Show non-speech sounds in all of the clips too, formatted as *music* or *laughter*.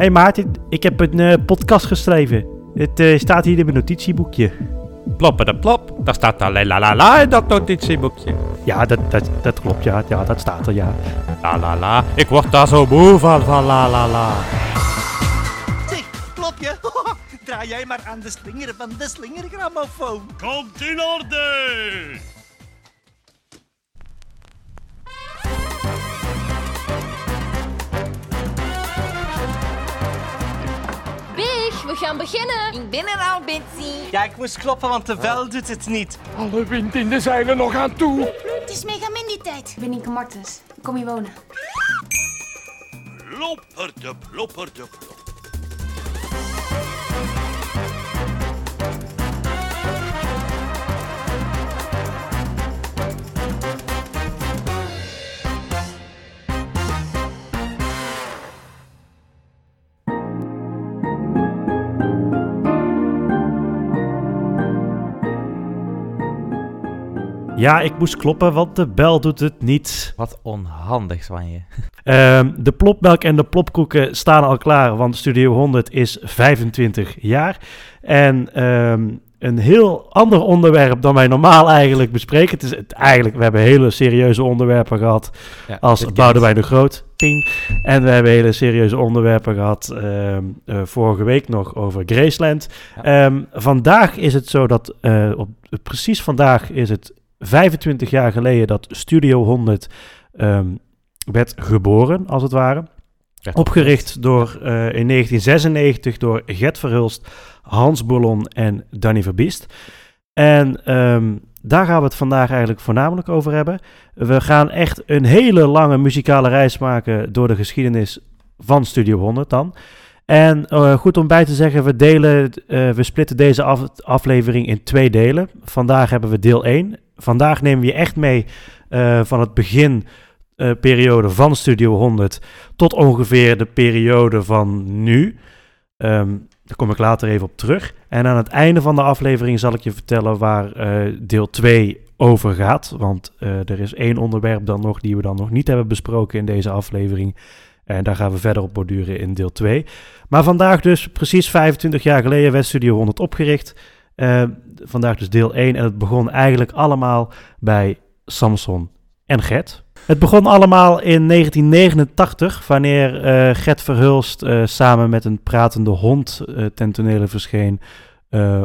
hey Maarten, ik heb een eh, podcast geschreven. Het eh, staat hier in mijn notitieboekje. Ploppen de plop, daar staat alleen la la la in dat notitieboekje. Ja, dat, dat, dat klopt, ja. ja. Dat staat er, ja. La la la, ik word daar zo moe van, van la la la. Zeg, klop je? *laughs* Draai jij maar aan de slinger van de slingergrammofoon. Komt in orde! We gaan beginnen. Ik ben er al, Betsy. Ja, ik moest kloppen, want de vel doet het niet. Alle wind in de zeilen nog aan toe. Het is mega tijd. Ik ben Inke Martens. Ik kom hier wonen. Plopper de plopper Ja, ik moest kloppen, want de bel doet het niet. Wat onhandig van je. Ehm, de plopmelk en de plopkoeken staan al klaar, want Studio 100 is 25 jaar. En ehm, een heel ander onderwerp dan wij normaal eigenlijk bespreken. Het is het, eigenlijk, we hebben hele serieuze onderwerpen gehad Ja, als Boudewijn de Groot. Ping. En we hebben hele serieuze onderwerpen gehad ehm, eh, vorige week nog over Graceland. Ja. Vandaag is het zo dat, eh, op, precies vandaag is het 25 jaar geleden dat Studio 100 ehm, werd geboren, als het ware. Opgericht door, eh, in 1996 door Gert Verhulst, Hans Boulon en Danny Verbiest. En ehm, daar gaan we het vandaag eigenlijk voornamelijk over hebben. We gaan echt een hele lange muzikale reis maken door de geschiedenis van Studio 100 dan. En eh, goed om bij te zeggen, we, delen, eh, we splitten deze af- aflevering in twee delen. Vandaag hebben we deel 1. Vandaag nemen we je echt mee eh, van het begin eh, periode van Studio 100 tot ongeveer de periode van nu. Ehm, daar kom ik later even op terug. En aan het einde van de aflevering zal ik je vertellen waar eh, deel 2 over gaat. Want er is één onderwerp dan nog die we dan nog niet hebben besproken in deze aflevering. En daar gaan we verder op borduren in deel 2. Maar vandaag dus, precies 25 jaar geleden, werd Studio 100 opgericht. Vandaag dus deel 1. En het begon eigenlijk allemaal bij Samson en Gert. Het begon allemaal in 1989, wanneer eh Gert Verhulst eh, samen met een pratende hond eh ten tonele verscheen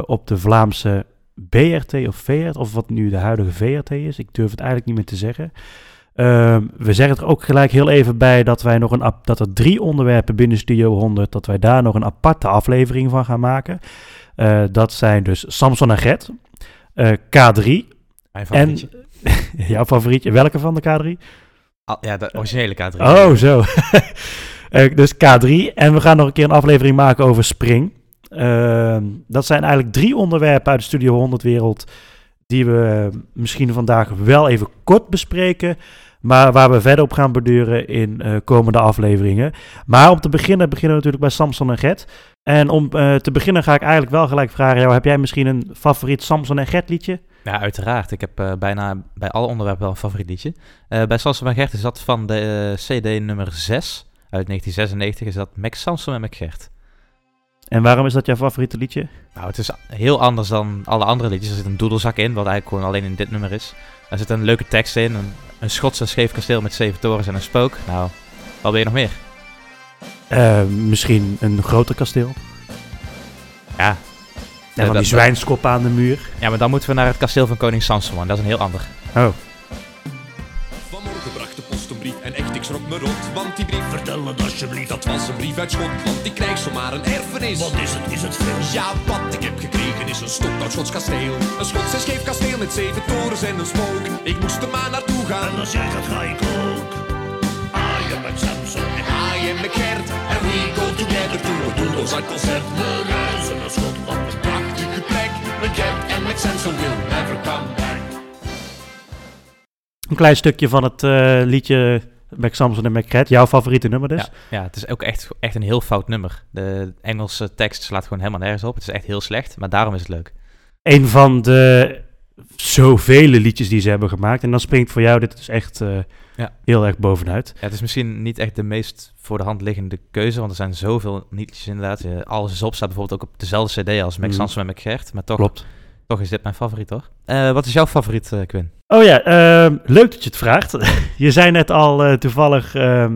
op de Vlaamse BRT of VRT, of wat nu de huidige VRT is. Ik durf het eigenlijk niet meer te zeggen. Ehm, we zeggen er ook gelijk heel even bij dat wij nog een dat er drie onderwerpen binnen Studio 100, dat wij daar nog een aparte aflevering van gaan maken. Eh, dat zijn dus Samson en Gert, eh, K3 Mijn en *laughs* jouw favorietje. Welke van de K3? Al- ja, de originele K3. Oh, zo. *laughs* Eh, dus K3. En we gaan nog een keer een aflevering maken over Spring. Ehm, dat zijn eigenlijk drie onderwerpen uit de Studio 100 wereld die we misschien vandaag wel even kort bespreken, maar waar we verder op gaan borduren in eh, komende afleveringen. Maar om te beginnen, beginnen we natuurlijk bij Samson en Gert. En om eh, te beginnen ga ik eigenlijk wel gelijk vragen, jou, heb jij misschien een favoriet Samson en Gert liedje? Ja, uiteraard. Ik heb eh, bijna bij alle onderwerpen wel een favoriet liedje. Bij Samson en Gert is dat van de CD nummer 6 uit 1996. Is dat Mac Samson en Mac Gert. En waarom is dat jouw favoriete liedje? Nou, het is heel anders dan alle andere liedjes. Er zit een doedelzak in, wat eigenlijk gewoon alleen in dit nummer is. Er zit een leuke tekst in. Een, een Schotse scheef kasteel met zeven torens en een spook. Nou, wat wil je nog meer? Eh, misschien een groter kasteel? Ja, En dat- die zwijnskop aan de muur. ja, maar dan moeten we naar het kasteel van koning Samson. Dat is een heel ander. Oh. En echt ik schrok me rot. Want die brief, vertel het alsjeblieft Dat was een brief uit Schotland, ik krijg zomaar een erfenis. Wat is het, is het veel? Ja, wat ik heb gekregen is een stokoud Schots kasteel. Een Schots en scheef kasteel met zeven torens en een spook. Ik moest er maar naartoe gaan. En als jij gaat ga ik ook? I am met Samson. En I am met Gert. En we go together to a doodlezak concert. We reizen naar Schotland, een prachtige plek. Met Gert en met Samson. Will never come Een klein stukje van het eh, liedje Mac Samson en Mac. Jouw favoriete nummer dus. Ja, ja, het is ook echt, echt een heel fout nummer. De Engelse tekst slaat gewoon helemaal nergens op. Het is echt heel slecht, maar daarom is het leuk. Een van de zoveel liedjes die ze hebben gemaakt. En dan springt voor jou dit dus echt eh, Ja. heel erg bovenuit. Ja, het is misschien niet echt de meest voor de hand liggende keuze, want er zijn zoveel liedjes inderdaad. Eh, Alles is op staat bijvoorbeeld ook op dezelfde cd als Max Mhm. Sansom en McGert, maar toch, Klopt. Toch is dit mijn favoriet hoor. Eh, wat is jouw favoriet, eh, Quinn? Oh ja, ehm, leuk dat je het vraagt. *laughs* je zei net al eh, toevallig ehm,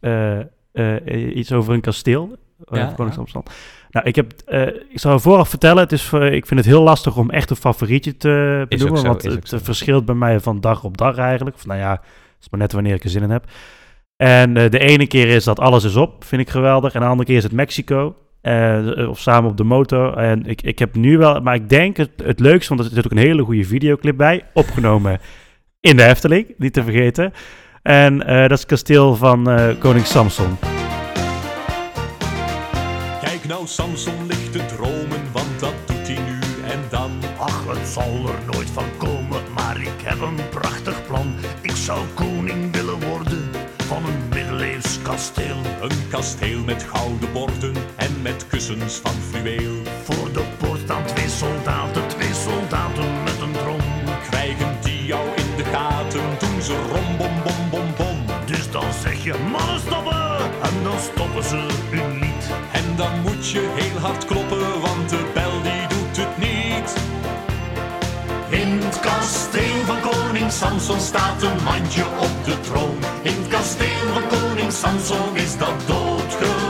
eh, eh, iets over een kasteel. eh, Ja, Koningsamsterdam. Nou, ik, heb, ik zal vooraf vertellen, het is, ik vind het heel lastig om echt een favorietje te benoemen. zo, want het verschilt bij mij van dag op dag eigenlijk. Of nou ja, het is maar net wanneer ik er zin in heb. En de ene keer is dat alles is op, vind ik geweldig. En de andere keer is het Mexico. Eh, of samen op de motor. En ik, ik heb nu wel, maar ik denk het, het leukste, want er zit ook een hele goede videoclip bij, opgenomen *laughs* in de Efteling, niet te vergeten. En eh, dat is het kasteel van eh, koning Samson. Kijk nou, Samson ligt te dromen, want dat doet hij nu en dan. Ach, het zal er nooit van komen, maar ik heb een prachtig plan. Ik zou koning willen worden van een middeleeuws kasteel. Een kasteel met gouden borden en met kussens van fluweel. Voor de poort staan twee soldaten, twee soldaten met een drom. Krijgen die jou in de gaten, doen ze rom bom bom bom bom. Dus dan zeg je mannen stoppen en dan stoppen ze u niet. En dan moet je heel hard kloppen, want de bel die doet het niet. In het kasteel van koning Samson staat een mandje op de troon. In het kasteel van koning Samson is dat doodgewoon.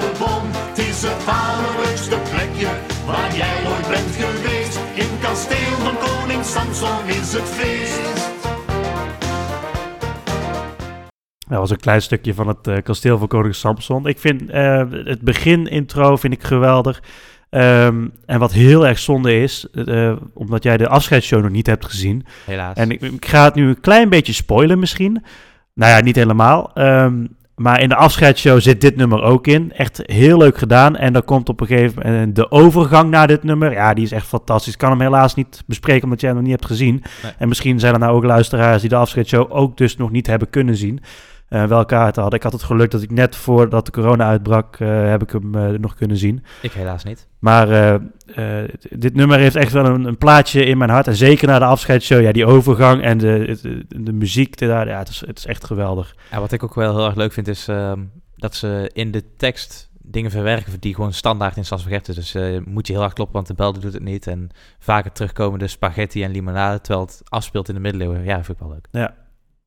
Het is het allerleukste plekje waar jij ooit bent geweest. In het kasteel van koning Samson is het feest. Dat was een klein stukje van het eh, kasteel van koning Samson. Ik vind eh, het begin-intro vind ik geweldig. Ehm, en wat heel erg zonde is, eh, omdat jij de afscheidsshow nog niet hebt gezien. Helaas. En ik, ik ga het nu een klein beetje spoilen misschien. Nou ja, niet helemaal. Ehm, maar in de afscheidsshow zit dit nummer ook in. Echt heel leuk gedaan. En dan komt op een gegeven moment de overgang naar dit nummer. Ja, die is echt fantastisch. Ik kan hem helaas niet bespreken omdat jij hem nog niet hebt gezien. Nee. En misschien zijn er nou ook luisteraars die de afscheidsshow ook dus nog niet hebben kunnen zien. Eh wel kaarten hadden. Ik had het geluk dat ik net voordat de corona uitbrak, eh, heb ik hem eh, nog kunnen zien. Ik helaas niet. Maar dit nummer heeft echt wel een, een plaatje in mijn hart. En zeker na de afscheidsshow, ja, die overgang en de, de, muziek, daar, ja, het, is, het is echt geweldig. Ja, wat ik ook wel heel erg leuk vind is ehm, dat ze in de tekst dingen verwerken die gewoon standaard in Sans Spaghetti. Dus eh, moet je heel hard kloppen, want de bel doet het niet. En vaker terugkomende spaghetti en limonade, terwijl het afspeelt in de middeleeuwen. Ja, vind ik wel leuk.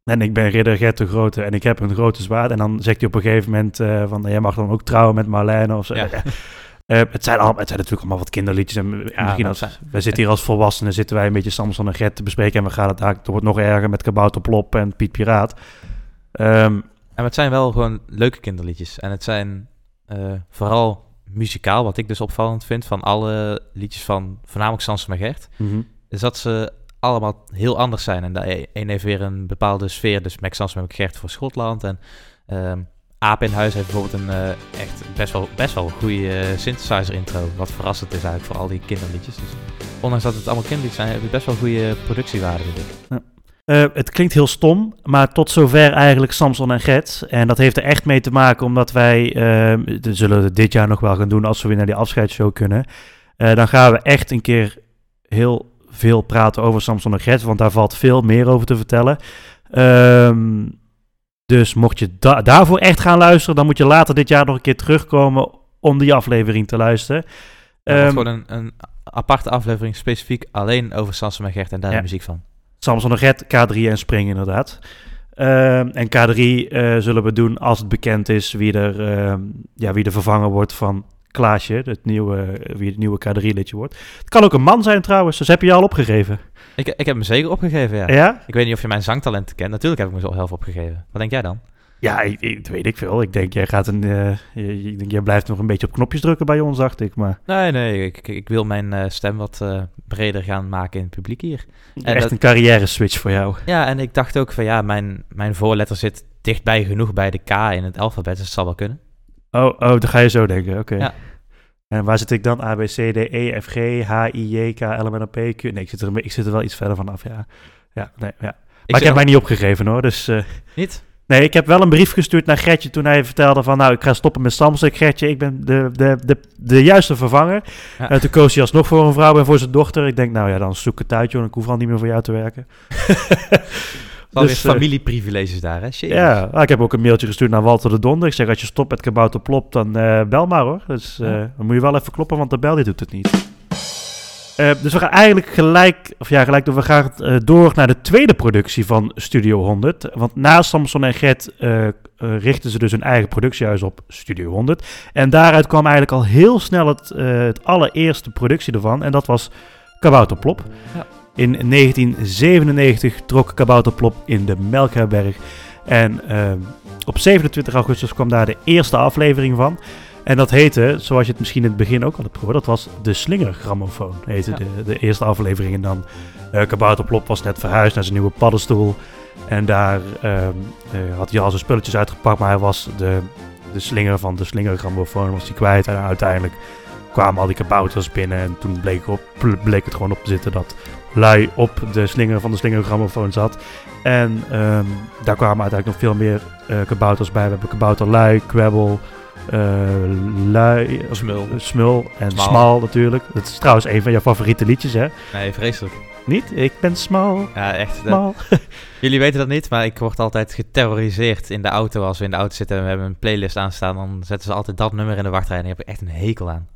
En ik ben ridder Gert de Grote en ik heb een grote zwaard. En dan zegt hij op een gegeven moment eh, van, jij mag dan ook trouwen met Marlene of zo. Ja. *laughs* Eh, het, zijn al, het zijn natuurlijk allemaal wat kinderliedjes. En misschien als, we zitten hier als volwassenen, zitten wij een beetje Samson en Gert te bespreken. En we gaan het daar, het wordt nog erger met Kabouter Plop en Piet Piraat. Ehm, En het zijn wel gewoon leuke kinderliedjes. En het zijn eh, vooral muzikaal, wat ik dus opvallend vind van alle liedjes van voornamelijk Sansom en Gert. mhm. is dat ze allemaal heel anders zijn. En de een heeft weer een bepaalde sfeer. Dus Max Sansom heb Gert voor Schotland. En Aap in Huis heeft bijvoorbeeld een eh, echt best wel, best wel goede eh, synthesizer intro. Wat verrassend is eigenlijk voor al die kinderliedjes. Dus ondanks dat het allemaal kinderliedjes zijn, hebben het best wel goede productiewaarde, vind ik. Eh, het klinkt heel stom, maar tot zover eigenlijk Samson en Gert. En dat heeft er echt mee te maken omdat wij, dat zullen we dit jaar nog wel gaan doen als we weer naar die afscheidsshow kunnen. Dan gaan we echt een keer heel veel praten over Samson en Gert, want daar valt veel meer over te vertellen. Ehm, dus mocht je da- daarvoor echt gaan luisteren, dan moet je later dit jaar nog een keer terugkomen om die aflevering te luisteren. Gewoon een, een aparte aflevering specifiek alleen over Sansom en Gert en daar Ja. de muziek van. Samson en Gert, K3 en Spring inderdaad. Ehm, en K3 eh, zullen we doen als het bekend is wie er, ehm, ja, wie er vervangen wordt van Klaasje, het nieuwe, wie het nieuwe K3-lidje wordt. Het kan ook een man zijn trouwens, dus heb je je al opgegeven? Ik, ik heb me zeker opgegeven, ja. Ja? Ik weet niet of je mijn zangtalenten kent. Natuurlijk heb ik me zo heel veel opgegeven. Wat denk jij dan? Ja, ik, ik- dat weet ik veel. Ik denk, jij gaat een, eh, je- ik denk, jij blijft nog een beetje op knopjes drukken bij ons, dacht ik. Maar Nee, nee, ik, ik, wil mijn eh, stem wat eh, breder gaan maken in het publiek hier. En echt dat- een carrière-switch voor jou. Ja, en ik dacht ook van ja, mijn, mijn voorletter zit dichtbij genoeg bij de K in het alfabet, dus het zal wel kunnen. Oh, oh, dan ga je zo denken, oké. Ja. En waar zit ik dan? A, B, C, D, E, F, G, H, I, J, K, L, M, N, O, P, Q. Nee, ik zit, er, ik zit er wel iets verder vanaf, ja. Ja, nee, ja. Maar ik, heb nog- mij niet opgegeven hoor, dus... eh, Niet? Nee, ik heb wel een brief gestuurd naar Gretje toen hij vertelde van... nou, ik ga stoppen met Samson. Gretje, ik ben de, de, de, de juiste vervanger. Ja. En toen koos hij alsnog voor een vrouw en voor zijn dochter. Ik denk, nou ja, dan zoek het uit, joh. Ik hoef al niet meer voor jou te werken. *laughs* Alweer Dus, eh, familieprivileges daar, hè? Jezus. Ja, nou, ik heb ook een mailtje gestuurd naar Walter de Donder. Ik zeg, als je stopt met Kabouter Plop, dan eh, bel maar hoor. Dus eh, Ja. dan moet je wel even kloppen, want de bel die doet het niet. Eh, dus we gaan eigenlijk gelijk, of ja, gelijk door, we gaan door naar de tweede productie van Studio 100. Want na Samson en Gert richten ze dus hun eigen productiehuis op, Studio 100. En daaruit kwam eigenlijk al heel snel het, eh, het allereerste productie ervan. En dat was Kabouter Plop. Ja. In 1997 trok Kabouter Plop in de Melkherberg. En ehm, op 27 augustus kwam daar de eerste aflevering van. En dat heette, zoals je het misschien in het begin ook al hebt gehoord, dat was de Slingergrammofoon. Heette Ja. de, de eerste aflevering. En dan eh Kabouter Plop was net verhuisd naar zijn nieuwe paddenstoel. En daar ehm, eh, had hij al zijn spulletjes uitgepakt, maar hij was de, de slinger van de Slingergrammofoon was hij kwijt. En uiteindelijk kwamen al die kabouters binnen en toen bleek, op, bleek het gewoon op te zitten dat lui op de slinger van de slingergrammofoon zat. En ehm, daar kwamen uiteindelijk nog veel meer eh, kabouters bij. We hebben kabouter lui, kwebbel, eh, lui, Smul. eh, smul en Smal. smal natuurlijk. Dat is trouwens een van jouw favoriete liedjes, hè? Nee, vreselijk. Niet? Ik ben smal, Ja, echt. dat- smal. *laughs* Jullie weten dat niet, maar ik word altijd geterroriseerd in de auto. Als we in de auto zitten en we hebben een playlist aanstaan, dan zetten ze altijd dat nummer in de wachtrij. En daar heb ik echt een hekel aan.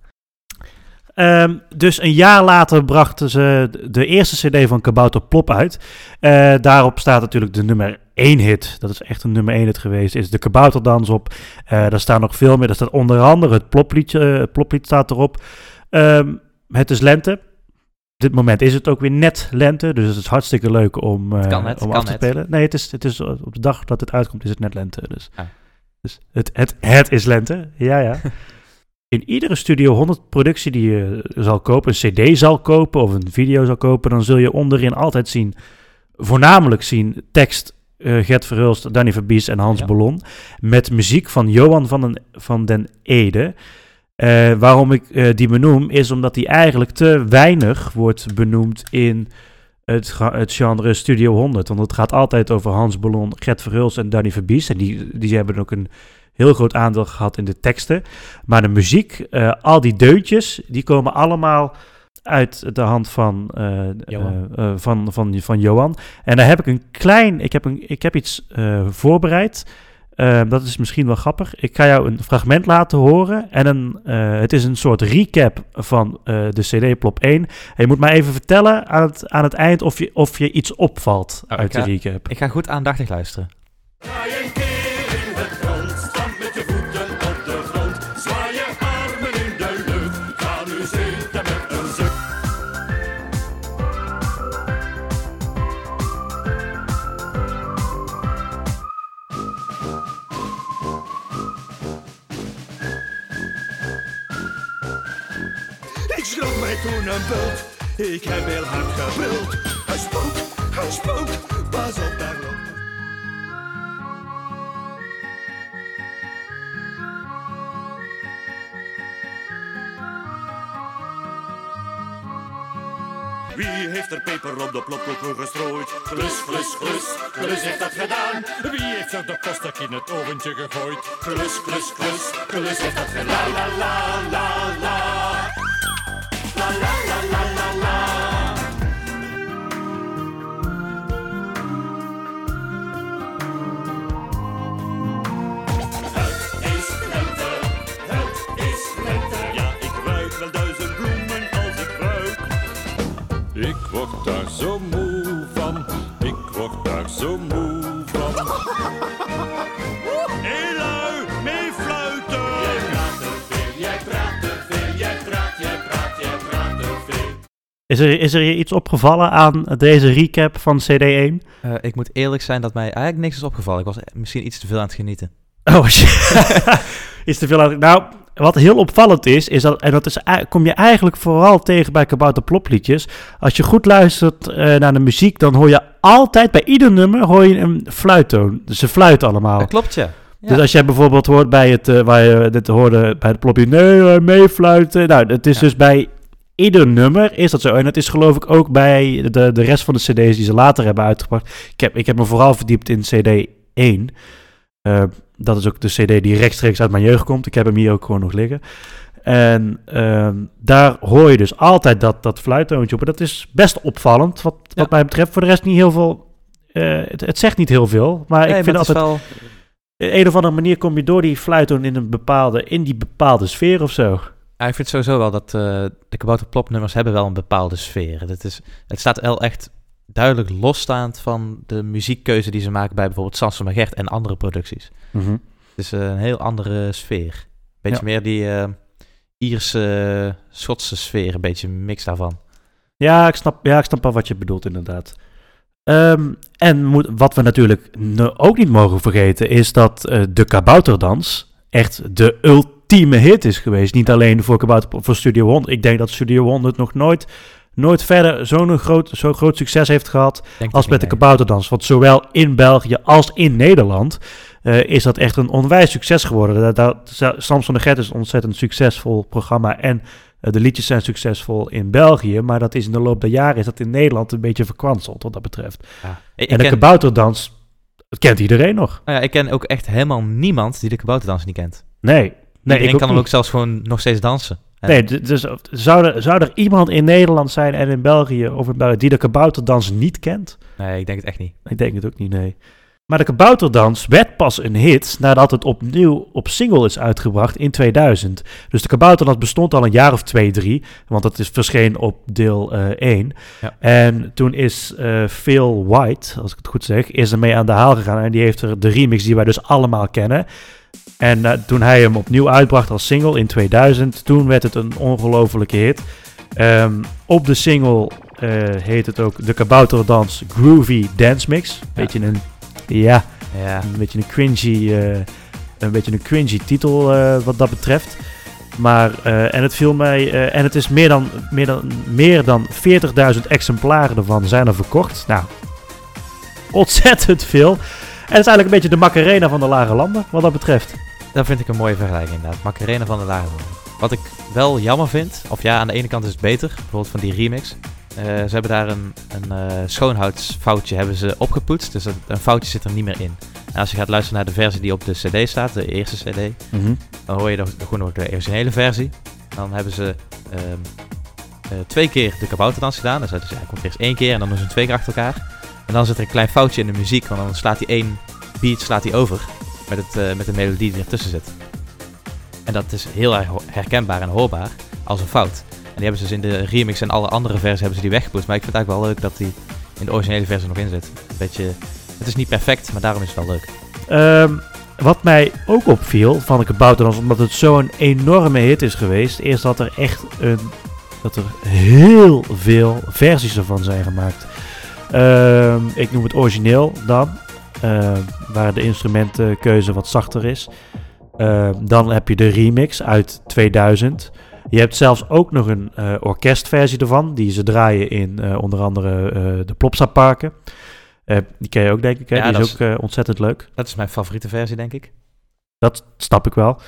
Ehm, dus een jaar later brachten ze de eerste CD van Kabouter Plop uit. Eh, daarop staat natuurlijk de nummer 1 hit. Dat is echt een nummer 1 hit geweest. Is de Kabouterdans op. Eh daar staan nog veel meer. Daar staat onder andere het plopliedje. eh, het ploplied staat erop. Ehm, het is lente. Op dit moment is het ook weer net lente. Dus het is hartstikke leuk om, kan om kan af te spelen. Nee, het is, het is op de dag dat het uitkomt is het net lente. Dus, Ah. dus het, het, het is lente. Ja, ja. *laughs* In iedere Studio 100 productie die je zal kopen, een cd zal kopen of een video zal kopen, dan zul je onderin altijd zien, voornamelijk zien, tekst eh, Gert Verhulst, Danny Verbies en Hans Ja. Ballon, met muziek van Johan van den, van den Ede. Eh, waarom ik eh, die benoem, is omdat die eigenlijk te weinig wordt benoemd in het, het genre Studio 100. Want het gaat altijd over Hans Ballon, Gert Verhulst en Danny Verbies. En die, die hebben ook een heel groot aandeel gehad in de teksten. Maar de muziek, eh, al die deuntjes, die komen allemaal uit de hand van, eh, Johan. eh, van, van, van Johan. En daar heb ik een klein, ik heb, een, ik heb iets eh, voorbereid. Eh, dat is misschien wel grappig. Ik ga jou een fragment laten horen. En een, eh, het is een soort recap van eh, de CD Plop 1. En je moet mij even vertellen aan het, aan het eind of je, of je iets opvalt Oh, uit de recap. Ik ga goed aandachtig luisteren. Schrok mij toen een bult. Ik heb heel hard gebruld. Hij spookt, hij spookt. Pas op, daar. Wie heeft er peper op de plopkoeken gestrooid? Klus, klus, klus, klus heeft dat gedaan. Wie heeft er de kostek in het oventje gegooid? Klus, klus, klus, klus heeft dat gedaan. La, la, la, la. La, word daar zo moe van, ik word daar zo moe van. *laughs* Hé lui, mee fluiten! Jij praat te veel, jij praat te veel, jij praat, jij praat, jij praat te veel. Is er, is er je iets opgevallen aan deze recap van CD1? Eh, ik moet eerlijk zijn dat mij eigenlijk niks is opgevallen. Ik was misschien iets te veel aan het genieten. Oh, shit. *laughs* is te veel aan. Nou, wat heel opvallend is, is dat, en dat is, kom je eigenlijk vooral tegen bij Kabouter Plopliedjes. Als je goed luistert eh, naar de muziek, dan hoor je altijd, bij ieder nummer, hoor je een fluittoon. Dus ze fluiten allemaal. Dat klopt, ja. Ja. Dus als jij bijvoorbeeld hoort bij het, eh, waar je dit hoorde bij het plopje, nee, eh, meefluiten. Nou, het is Ja. dus bij ieder nummer is dat zo. En dat is geloof ik ook bij de, de rest van de cd's die ze later hebben uitgebracht. Ik heb, ik heb me vooral verdiept in cd 1. Eh, dat is ook de CD die rechtstreeks uit mijn jeugd komt. Ik heb hem hier ook gewoon nog liggen. En ehm, daar hoor je dus altijd dat, dat fluittoontje op. En dat is best opvallend, wat, wat Ja. mij betreft. Voor de rest niet heel veel. eh, het, het zegt niet heel veel. Maar Nee, ik vind maar het is altijd. wel... Op een of andere manier kom je door die fluittoon in een bepaalde, in die bepaalde sfeer of zo. Ja, ik vind sowieso wel dat eh, de kabouterplopnummers hebben wel een bepaalde sfeer. Het, is, het staat wel echt duidelijk losstaand van de muziekkeuze die ze maken bij bijvoorbeeld Samson Gert en andere producties. Mhm. Het is eh, een heel andere sfeer. Beetje Ja. meer die eh, Ierse, Schotse sfeer, een beetje een mix daarvan. Ja, ik snap, ja, ik snap wel wat je bedoelt, inderdaad. Ehm, en moet, wat we natuurlijk ook niet mogen vergeten, is dat eh, de Kabouterdans echt de ultieme hit is geweest. Niet alleen voor, Kabouter, voor Studio 100. Ik denk dat Studio 100 nog nooit, nooit verder zo'n groot, zo groot succes heeft gehad Denk als met de. Kabouterdans. Want zowel in België als in Nederland eh, is dat echt een onwijs succes geworden. Dat, Samson de Gert is een ontzettend succesvol programma en eh, de liedjes zijn succesvol in België, maar dat is in de loop der jaren is dat in Nederland een beetje verkwanseld wat dat betreft. Ja. Ik, en de ken, Kabouterdans, dat kent iedereen nog. nou ja, ik ken ook echt helemaal niemand die de kabouterdans niet kent. Nee, nee, Iedereen ik kan hem niet. ook zelfs gewoon nog steeds dansen. Nee, dus zou er, zou er iemand in Nederland zijn en in België of in België die de Kabouterdans niet kent? nee, ik denk het echt niet. Ik denk het ook niet, nee. Maar de Kabouterdans werd pas een hit nadat het opnieuw op single is uitgebracht in 2000. Dus de Kabouterdans bestond al een jaar of twee, drie, want dat is verscheen op deel eh 1. Ja. En toen is eh, Phil White, als ik het goed zeg, is ermee aan de haal gegaan en die heeft er de remix die wij dus allemaal kennen. En eh, toen hij hem opnieuw uitbracht als single in 2000, toen werd het een ongelofelijke hit. Ehm, op de single eh, heet het ook de Kabouterdans Groovy Dance Mix. Beetje een, ja, Ja, een beetje een cringy, eh, een beetje een cringy titel wat dat betreft. Maar, en het viel mij, en het is meer dan, meer dan, meer dan 40.000 exemplaren ervan zijn er verkocht. Nou, ontzettend veel. En het is eigenlijk een beetje de Macarena van de lage landen, wat dat betreft. Dat vind ik een mooie vergelijking inderdaad. Macarena van de Lage. Wat ik wel jammer vind, of ja, aan de ene kant is het beter, bijvoorbeeld van die remix. Eh, ze hebben daar een, een eh, schoonhoudsfoutje hebben ze opgepoetst, dus een, een foutje zit er niet meer in. En als je gaat luisteren naar de versie die op de cd staat, de eerste cd, dan hoor je nog- gewoon nog de originele versie. Dan hebben ze ehm, eh, twee keer de kabouterdans gedaan. Dus, dus hij komt eerst één keer en dan doen ze twee keer achter elkaar. En dan zit er een klein foutje in de muziek, want dan slaat hij één beat slaat hij over met, het, eh, met de melodie die ertussen zit. En dat is heel erg herkenbaar en hoorbaar als een fout. En die hebben ze dus in de remix en alle andere versies hebben ze die weggepoetst. Maar ik vind het eigenlijk wel leuk dat die in de originele versie nog in zit. Beetje, het is niet perfect, maar daarom is het wel leuk. Ehm, wat mij ook opviel van de Kabouterdans, omdat het zo'n enorme hit is geweest, is dat er echt een, dat er heel veel versies ervan zijn gemaakt. Ehm, ik noem het origineel dan, waar de instrumentenkeuze wat zachter is. Ehm, dan heb je de remix uit 2000. Je hebt zelfs ook nog een eh, orkestversie ervan, die ze draaien in eh, onder andere eh, de Plopsa-parken. Eh, die ken je ook, denk ik. Hè? Ja, die is is- ook eh, ontzettend leuk. Dat is mijn favoriete versie, denk ik. Dat snap ik wel.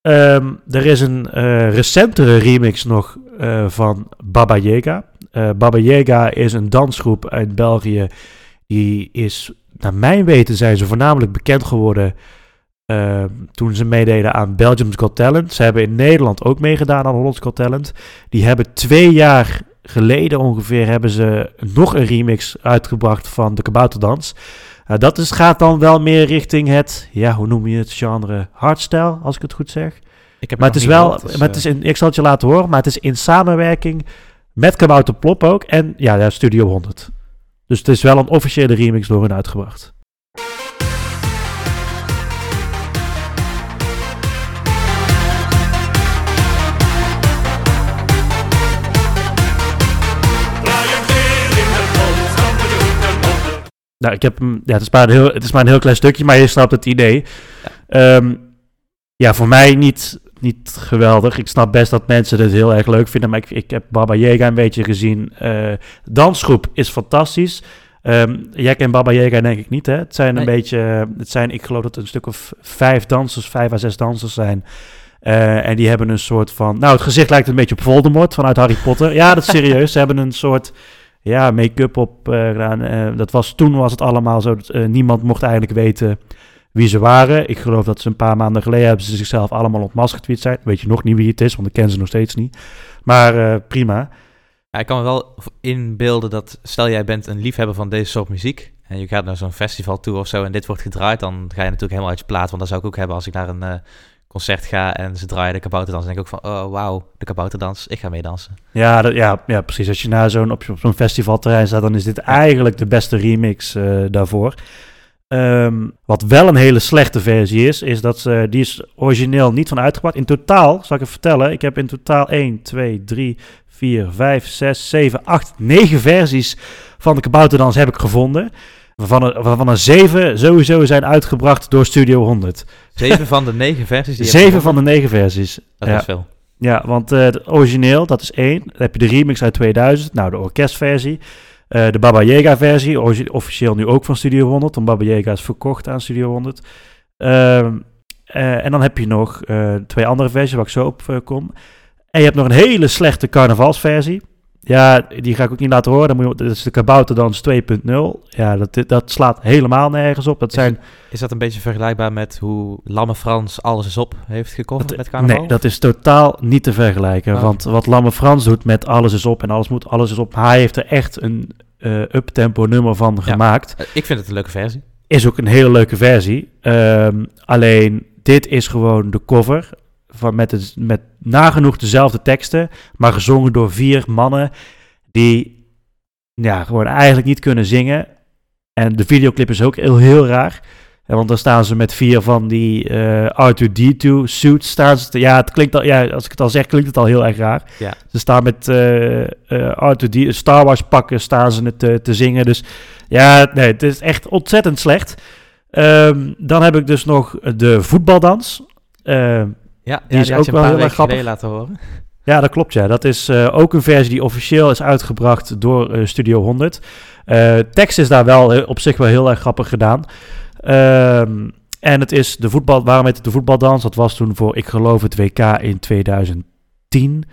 Ehm, er is een eh, recentere remix nog eh, van Baba Yaga. Eh, Baba Yaga is een dansgroep uit België. Die is, naar mijn weten, zijn ze voornamelijk bekend geworden ehm, toen ze meededen aan Belgium's Got Talent. Ze hebben in Nederland ook meegedaan aan Holland's Got Talent. Die hebben twee jaar geleden ongeveer hebben ze nog een remix uitgebracht van de Kabouterdans. Uh, dat is, gaat dan wel meer richting het, ja, hoe noem je het, genre hardstyle, als ik het goed zeg. Ik heb Maar het is wel, gehoord, dus, maar het is eh, in, ik zal het je laten horen, maar het is in samenwerking met Kabouter Plop ook en ja, ja, Studio 100. Dus het is wel een officiële remix door hun uitgebracht. Nou, ik heb hem, ja, het is, maar een heel, het is maar een heel klein stukje, maar je snapt het idee. Ehm, ja, voor mij niet, niet geweldig. Ik snap best dat mensen dit heel erg leuk vinden, maar ik, ik heb Baba Yaga een beetje gezien. Eh dansgroep is fantastisch. Ehm, jij kent Baba Yaga denk ik niet, hè? Het zijn een Nee. beetje, het zijn, ik geloof dat het een stuk of vijf dansers, vijf à zes dansers zijn. Eh, en die hebben een soort van, nou het gezicht lijkt een beetje op Voldemort vanuit Harry Potter. Ja, dat is serieus. Ze hebben een soort ja, make-up op eh, gedaan. Eh, dat was, toen was het allemaal zo, dat, eh, niemand mocht eigenlijk weten wie ze waren. Ik geloof dat ze een paar maanden geleden hebben ze zichzelf allemaal ontmaskerd wie het zijn. Weet je nog niet wie het is, want ik ken ze nog steeds niet. Maar eh, prima. Ja, ik kan me wel inbeelden dat, stel jij bent een liefhebber van deze soort muziek en je gaat naar zo'n festival toe of zo en dit wordt gedraaid, dan ga je natuurlijk helemaal uit je plaat. Want dat zou ik ook hebben als ik naar een eh, concert ga en ze draaien de kabouterdans. Dan denk ik ook van, oh wauw, de kabouterdans, ik ga meedansen. Ja, dat, ja, ja, precies. Als je naar zo'n, op, op zo'n festivalterrein staat, dan is dit eigenlijk de beste remix eh, daarvoor. Ehm, wat wel een hele slechte versie is, is dat ze, die is origineel niet van uitgebracht. In totaal, zal ik even vertellen, ik heb in totaal 1, 2, 3, 4, 5, 6, 7, 8, 9 versies van de Kabouterdans heb ik gevonden. Waarvan er, waarvan er 7 sowieso zijn uitgebracht door Studio 100. Zeven van de negen versies die je 7 hebt van de 9 versies. Dat ja. is veel. Ja, want eh, het origineel, dat is één. Dan heb je de remix uit 2000, nou de orkestversie. Eh, de Baba Yaga versie, officieel nu ook van Studio 100, want Baba Yaga is verkocht aan Studio 100. Ehm, eh, en dan heb je nog eh, twee andere versies waar ik zo op kom. En je hebt nog een hele slechte carnavalsversie. Ja, die ga ik ook niet laten horen. Dan moet je, dat is de Kabouterdans 2.0. Ja, dat, dat slaat helemaal nergens op. Dat Is zijn Is dat een beetje vergelijkbaar met hoe Lamme Frans Alles is op heeft gecoverd met carnaval? Nee, dat is totaal niet te vergelijken. Oh. Want wat Lamme Frans doet met alles is op en alles moet, alles is op. Hij heeft er echt een eh uptempo nummer van Ja. gemaakt. Eh, Ik vind het een leuke versie. Is ook een hele leuke versie. Ehm, alleen dit is gewoon de cover. Van met, het, met nagenoeg dezelfde teksten. Maar gezongen door vier mannen. Die ja, gewoon eigenlijk niet kunnen zingen. En de videoclip is ook heel, heel raar. Want dan staan ze met vier van die eh R2D2 suits. Staan ze te- ja, het klinkt al, ja, als ik het al zeg, klinkt het al heel erg raar. Ja. Ze staan met eh eh, R2D, Star Wars pakken, staan ze het te, te zingen. Dus ja, nee, het is echt ontzettend slecht. Ehm, dan heb ik dus nog de voetbaldans. Ja, Die ja, is ook je wel een heel paar erg geleden laten horen. ja, dat klopt. Ja. Dat is eh, ook een versie die officieel is uitgebracht door eh, Studio 100. Eh tekst is daar wel op zich wel heel erg grappig gedaan. Ehm, en het is de voetbal. Waarom heet het de voetbaldans? Dat was toen voor, ik geloof, het WK in 2010.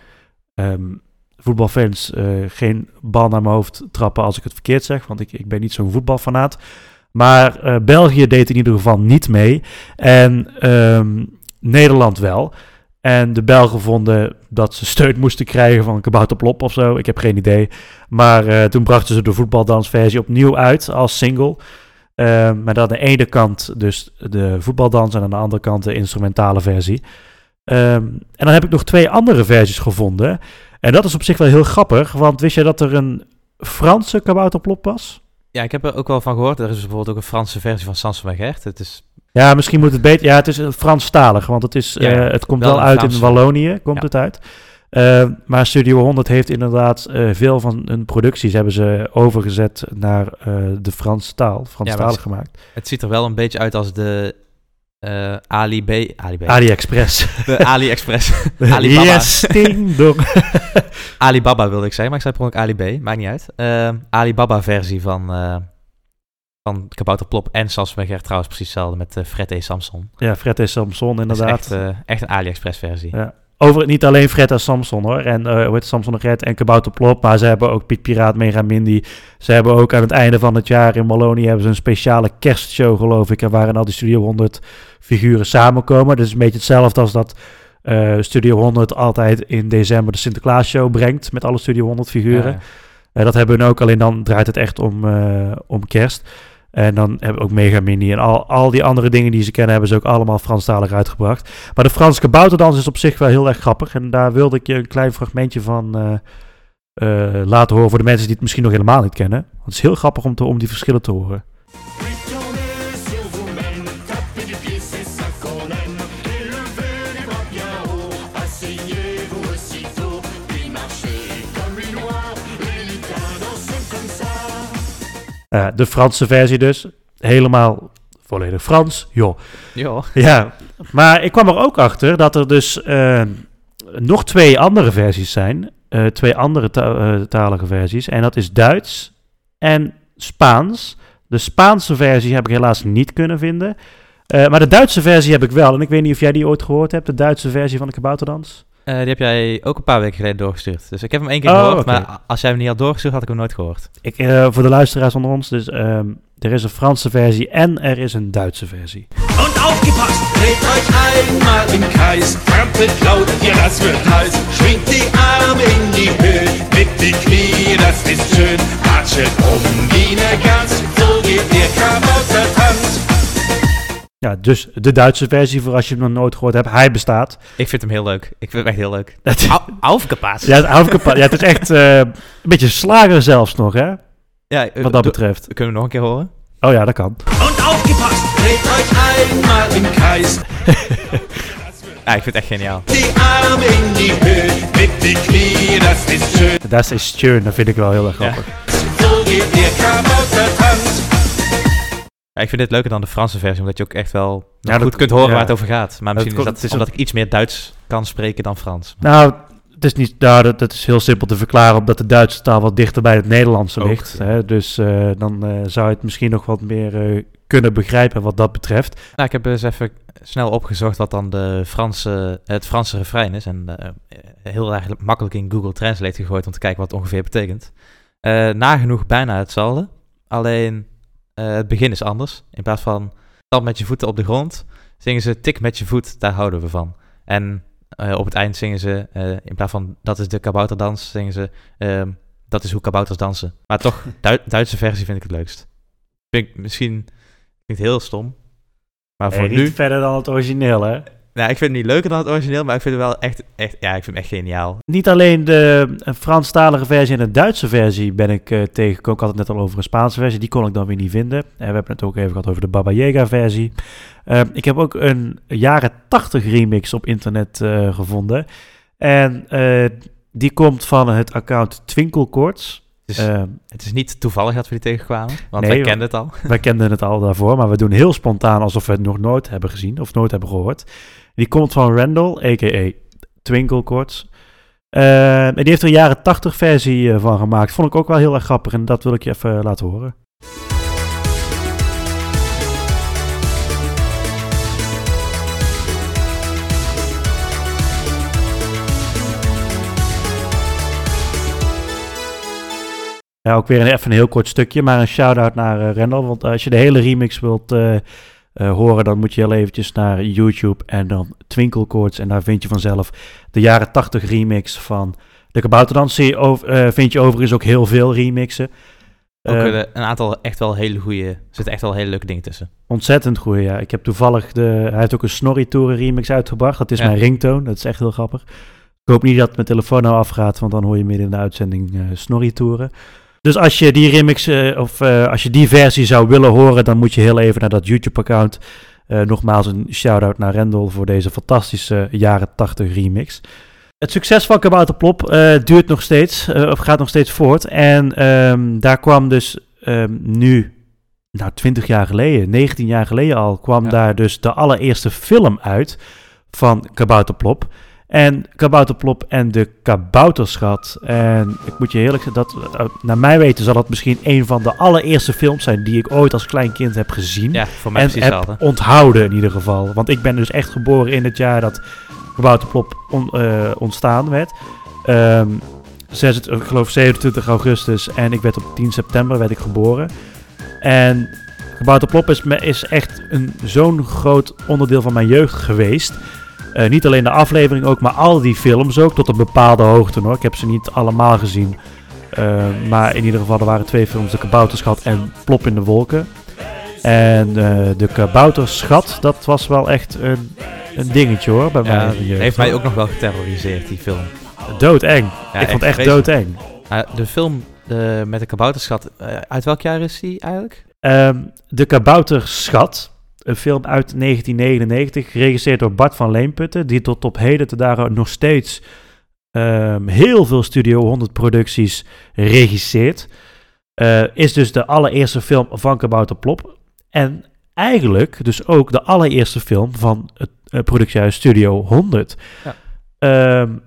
Ehm, voetbalfans geen bal naar mijn hoofd trappen als ik het verkeerd zeg, want ik, ik ben niet zo'n voetbalfanaat. Maar België deed in ieder geval niet mee. En ehm, Nederland wel. En de Belgen vonden dat ze steun moesten krijgen van Kabouterplop of zo. Ik heb geen idee. Maar eh, toen brachten ze de voetbaldansversie opnieuw uit als single. Eh, maar aan de ene kant dus de voetbaldans en aan de andere kant de instrumentale versie. Ehm, en dan heb ik nog twee andere versies gevonden. En dat is op zich wel heel grappig, want wist je dat er een Franse Kabouterplop was? Ja, ik heb er ook wel van gehoord. Er is bijvoorbeeld ook een Franse versie van Sansom en Gert. Het is, Ja, misschien moet het beter. Ja, het is Franstalig, want het, is, Ja, eh, het komt wel uit in Wallonië, komt Ja. het uit. Eh, maar Studio 100 heeft inderdaad eh, veel van hun producties hebben ze overgezet naar eh, de Franse taal, Franstalig gemaakt. het ziet er wel een beetje uit als de eh, Ali B. Ali B. AliExpress. De AliExpress. *laughs* *laughs* Alibaba. yes, ding dong. *laughs* Alibaba wilde ik zeggen, maar ik zei per ongeluk Ali B. Maakt niet uit. Eh, Alibaba versie van, eh van Kabouter Plop en Gert trouwens precies hetzelfde met uh, Fred E. Samson. ja, Fred en Samson inderdaad. echt, eh, echt een AliExpress versie. Ja. Over niet alleen Fred en Samson hoor. En eh hoe Samson en Gert en Kabouter Plop. Maar ze hebben ook Piet Piraat, Mega Mindy. Ze hebben ook aan het einde van het jaar in Wallonië hebben ze een speciale kerstshow geloof ik. En waarin al die Studio 100 figuren samenkomen. Dus een beetje hetzelfde als dat eh, Studio 100 altijd in december de Sinterklaas show brengt. Met alle Studio 100 figuren. Ja, Eh, dat hebben we ook, alleen dan draait het echt om, eh, om kerst. En dan hebben we ook Mega Mini en al, al die andere dingen die ze kennen, hebben ze ook allemaal Franstalig uitgebracht. Maar de Franse kabouterdans is op zich wel heel erg grappig. En daar wilde ik je een klein fragmentje van eh, eh, laten horen voor de mensen die het misschien nog helemaal niet kennen. Want het is heel grappig om, te, om die verschillen te horen. Eh, de Franse versie dus. Helemaal volledig Frans. Joh. Ja. Ja, maar ik kwam er ook achter dat er dus eh, nog twee andere versies zijn. Eh, twee andere ta- talige versies. En dat is Duits en Spaans. De Spaanse versie heb ik helaas niet kunnen vinden. Maar de Duitse versie heb ik wel. En ik weet niet of jij die ooit gehoord hebt. De Duitse versie van de Kabouterdans. Eh, die heb jij ook een paar weken geleden doorgestuurd. Dus ik heb hem één keer Oh, gehoord, maar als jij hem niet had doorgestuurd, had ik hem nooit gehoord. Ik, eh, voor de luisteraars onder ons, dus ehm, er is een Franse versie en er is een Duitse versie. Und aufgepasst, dreht euch einmal im Kreis. Trampelt laut, ja, das wird heiß. Schwingt die Arme in die Höhe, mit die Knie, das ist schön. Watschelt um wie ne Gans, so geht Kabautertanz. Ja, dus de Duitse versie, voor als je hem nog nooit gehoord hebt, hij bestaat. Ik vind hem heel leuk. Ik vind hem echt heel leuk. *laughs* Het, Au- Aufgepast. ja, het, afgepa- ja, het is echt eh, een beetje slager zelfs nog, hè? Ja, eh, Wat dat doe- betreft. Kunnen we nog een keer horen? Oh ja, dat kan. *laughs* Und aufgepasst, dreht euch einmal im Kreis. Ja, ik vind het echt geniaal. Die Arme in die Höhe, mit die Knie, das ist schön. Dat is Stern, dat vind ik wel heel erg Ja. grappig. So geht. Ja, ik vind dit leuker dan de Franse versie, omdat je ook echt wel Ja, goed dat- kunt horen ja. waar het over gaat. Maar misschien is dat is omdat ik iets meer Duits kan spreken dan Frans. Nou, het is niet, nou dat, dat is heel simpel te verklaren, omdat de Duitse taal wat dichter bij het Nederlandse Ook, ligt. Hè? Dus eh, dan eh, zou je het misschien nog wat meer eh, kunnen begrijpen wat dat betreft. Nou, ik heb eens even snel opgezocht wat dan de Franse, het Franse refrein is. En heel erg makkelijk in Google Translate gegooid om te kijken wat het ongeveer betekent. Nagenoeg bijna hetzelfde. Alleen het begin is anders. In plaats van stap met je voeten op de grond, zingen ze tik met je voet, daar houden we van. En eh, op het eind zingen ze, eh, in plaats van dat is de kabouterdans, zingen ze ehm, dat is hoe kabouters dansen. Maar toch, *laughs* Dui- Duitse versie vind ik het leukst. Vind ik misschien klinkt heel stom. Maar voor nu, niet verder dan het origineel, hè? Nou, ik vind het niet leuker dan het origineel, maar ik vind het wel echt, echt ja, ik vind het echt geniaal. Niet alleen de eh, Franstalige versie en de Duitse versie ben ik eh, tegengekomen. Ik had het net al over een Spaanse versie, die kon ik dan weer niet vinden. En we hebben het ook even gehad over de Baba Yaga versie. Eh, ik heb ook een jaren 80 remix op internet eh, gevonden. En eh, die komt van het account Twinkelkoorts. Het is, Eh, het is niet toevallig dat we die tegenkwamen, want Nee, wij kenden het al. wij kenden het al daarvoor, maar we doen heel spontaan alsof we het nog nooit hebben gezien of nooit hebben gehoord. Die komt van Randall, a.k.a. Twinklecourts. Eh, en die heeft er een jaren 80 versie eh, van gemaakt. Vond ik ook wel heel erg grappig en dat wil ik je even laten horen. Ja, ook weer een, even een heel kort stukje, maar een shout-out naar eh, Randall. Want als je de hele remix wilt eh, eh, horen, dan moet je heel eventjes naar YouTube en dan Twinkelkoorts. En daar vind je vanzelf de jaren 80 remix van de Kabouterdans. Zie eh, vind je overigens ook heel veel remixen. Ook Eh, eh, een aantal echt wel hele goede, er zitten echt wel hele leuke dingen tussen. Ontzettend goed, ja. Ik heb toevallig de... Hij heeft ook een Snorri Tour remix uitgebracht. Dat is Ja. mijn ringtone. Dat is echt heel grappig. Ik hoop niet dat mijn telefoon nou afgaat, want dan hoor je midden in de uitzending eh Snorri Touren. Dus als je die remix, eh, of eh, als je die versie zou willen horen, dan moet je heel even naar dat YouTube-account. Eh, nogmaals een shout-out naar Rendel voor deze fantastische jaren 80 remix. Het succes van Kabouterplop eh duurt nog steeds, of gaat nog steeds voort. En ehm, daar kwam dus ehm, nu nou, 20 jaar geleden, 19 jaar geleden al, kwam Ja. daar dus de allereerste film uit van Kabouterplop. En Kabouterplop en de Kabouterschat. En ik moet je eerlijk zeggen, dat, eh, naar mijn weten zal dat misschien een van de allereerste films zijn die ik ooit als klein kind heb gezien. Ja, voor mij en precies heb onthouden in ieder geval. Want ik ben dus echt geboren in het jaar dat Kabouterplop on- eh, ontstaan werd. Ehm, zes, ik geloof 27 augustus en ik werd op 10 september werd ik geboren. En Kabouterplop is, is echt een, zo'n groot onderdeel van mijn jeugd geweest. Eh, niet alleen de aflevering ook, maar al die films ook, tot een bepaalde hoogte hoor. Ik heb ze niet allemaal gezien. Eh, maar in ieder geval, er waren twee films, De Kabouterschat en Plop in de Wolken. En eh, De Kabouterschat, dat was wel echt een, een dingetje hoor, bij mij Ja, heeft mij ook nog wel geterroriseerd, die film. Doodeng. Ja, ik vond het echt doodeng. De film met de kabouterschat, uit welk jaar is die eigenlijk? Ehm, de Kabouterschat, een film uit 1999, geregisseerd door Bart van Leenputten, die tot op heden te dagen nog steeds ehm, heel veel Studio 100 producties regisseert. Eh, is dus de allereerste film van Kabouterplop. En eigenlijk dus ook de allereerste film van het eh, productiehuis Studio 100. Ja. Ehm,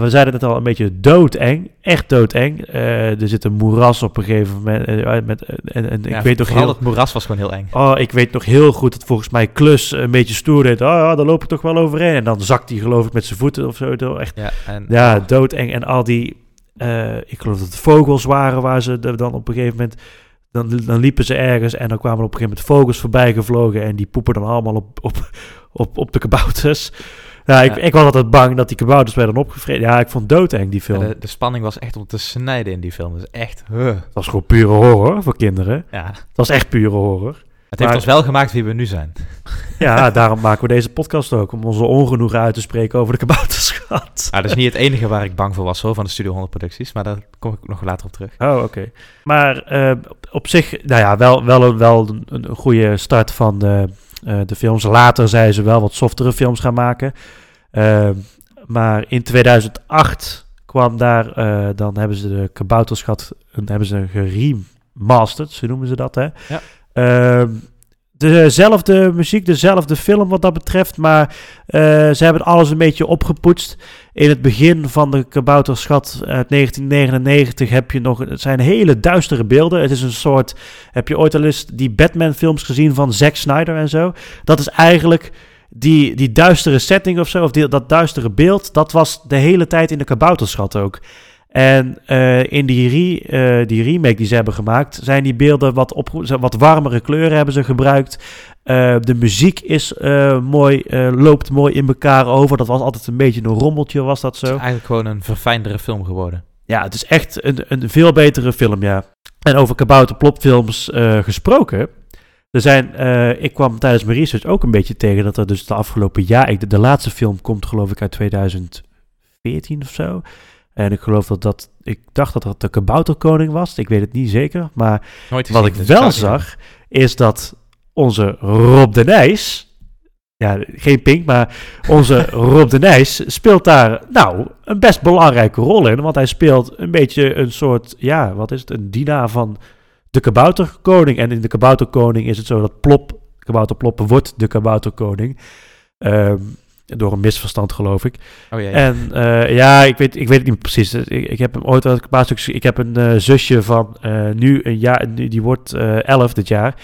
we zeiden het al, een beetje doodeng. Echt doodeng. Eh, er zit een moeras op een gegeven moment. eh, met, eh, en, en Ja, ik weet nog heel... het moeras was gewoon heel eng. Oh, ik weet nog heel goed dat volgens mij Klus een beetje stoer deed. Oh ja, daar loop ik toch wel overheen. En dan zakt hij geloof ik met zijn voeten of zo. Echt, Ja, en, ja, doodeng. En al die, ik geloof dat het vogels waren waar ze dan op een gegeven moment... Dan, dan liepen ze ergens en dan kwamen op een gegeven moment vogels voorbij gevlogen. En die poepen dan allemaal op, op, op, op de kabouters. Ja, ik, Ja. ik was altijd bang dat die kabouters werden opgevreten. Ja, ik vond doodeng die film. Ja, de, de spanning was echt om te snijden in die film. Dus echt, huh. Het was gewoon pure horror voor kinderen. ja. Het was echt pure horror. Het heeft Maar- ons wel gemaakt wie we nu zijn. Ja, daarom maken we deze podcast ook. Om onze ongenoegen uit te spreken over de kabouterschat. *laughs* Ah, dat is niet het enige waar ik bang voor was hoor, van de Studio 100 producties. Maar daar kom ik nog later op terug. Oh, oké. Maar eh, op- zich, nou ja, wel, wel, een, wel een, een goede start van de, eh, de films. Later zijn ze wel wat softere films gaan maken. Eh, maar in 2008 kwam daar, eh, dan hebben ze de kabouterschat, hebben ze geremasterd, zo noemen ze dat, hè? Ja. Dezelfde muziek, dezelfde film wat dat betreft, maar eh, ze hebben alles een beetje opgepoetst. In het begin van de kabouterschat uit 1999 heb je nog, het zijn hele duistere beelden. Het is een soort, heb je ooit al eens die Batman films gezien van Zack Snyder en zo? Dat is eigenlijk die, die duistere setting of zo, of die, dat duistere beeld, dat was de hele tijd in de kabouterschat ook. En eh, in die, re, eh, die remake die ze hebben gemaakt, zijn die beelden wat, op, wat warmere kleuren hebben ze gebruikt. Eh, de muziek is mooi, loopt mooi in elkaar over. Dat was altijd een beetje een rommeltje, was dat Het zo? is eigenlijk gewoon een verfijndere film geworden. Ja, het is echt een, een veel betere film, ja. En over kabouterplopfilms gesproken. Er zijn, ik kwam tijdens mijn research ook een beetje tegen dat er dus de afgelopen jaar... Ik, de, de laatste film komt geloof ik uit 2014 of zo. En ik geloof dat dat... Ik dacht dat dat de Kabouterkoning was. Ik weet het niet zeker. Maar Nooit wat ik wel zag, is dat onze Rob de Nijs... Ja, geen Pink, maar onze *laughs* Rob de Nijs speelt daar nou een best belangrijke rol in. Want hij speelt een beetje een soort, ja, wat is het, een dienaar van de kabouterkoning. En in de kabouterkoning is het zo dat Plop, kabouterploppen wordt de kabouterkoning. Ehm, door een misverstand, geloof ik. Oh ja, ja. En eh, ja, ik weet, ik weet het niet precies. Ik, ik heb hem ooit een paar stukjes. Ik heb een eh, zusje van eh, nu een jaar, die wordt 11 dit jaar.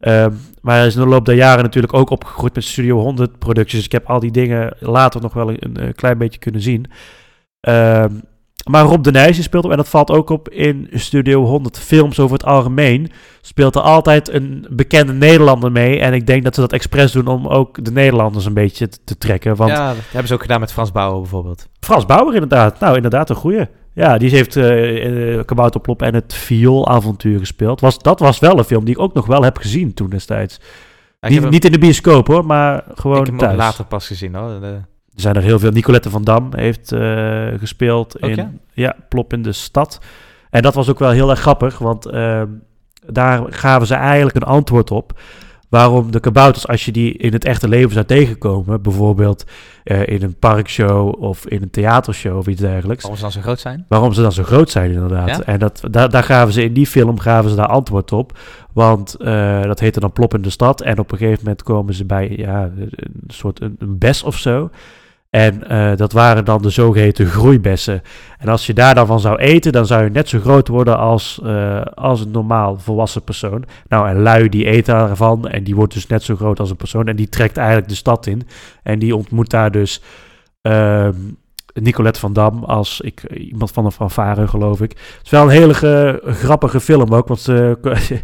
Ehm, maar hij is in de loop der jaren natuurlijk ook opgegroeid met Studio 100 producties. Dus ik heb al die dingen later nog wel een, een klein beetje kunnen zien. Ehm, maar Rob de Nijs die speelt op, en dat valt ook op in Studio 100 films over het algemeen, speelt er altijd een bekende Nederlander mee. En ik denk dat ze dat expres doen om ook de Nederlanders een beetje te, te trekken. Want ja, dat hebben ze ook gedaan met Frans Bauer bijvoorbeeld. Frans Bauer inderdaad. Nou, inderdaad een goeie. Ja, die heeft eh eh, Kabouterplop en het Viool-avontuur gespeeld. Was, dat was wel een film die ik ook nog wel heb gezien toen destijds. Ja, niet, heb hem- niet in de bioscoop hoor, maar gewoon ik heb hem thuis. later pas gezien hoor. De- Er zijn er heel veel. Nicolette van Dam heeft eh, gespeeld in ja? ja? Plop in de Stad. En dat was ook wel heel erg grappig, want ehm, daar gaven ze eigenlijk een antwoord op. Waarom de kabouters, als je die in het echte leven zou tegenkomen, bijvoorbeeld eh, in een parkshow of in een theatershow of iets dergelijks, Waarom ze dan zo groot zijn? waarom ze dan zo groot zijn inderdaad. Ja? En dat, daar, daar gaven ze in die film gaven ze daar antwoord op. Want eh, dat heette dan Plop in de Stad. En op een gegeven moment komen ze bij ja, een soort een, een bes of zo. En eh, dat waren dan de zogeheten groeibessen. En als je daar dan van zou eten, dan zou je net zo groot worden als, eh, als een normaal volwassen persoon. Nou, en lui die eet daarvan en die wordt dus net zo groot als een persoon. En die trekt eigenlijk de stad in. En die ontmoet daar dus ehm, Nicolette van Dam als ik, iemand van een fanfare, geloof ik. Het is wel een hele ge- grappige film ook. Want ze, *laughs* ik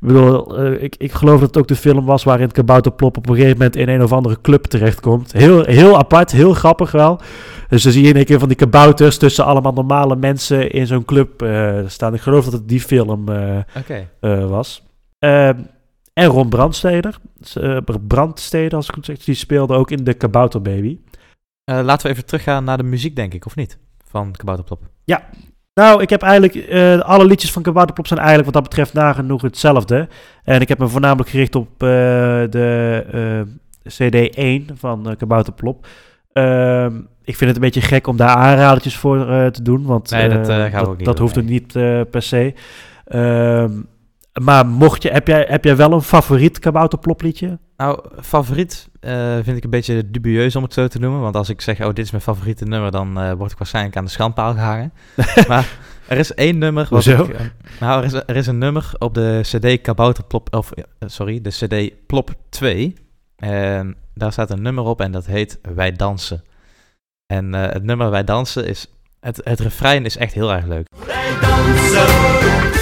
bedoel, eh, ik, ik geloof dat het ook de film was waarin kabouterplop op een gegeven moment in een of andere club terechtkomt. Heel, heel apart, heel grappig wel. Dus dan zie je in een keer van die kabouters tussen allemaal normale mensen in zo'n club eh, staan. Ik geloof dat het die film eh, eh, was. Ehm, en Ron Brandsteder, eh, Brandsteder als ik het zeg, die speelde ook in de Kabouterbaby. Eh, laten we even teruggaan naar de muziek, denk ik, of niet? Van Kabouterplop. Nou, ik heb eigenlijk, eh, alle liedjes van Kabouterplop zijn eigenlijk wat dat betreft nagenoeg hetzelfde. En ik heb me voornamelijk gericht op eh, de eh, CD1 van Kabouterplop. Ehm, ik vind het een beetje gek om daar aanradertjes voor te doen, want Nee, dat, dat doen, hoeft ook niet per se. Maar mocht je, heb, jij, heb jij wel een favoriet kabouterplopliedje? Nou, favoriet eh, vind ik een beetje dubieus om het zo te noemen. Want als ik zeg, oh, dit is mijn favoriete nummer, dan eh, word ik waarschijnlijk aan de schandpaal gehangen. *laughs* maar er is één nummer. wat Hoezo? ik, eh, nou, er is, er is een nummer op de CD Kabouterplop, of sorry, de CD Plop 2. En daar staat een nummer op en dat heet Wij Dansen. En eh, het nummer Wij Dansen is, het, het refrein is echt heel erg leuk. Wij dansen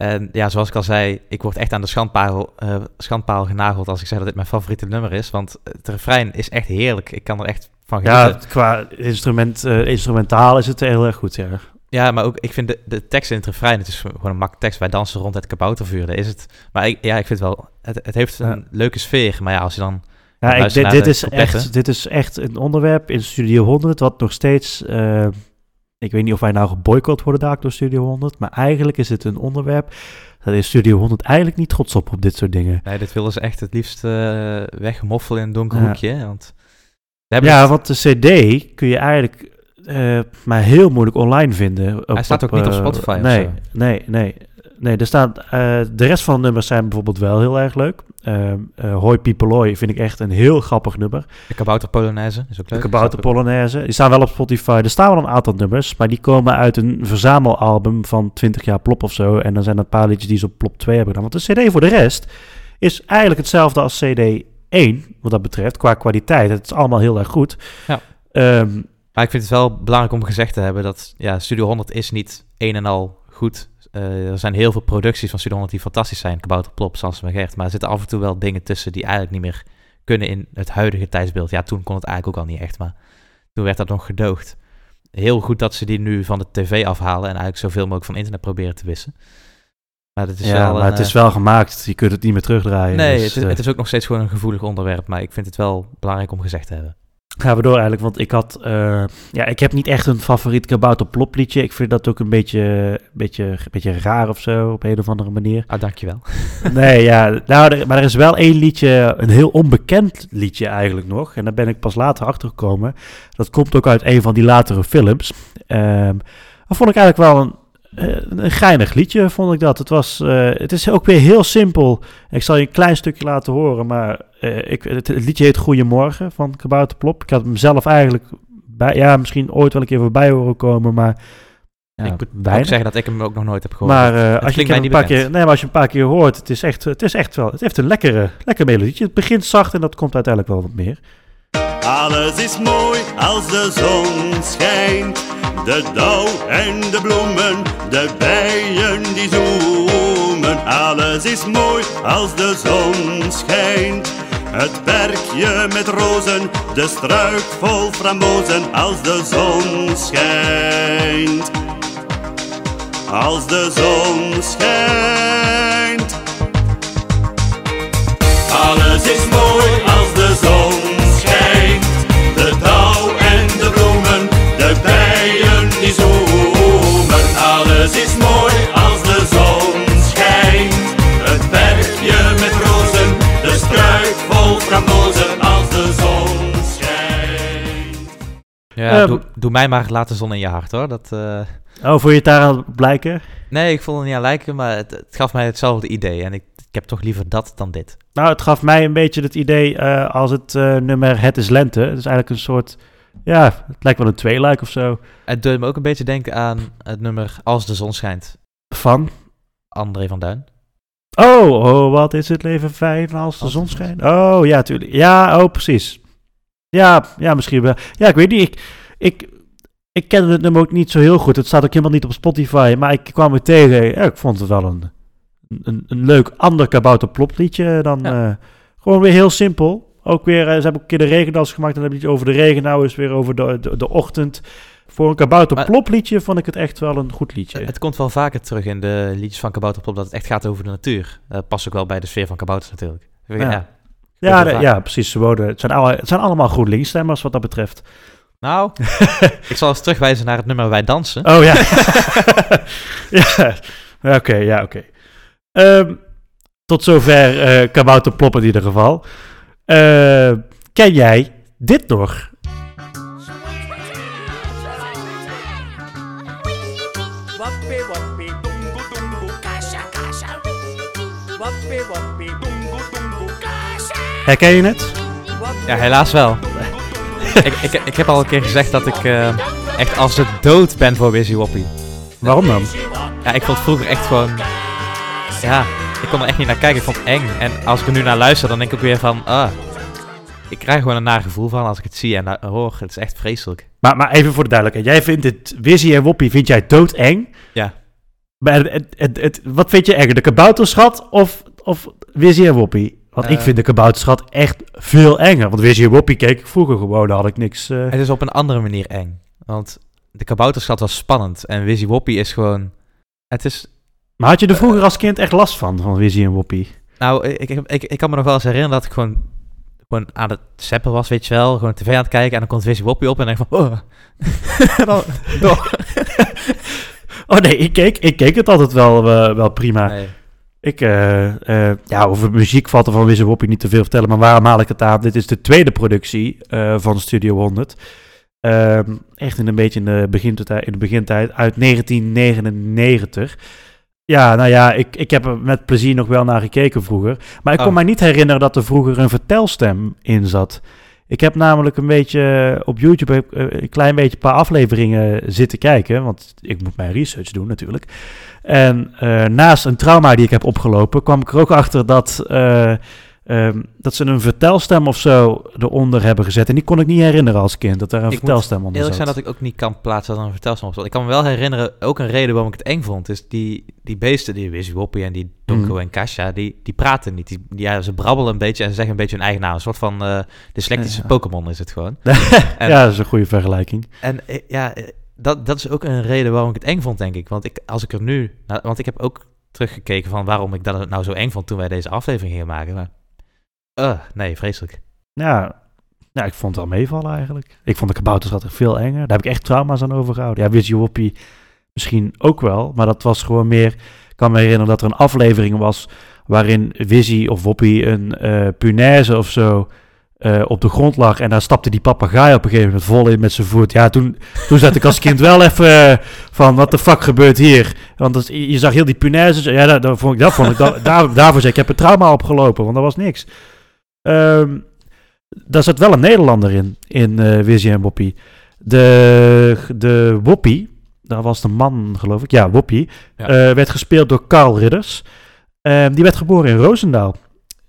En ja, zoals ik al zei, ik word echt aan de schandpaal, eh, schandpaal genageld als ik zeg dat dit mijn favoriete nummer is. Want het refrein is echt heerlijk. Ik kan er echt van Ja, genieten. qua instrument, eh, instrumentaal is het heel erg goed, ja. Ja, maar ook, ik vind de, de tekst in het refrein, het is gewoon een mak tekst. Wij dansen rond het kaboutervuur, daar is het. Maar ik, ja, ik vind wel, het, het heeft een Ja. leuke sfeer. Maar ja, als je dan... Ja, ik, dit, dit, de is echt, dit is echt een onderwerp in Studio 100 wat nog steeds... eh, ik weet niet of wij nou geboycott worden daar door Studio 100, maar eigenlijk is het een onderwerp... Dat is Studio 100 eigenlijk niet trots op, op dit soort dingen. Nee, dit willen ze echt het liefst eh wegmoffelen in een donker Ja. hoekje. hè, Want Ja, het- want de CD kun je eigenlijk eh, maar heel moeilijk online vinden. Op- Hij staat ook niet op eh, Spotify of Nee, zo. nee, nee. Nee, er staat, eh, de rest van de nummers zijn bijvoorbeeld wel heel erg leuk. Ehm eh, Hoi vind ik echt een heel grappig nummer. de kabouter Polonaise is ook De leuk. Kabouter Polonaise. Die staan wel op Spotify. Er staan wel een aantal nummers, maar die komen uit een verzamelalbum van 20 jaar Plop of zo. En dan zijn er een paar liedjes die ze op Plop 2 hebben gedaan. Want de CD voor de rest is eigenlijk hetzelfde als CD 1, wat dat betreft, qua kwaliteit. Het is allemaal heel erg goed. Ja. Ehm, Maar ik vind het wel belangrijk om gezegd te hebben dat ja, Studio 100 is niet een en al goed. Eh, er zijn heel veel producties van Studio 100 die fantastisch zijn. Kabouter Plop, Sans en Gert. Maar er zitten af en toe wel dingen tussen die eigenlijk niet meer kunnen in het huidige tijdsbeeld. Ja, toen kon het eigenlijk ook al niet echt, maar toen werd dat nog gedoogd. Heel goed dat ze die nu van de tv afhalen en eigenlijk zoveel mogelijk van internet proberen te wissen. Maar het is ja, wel maar een, het is eh, wel gemaakt. Je kunt het niet meer terugdraaien. Nee, dus, het, is, eh, het is ook nog steeds gewoon een gevoelig onderwerp, maar ik vind het wel belangrijk om gezegd te hebben. Gaan we door eigenlijk, want ik had... eh, ja, ik heb niet echt een favoriet kabouter plopliedje. Ik vind dat ook een beetje, beetje, beetje raar of zo, op een of andere manier. Ah, dankjewel. *laughs* Nee, ja, nou, er- maar er is wel één liedje, een heel onbekend liedje eigenlijk nog. En daar ben ik pas later achter gekomen. Dat komt ook uit een van die latere films. Ehm dat vond ik eigenlijk wel een, een geinig liedje, vond ik dat. Het, was, eh, het is ook weer heel simpel. Ik zal je een klein stukje laten horen, maar eh, ik, het, het liedje heet Goeiemorgen van Kabouter Plop. Ik had hem zelf eigenlijk, bij, ja, misschien ooit wel een keer voorbij horen komen, maar... Ja, ik moet weinig. zeggen dat ik hem ook nog nooit heb gehoord. Maar eh, Het als je hem een paar keer, nee, maar als je een paar keer hoort, het is echt, het is echt wel, het heeft een lekkere, lekker melodietje. Het begint zacht en dat komt uiteindelijk wel wat meer. Alles is mooi als de zon schijnt. De dauw en de bloemen, de bijen die zoemen. Alles is mooi als de zon schijnt. Het berkje met rozen, de struik vol frambozen als de zon schijnt. Als de zon schijnt. Alles is mooi als de zon Alles is mooi als de zon schijnt. Het bergje met rozen, de struik vol frambozen als de zon schijnt. Ja, Eh, doe, doe mij maar laat de zon in je hart hoor. Dat, eh, Oh, voor je het daar aan blijken? Nee, ik vond het niet aan lijken, maar het, het gaf mij hetzelfde idee. En ik, ik heb toch liever dat dan dit. Nou, het gaf mij een beetje het idee eh, als het eh, nummer Het is Lente. Het is eigenlijk een soort, ja, het lijkt wel een tweeluik of zo. Het deed me ook een beetje denken aan het nummer Als de zon schijnt, Van, André van Duin. oh, oh, wat is het leven fijn als de Als zon schijnt. Oh, ja, tuurlijk. Ja, oh, precies. Ja, ja, misschien wel. Ja, ik weet niet. Ik, ik, ik kende het nummer ook niet zo heel goed. Het staat ook helemaal niet op Spotify. Maar ik kwam het tegen. Ja, ik vond het wel een, een, een leuk ander kabouter plopliedje dan... Ja. eh, gewoon weer heel simpel. Ook weer, eh, ze hebben ook een keer de regendans gemaakt. En dan heb je het over de regen. Nou is weer over de, de, de ochtend. Voor een kabouter Maar- plopliedje vond ik het echt wel een goed liedje. Het komt wel vaker terug in de liedjes van Kabouter Plop dat het echt gaat over de natuur. Dat past ook wel bij de sfeer van Kabouters natuurlijk. Ja. Ja. Ja, de- precies. Ze wonen, het, zijn alle, het zijn allemaal GroenLinks-stemmers wat dat betreft. Nou, *laughs* ik zal eens terugwijzen naar het nummer Wij Dansen. Oh *laughs* ja. ja. Oké, ja, oké. Ehm, tot zover eh Kabouter Plop in ieder geval. Eh, ken jij dit nog? Herken je het? Ja, helaas wel. ik, ik, ik heb al een keer gezegd dat ik eh, echt als de dood ben voor Wizzy Woppie. Waarom dan? Ja, ik vond het vroeger echt gewoon... Ja, kon er echt niet naar kijken. Ik vond het eng. En als ik er nu naar luister, dan denk ik ook weer van... Ah, ik krijg gewoon een naar gevoel van als ik het zie en hoor. Het is echt vreselijk. Maar, maar even voor de duidelijkheid. Jij vindt het Wizzy en Woppie vind jij doodeng? Ja. Maar het, het, het, wat vind je enger? De kabouterschat of, of Wizzy en Woppie? Want ik Eh. vind de kabouterschat echt veel enger. Want Wizzy en Woppie keek ik vroeger gewoon. Daar had ik niks... eh, Het is op een andere manier eng. Want de kabouterschat was spannend. En Wizzy Woppie is gewoon... Het is... Maar had je er vroeger als kind echt last van, van Wizzy en Woppie? Nou, ik, ik, ik, ik kan me nog wel eens herinneren dat ik gewoon, gewoon aan het zeppen was, weet je wel. Gewoon tv aan het kijken en dan komt Wizzy Woppie op en dan denk ik van... Oh. *laughs* Dan door. *laughs* Oh nee, ik keek, ik keek het altijd wel, eh, wel prima. Nee. Ik, eh, eh, ja, over muziek valt er van Wizzy Woppie niet te veel vertellen. Maar waarom haal ik het aan? Dit is de tweede productie eh, van Studio 100. Ehm, echt in een beetje in de, begintijd, in de begintijd uit 1999. Ja, nou ja, ik, ik heb er met plezier nog wel naar gekeken vroeger. Maar ik kon Oh. mij niet herinneren dat er vroeger een vertelstem in zat. Ik heb namelijk een beetje eh, op YouTube eh, een klein beetje een paar afleveringen zitten kijken. Want ik moet mijn research doen natuurlijk. En eh, naast een trauma die ik heb opgelopen, kwam ik er ook achter dat, ehm, dat ze een vertelstem of zo eronder hebben gezet. En die kon ik niet herinneren als kind, dat er een Ik vertelstem onder Eerlijk zat. zijn dat ik ook niet kan plaatsen dat er een vertelstem op zat. Ik kan me wel herinneren, ook een reden waarom ik het eng vond, is die, die beesten, die Wizzy en die Donko Mhm. en Kasha, die, die praten niet. Die, ja, ze brabbelen een beetje en ze zeggen een beetje hun eigen naam. Een soort van eh dyslectische Ja. Pokémon is het gewoon. *laughs* En- ja, dat is een goede vergelijking. En eh, ja, eh, dat, dat is ook een reden waarom ik het eng vond, denk ik. Want ik, als ik er nu... nou, want ik heb ook teruggekeken van waarom ik dat nou zo eng vond toen wij deze aflevering gingen maken. Maar, eh, nee, vreselijk. Ja, ik vond het wel meevallen eigenlijk. Ik vond de kabouterschat echt veel enger. Daar heb ik echt trauma's aan overgehouden. Ja, Wizzy Woppie misschien ook wel, maar dat was gewoon meer... Ik kan me herinneren dat er een aflevering was waarin Wizzy of Woppie een eh punaise of zo eh, op de grond lag. En daar stapte die papegaai op een gegeven moment vol in met zijn voet. Ja, toen, toen zat ik als kind wel *laughs* even van, wat de fuck gebeurt hier? Want dat, je zag heel die punaise. Ja, dat, dat vond ik, dat vond ik, dat, daar, daarvoor zei ik, ik heb een trauma opgelopen, want dat was niks. Ehm daar zat wel een Nederlander in, in eh Wizzy en Woppie. De, de Woppie, dat was de man geloof ik, ja, Woppie, Ja. eh, werd gespeeld door Carl Ridders. Ehm, die werd geboren in Roosendaal.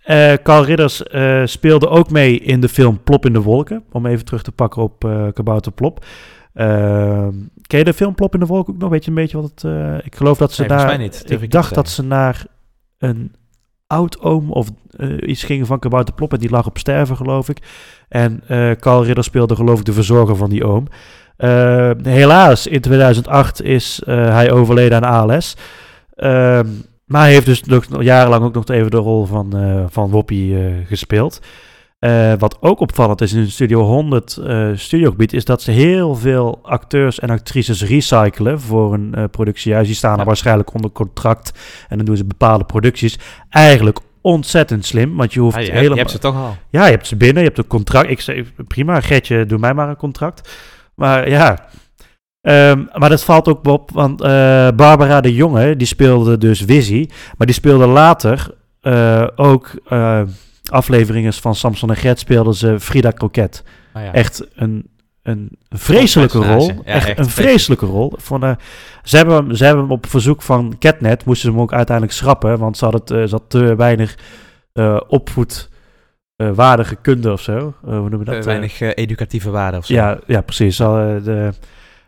Eh Carl Ridders speelde ook mee in de film Plop in de Wolken, om even terug te pakken op eh Kabouter Plop. Ehm, ken je de film Plop in de Wolken ook nog? Weet je een beetje wat het... ik geloof dat ze Nee, daar... ik dacht dat ze naar een oud-oom of eh, iets gingen van Kabouter Plop. En die lag op sterven, geloof ik. En eh Carl Ridder speelde, geloof ik, de verzorger van die oom. Eh, helaas, in 2008 is eh, hij overleden aan ALS. Ehm, maar hij heeft dus nog jarenlang ook nog even de rol van, van Woppie gespeeld. Eh, wat ook opvallend is in Studio 100 eh, studiogebied, is dat ze heel veel acteurs en actrices recyclen voor een eh, productiehuis. Die staan er Ja. waarschijnlijk onder contract en dan doen ze bepaalde producties. Eigenlijk ontzettend slim, want je hoeft Ah, je, helemaal... je hebt ze toch al. Ja, je hebt ze binnen, je hebt een contract. Ik zei, prima, Gertje, doe mij maar een contract. Maar ja, Ehm, maar dat valt ook op, want Barbara de Jonge, die speelde dus Wizzy. Maar die speelde later ook afleveringen van Samson en Gert speelde ze Frida Kroket. Ah, ja. Echt een, een vreselijke rol. Ja, echt, echt een vreselijke rol. Vond, eh, ze, hebben hem, ze hebben hem op verzoek van Catnet, moesten ze hem ook uiteindelijk schrappen. Want ze had, het, eh, ze had te weinig eh opvoedwaardige kunde of zo. Eh, hoe noemen we dat? Eh, Eh, weinig eh, educatieve waarde of zo. ja, ja, precies. Eh, de,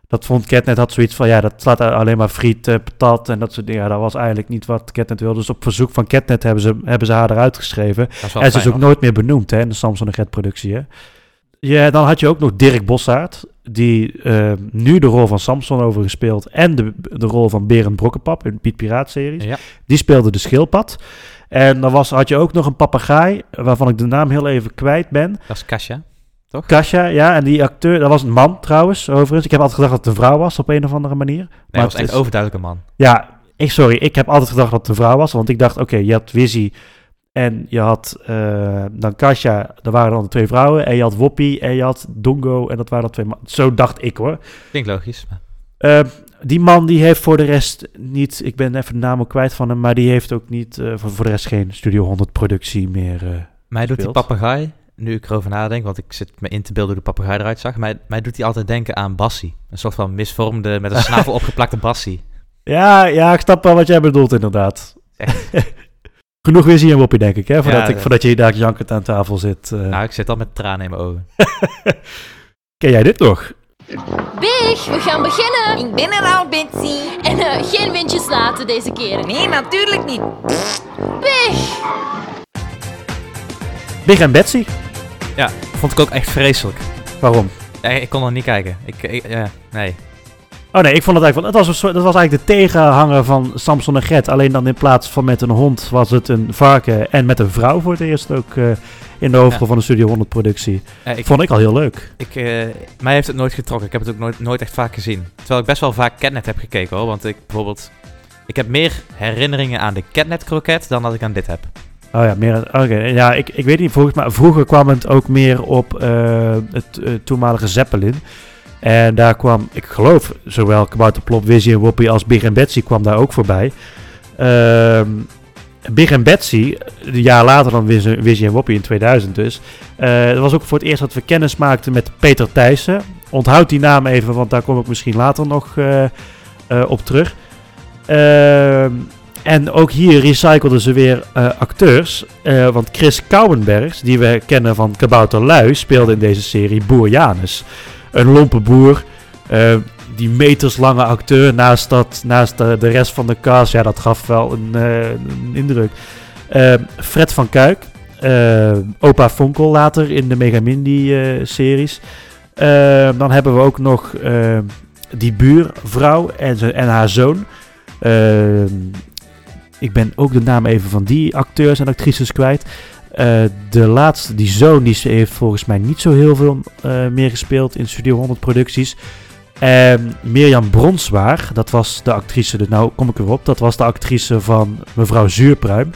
dat vond Catnet had zoiets van, ja, dat slaat alleen maar friet, eh, patat en dat soort dingen. Ja, dat was eigenlijk niet wat Catnet wilde. Dus op verzoek van Catnet hebben ze, hebben ze haar eruit geschreven. En ze is fijn, ook nooit meer benoemd hè, in de Samson en Gert productie. Hè. Ja, dan had je ook nog Dirk Bossaert, die eh, nu de rol van Samson overgespeeld en de, de rol van Berend Brokkenpap in de Piet Piraat series. Ja. Die speelde de schildpad. En dan was, had je ook nog een papegaai, waarvan ik de naam heel even kwijt ben. Dat is Kasia. Toch? Kasia, ja. En die acteur, dat was een man trouwens, overigens. Ik heb altijd gedacht dat het een vrouw was, op een of andere manier. Nee, was het echt is- overduidelijk een man. Ja, ik, sorry, ik heb altijd gedacht dat het een vrouw was. Want ik dacht, oké, je had Wizzy en je had eh, dan Kasia. Dat waren dan de twee vrouwen. En je had Woppie en je had Dongo. En dat waren dan twee mannen. Zo dacht ik hoor. Klinkt logisch. maar- Eh, die man die heeft voor de rest niet... Ik ben even de naam ook kwijt van hem. Maar die heeft ook niet eh, voor, voor de rest geen Studio 100 productie meer. eh. Mij doet die papegaai, nu ik erover nadenk, want ik zit me in te beelden hoe de papegaai eruit zag. Mij, mij doet hij altijd denken aan Bassie. Een soort van misvormde, met een snavel *laughs* opgeplakte Bassie. Ja, ja, ik snap wel wat jij bedoelt inderdaad. Echt. *laughs* Genoeg Wizzy en Woppie denk ik, hè? Voordat, Ja, ik, voordat je daar jankend aan tafel zit. eh. Nou, ik zit al met tranen in mijn ogen. *laughs* Ken jij dit nog? Big, we gaan beginnen. Ik ben er al, Betsy. En eh, geen windjes laten deze keer. Nee, natuurlijk niet. Big! Big en Betsy? Ja, vond ik ook echt vreselijk. Waarom? Ik kon er niet kijken. Ik, ik- ja, nee. Oh nee, ik vond het eigenlijk... Het was, een soort, dat was eigenlijk de tegenhanger van Samson en Gert. Alleen dan in plaats van met een hond was het een varken en met een vrouw voor het eerst ook eh, in de hoofdrol Ja. van de Studio 100 productie. Ja, ik, Vond ik al heel leuk. ik, eh, mij heeft het nooit getrokken. Ik heb het ook nooit, nooit echt vaak gezien. Terwijl ik best wel vaak Catnet heb gekeken hoor. Want ik bijvoorbeeld... Ik heb meer herinneringen aan de Catnet kroket dan dat ik aan dit heb. Oh ja, meer... Oké, ja, ik, ik weet niet. Volgens mij, vroeger kwam het ook meer op eh, het eh, toenmalige Zeppelin. En daar kwam, ik geloof, zowel Kabouter Plop, Wizzy en als Big en Betsy kwam daar ook voorbij. Ehm, Big en Betsy, een jaar later dan Wizzy, en in 2000 dus. eh, dat was ook voor het eerst dat we kennis maakten met Peter Thijssen. Onthoud die naam even, want daar kom ik misschien later nog op terug. Ehm, en ook hier recycleden ze weer eh, acteurs. eh, want Chris Kouwenbergs, die we kennen van Kabouter Lui, speelde in deze serie Boer Janus. Een lompe boer. eh, die meterslange acteur naast, dat, naast de, de rest van de cast. Ja, dat gaf wel een, indruk. Fred van Kuik. opa Fonkel later in de Megamindy-series. dan hebben we ook nog die buurvrouw en, en haar zoon. Ik ben ook de naam even van die acteurs en actrices kwijt. Eh, de laatste, die zoon, die heeft volgens mij niet zo heel veel eh, meer gespeeld in Studio 100 producties. En Mirjam Bronswaar, dat was de actrice, dus nou kom ik erop, dat was de actrice van mevrouw Zuurpruim.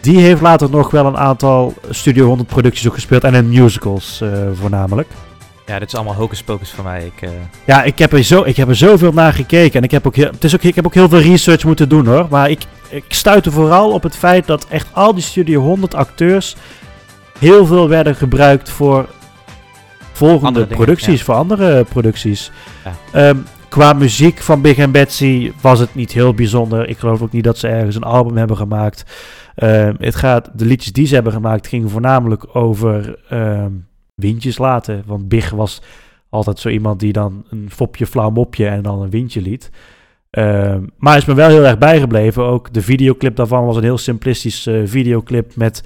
Die heeft later nog wel een aantal Studio 100 producties ook gespeeld en in musicals eh, voornamelijk. Ja, dit is allemaal hocus pocus voor mij. Ik, Ja, ik heb, er zo, ik heb er zoveel naar gekeken. En ik heb, ook heel, het is ook, ik heb ook heel veel research moeten doen hoor. Maar ik, ik stuitte vooral op het feit dat echt al die Studio 100 acteurs heel veel werden gebruikt voor volgende Andere dingen, producties, ja. voor andere producties. Ja. Ehm, qua muziek van Big and Betsy was het niet heel bijzonder. Ik geloof ook niet dat ze ergens een album hebben gemaakt. Ehm, het gaat, de liedjes die ze hebben gemaakt gingen voornamelijk over ehm, windjes laten. Want Big was altijd zo iemand die dan een fopje, flauw mopje en dan een windje liet. Ehm, maar is me wel heel erg bijgebleven. Ook de videoclip daarvan was een heel simplistische videoclip met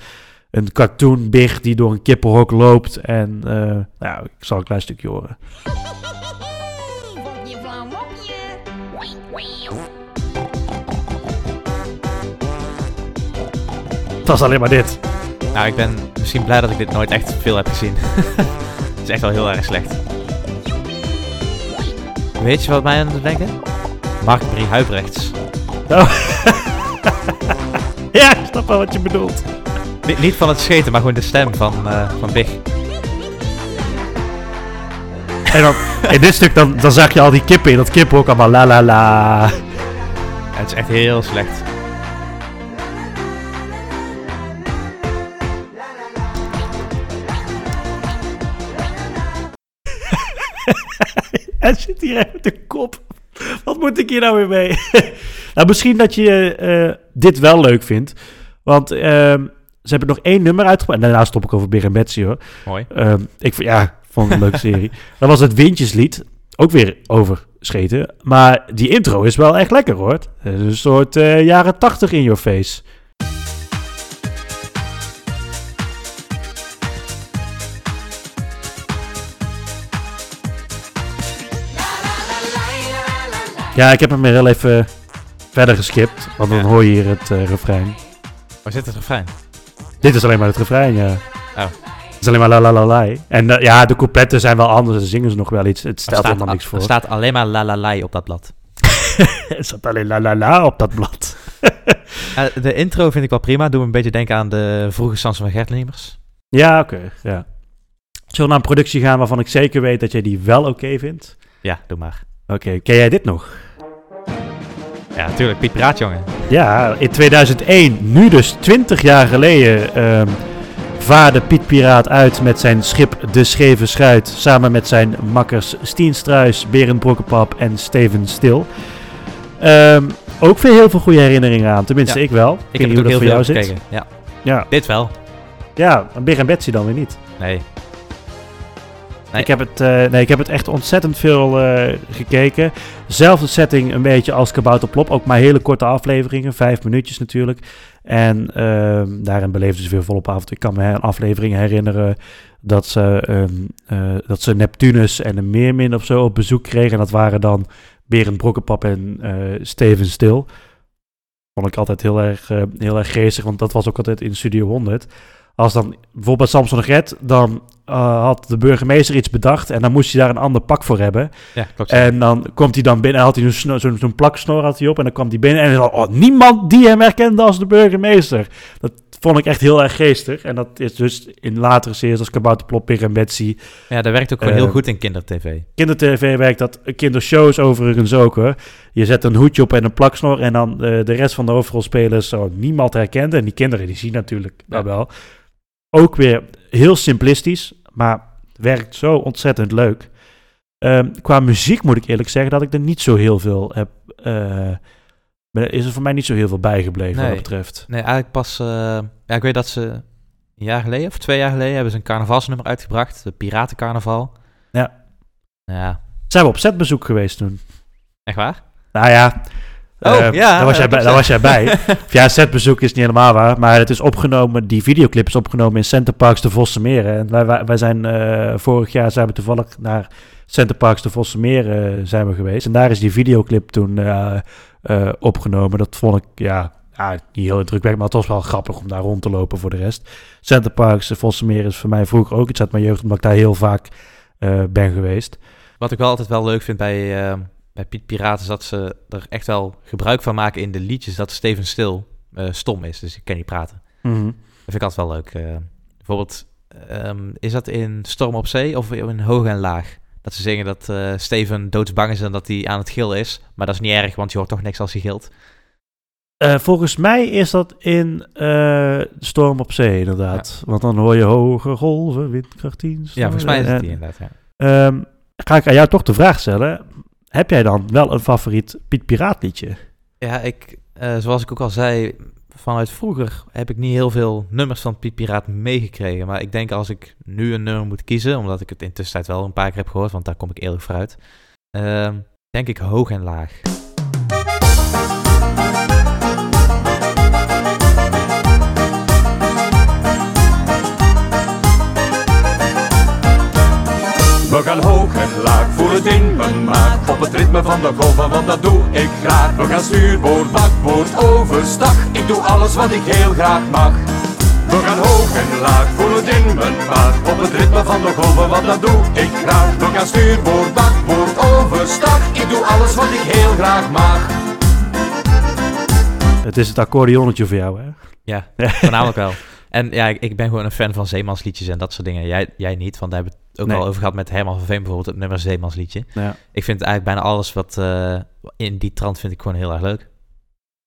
een cartoon Big die door een kippenhok loopt. En eh, nou, ja, ik zal een klein stukje horen. Het was alleen maar dit. nou, ik ben misschien blij dat ik dit nooit echt veel heb gezien. *laughs* Het is echt wel heel erg slecht. Weet je wat mij aan het denken? Mark Brie Huibrechts. Oh. *laughs* ja, ik snap wel wat je bedoelt. Ni- niet van het scheten, maar gewoon de stem van, eh, van Big. En dan, in dit stuk dan, dan zag je al die kippen in dat kippenhok allemaal la la la. Ja, het is echt heel slecht. *laughs* Hij zit hier even met de kop. *laughs* Wat moet ik hier nou weer mee? *laughs* nou, misschien dat je eh, dit wel leuk vindt. Want ehm, ze hebben nog één nummer uitgebracht. En daarna stop ik over Big en Betsy hoor. Mooi. Ehm, ik vond- ja, vond het een leuke serie. *laughs* Dat was het Windjeslied. Ook weer over scheten. Maar die intro is wel echt lekker hoor. Het is een soort eh, jaren tachtig in your face. Ja, ik heb hem weer heel even verder geskipt. Want dan Ja. hoor je hier het eh, refrein. Waar zit het refrein? Dit is alleen maar het refrein, ja. Oh. is alleen maar la la la la. En eh, ja, de coupletten zijn wel anders. Ze zingen ze nog wel iets. Het stelt staat, helemaal niks voor. er staat alleen maar la la la op dat blad. *laughs* Er staat alleen la la la op dat blad. *laughs* Eh, de intro vind ik wel prima. Doe me een beetje denken aan de vroege Samson van Gertlimers. Ja, oké. ja. Zullen we naar een productie gaan waarvan ik zeker weet dat jij die wel oké vindt? Ja, doe maar. Oké, ken jij dit nog? Ja, natuurlijk. Piet Praat, jongen. Ja, in 2001, nu dus 20 jaar geleden, ehm, vaarde Piet Piraat uit met zijn schip De Scheve Schuit. Samen met zijn makkers Stien Struis, Berend Brokkenpap en Steven Stil. Ehm, ook weer heel veel goede herinneringen aan, tenminste Ja. ik wel. Ik weet heb het ook heel veel voor jou zit. Ja. Ja, Dit wel. ja, Big en Betsy dan weer niet. Nee. Ik, heb het, eh, nee, ik heb het echt ontzettend veel eh, gekeken. Zelfde setting een beetje als Kabouter Plop. Ook maar hele korte afleveringen. Vijf minuutjes natuurlijk. En ehm, daarin beleefden ze weer volop avond. Ik kan me een aflevering herinneren dat ze, ehm, eh, dat ze Neptunus en een Meermin of zo op bezoek kregen. En dat waren dan Berend Brokkenpap en Steven Stil. Vond ik altijd heel erg, heel erg geestig, want dat was ook altijd in Studio 100. Als dan bijvoorbeeld Samson Gret, dan eh, had de burgemeester iets bedacht en dan moest hij daar een ander pak voor hebben. Ja, klopt. En dan komt hij dan binnen en had hij zo'n zo'n zo'n plaksnor had hij op en dan kwam hij binnen en dan oh, niemand die hem herkende als de burgemeester. Dat vond ik echt heel erg geestig en dat is dus in latere series als Kabouterplop, Pig en Betsy. Ja, dat werkt ook gewoon Eh, heel goed in kindertv. Kindertv werkt dat, kindershows overigens ook hoor. Je zet een hoedje op en een plaksnor en dan eh, de rest van de hoofdrolspelers zo niemand herkende. En die kinderen die zien natuurlijk Ja. wel. Ook weer heel simplistisch, maar werkt zo ontzettend leuk. Ehm, qua muziek moet ik eerlijk zeggen dat ik er niet zo heel veel heb. eh, is er voor mij niet zo heel veel bijgebleven wat dat betreft. Nee, eigenlijk pas... eh, ja, ik weet dat ze een jaar geleden of twee jaar geleden hebben ze een carnavalsnummer uitgebracht. De Piratencarnaval. Ja. Ja, Zijn we op setbezoek geweest toen? echt waar? Nou ja. Oh, eh, ja, Daar was, eh, jij bij, op daar was jij bij. Of ja, setbezoek is niet helemaal waar. Maar het is opgenomen, die videoclip is opgenomen in Center Parks de Vossenmeren. En wij, wij, wij zijn eh, vorig jaar zijn we toevallig naar Center Parks de Vossenmeren eh, zijn we geweest. En daar is die videoclip toen eh, eh, opgenomen. Dat vond ik, ja, ja, niet heel indrukwekkend, maar het was wel grappig om daar rond te lopen voor de rest. Center Parks de Vossenmeren is voor mij vroeger ook iets uit mijn jeugd, omdat ik daar heel vaak eh, ben geweest. Wat ik wel altijd wel leuk vind bij, eh, bij Piet Piraat is dat ze er echt wel gebruik van maken in de liedjes dat Steven Stil eh, stom is. Dus ik kan niet praten. Mhm. Dat vind ik altijd wel leuk. eh. bijvoorbeeld, ehm, is dat in Storm op Zee of in Hoog en Laag? Dat ze zeggen dat eh, Steven doodsbang is en dat hij aan het gillen is. Maar dat is niet erg, want je hoort toch niks als hij gilt. Volgens mij is dat in Storm op Zee, inderdaad. Want dan hoor je hoge golven, windkracht 10. Ja, volgens mij is het die inderdaad, ja. ehm, ga ik aan jou toch de vraag stellen. Heb jij dan wel een favoriet Piet Piraat liedje? Ja, ik, eh, zoals ik ook al zei, vanuit vroeger heb ik niet heel veel nummers van Piet Piraat meegekregen. Maar ik denk als ik nu een nummer moet kiezen, omdat ik het in tussentijd wel een paar keer heb gehoord, want daar kom ik eerlijk vooruit. ehm, denk ik hoog en laag. We gaan hoog en laag, voel het in mijn maag Op het ritme van de golven, want dat doe ik graag. We gaan stuurboord, bakboord, overstag. Ik doe alles wat ik heel graag mag. We gaan hoog en laag, voel het in mijn maag Op het ritme van de golven, want dat doe ik graag. We gaan stuurboord, bakboord, overstag. Ik doe alles wat ik heel graag mag. Het is het accordeonnetje voor jou, hè? Ja, *laughs* voornamelijk wel. En ja, ik, ben gewoon een fan van zeemansliedjes en dat soort dingen. Jij, jij niet, want daar hebben ook Nee. al over gehad met Herman van Veen bijvoorbeeld, het nummer Zeemansliedje. Ja. Ik vind eigenlijk bijna alles wat eh, in die trant vind ik gewoon heel erg leuk.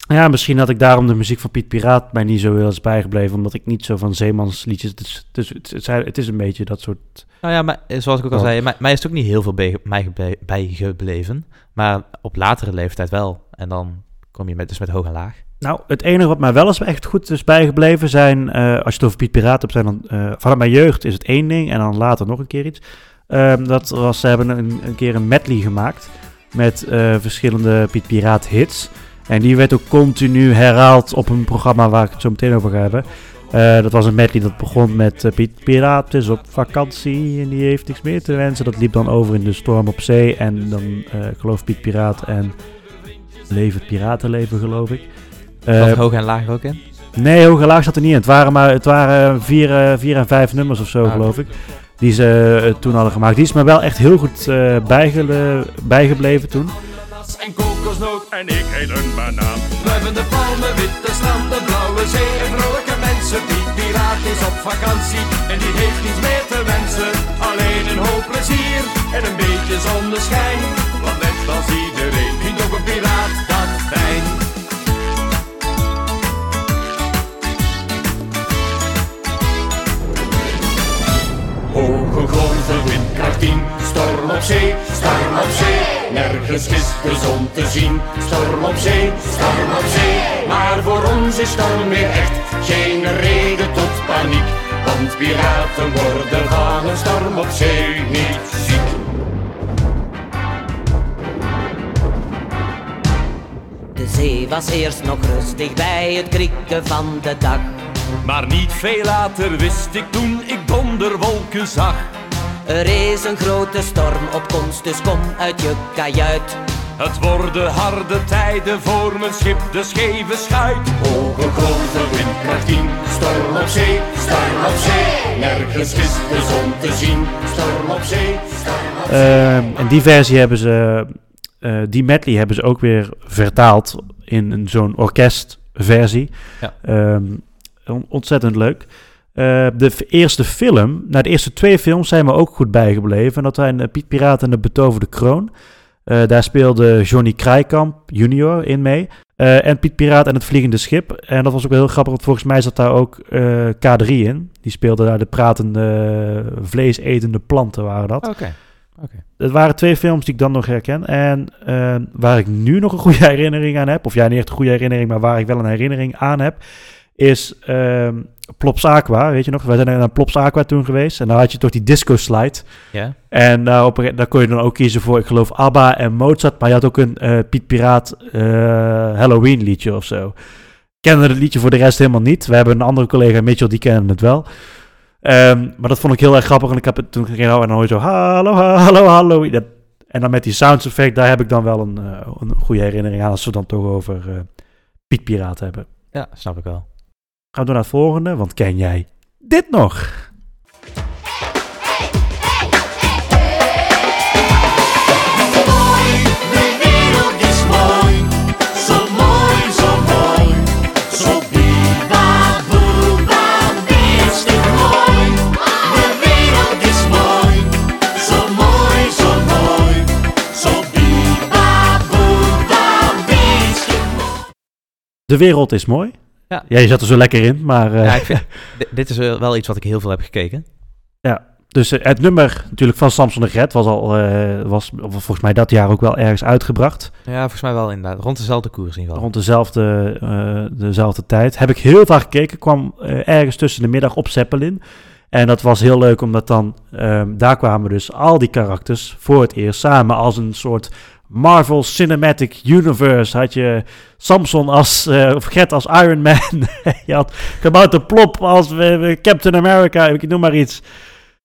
Ja, misschien had ik daarom de muziek van Piet Piraat mij niet zo heel eens bijgebleven. Omdat ik niet zo van zeemansliedjes... Het is, het is, het is, het is een beetje dat soort... Nou ja, maar eh, zoals ik ook al Oh. zei, mij, mij is het ook niet heel veel bij- mij bijgebleven. Maar op latere leeftijd wel. En dan kom je met, dus met hoog en laag. Nou, het enige wat mij wel eens echt goed is bijgebleven zijn, eh, als je het over Piet Piraat hebt, zijn dan, eh, vanuit mijn jeugd is het één ding en dan later nog een keer iets. Ehm, dat was, ze hebben een, keer een medley gemaakt met eh, verschillende Piet Piraat hits. En die werd ook continu herhaald op een programma waar ik het zo meteen over ga hebben. Dat was een medley dat begon met Piet Piraat is op vakantie en die heeft niks meer te wensen. Dat liep dan over in de storm op zee en dan geloof Piet Piraat en Leef het piratenleven geloof ik. Was Eh, hoog en laag ook in? Nee, hoog en laag zat er niet in. Het waren maar het waren vier, eh, vier en vijf nummers of zo, Ah, geloof ik. Die ze eh, toen hadden gemaakt. Die is me wel echt heel goed eh, bijgele- bijgebleven toen. en kokosnoot En ik eet een banaan. Wuivende palmen, witte stranden, blauwe zee en vrolijke mensen. Piet Piraat is op vakantie en die heeft niets meer te wensen. Alleen een hoop plezier en een beetje zonneschijn. Want net als iedereen op zee, storm op zee. Nergens is de zon te zien, storm op zee, storm op zee. Maar voor ons is storm weer echt geen reden tot paniek. Want piraten worden van een storm op zee niet ziek. De zee was eerst nog rustig bij het krieken van de dag. Maar niet veel later wist ik toen ik donderwolken zag. Er is een grote storm op komst, dus kom uit je kajuit. Het worden harde tijden voor mijn schip, de scheve schuit. Hoge golven, windkracht 10, storm op zee, storm op zee. Nergens is de zon te zien, storm op zee, storm op zee. Ehm, en die versie hebben ze, eh, die medley hebben ze ook weer vertaald in een zo'n orkestversie. Ja. Ehm, on- ontzettend leuk. Eh, de eerste film, nou de eerste twee films zijn me ook goed bijgebleven. En dat zijn eh, Piet Piraat en de Betoverde Kroon. Eh, daar speelde Johnny Krijkamp junior in mee. En Piet Piraat en het Vliegende Schip. En dat was ook wel heel grappig, want volgens mij zat daar ook eh, K3 in. Die speelde daar de pratende, vleesetende planten waren dat. Oké. Het waren twee films die ik dan nog herken. En waar ik nu nog een goede herinnering aan heb, of ja, niet echt een goede herinnering, maar waar ik wel een herinnering aan heb, is ehm Plops Aqua. Weet je nog? Wij zijn naar Plops Aqua toen geweest. En dan had je toch die disco slide. Ja. En daar, op, een- daar kon je dan ook kiezen voor, ik geloof, ABBA en Mozart. Maar je had ook een eh, Piet Piraat eh, Halloween liedje of zo. Kende het liedje voor de rest helemaal niet. We hebben een andere collega, Mitchell, die kende het wel. Ehm, maar dat vond ik heel erg grappig. En ik heb het toen ging en dan hoor je zo, hallo, hallo, hallo. Dat, en dan met die sounds effect, daar heb ik dan wel een, eh, een goede herinnering aan. Als we het dan toch over eh, Piet Piraat hebben. Ja, snap ik wel. Gaan we naar het volgende, want ken jij dit nog? De wereld is mooi, Ja. Ja, je zat er zo lekker in, maar... eh, Ja, ik vind, *laughs* di- dit is wel iets wat ik heel veel heb gekeken. Dus eh, het nummer natuurlijk van Samson de Gret was al, eh, was volgens mij dat jaar ook wel ergens uitgebracht. Ja, volgens mij wel inderdaad. Rond dezelfde koers in ieder geval. Rond dezelfde, dezelfde tijd. Heb ik heel vaak gekeken. Kwam ergens tussen de middag op Zeppelin. En dat was heel leuk, omdat dan... ehm, daar kwamen dus al die karakters voor het eerst samen als een soort... Marvel Cinematic Universe had je Samson als, eh, of Gert als Iron Man. *laughs* je had Kabouter Plop als eh, Captain America, ik noem maar iets.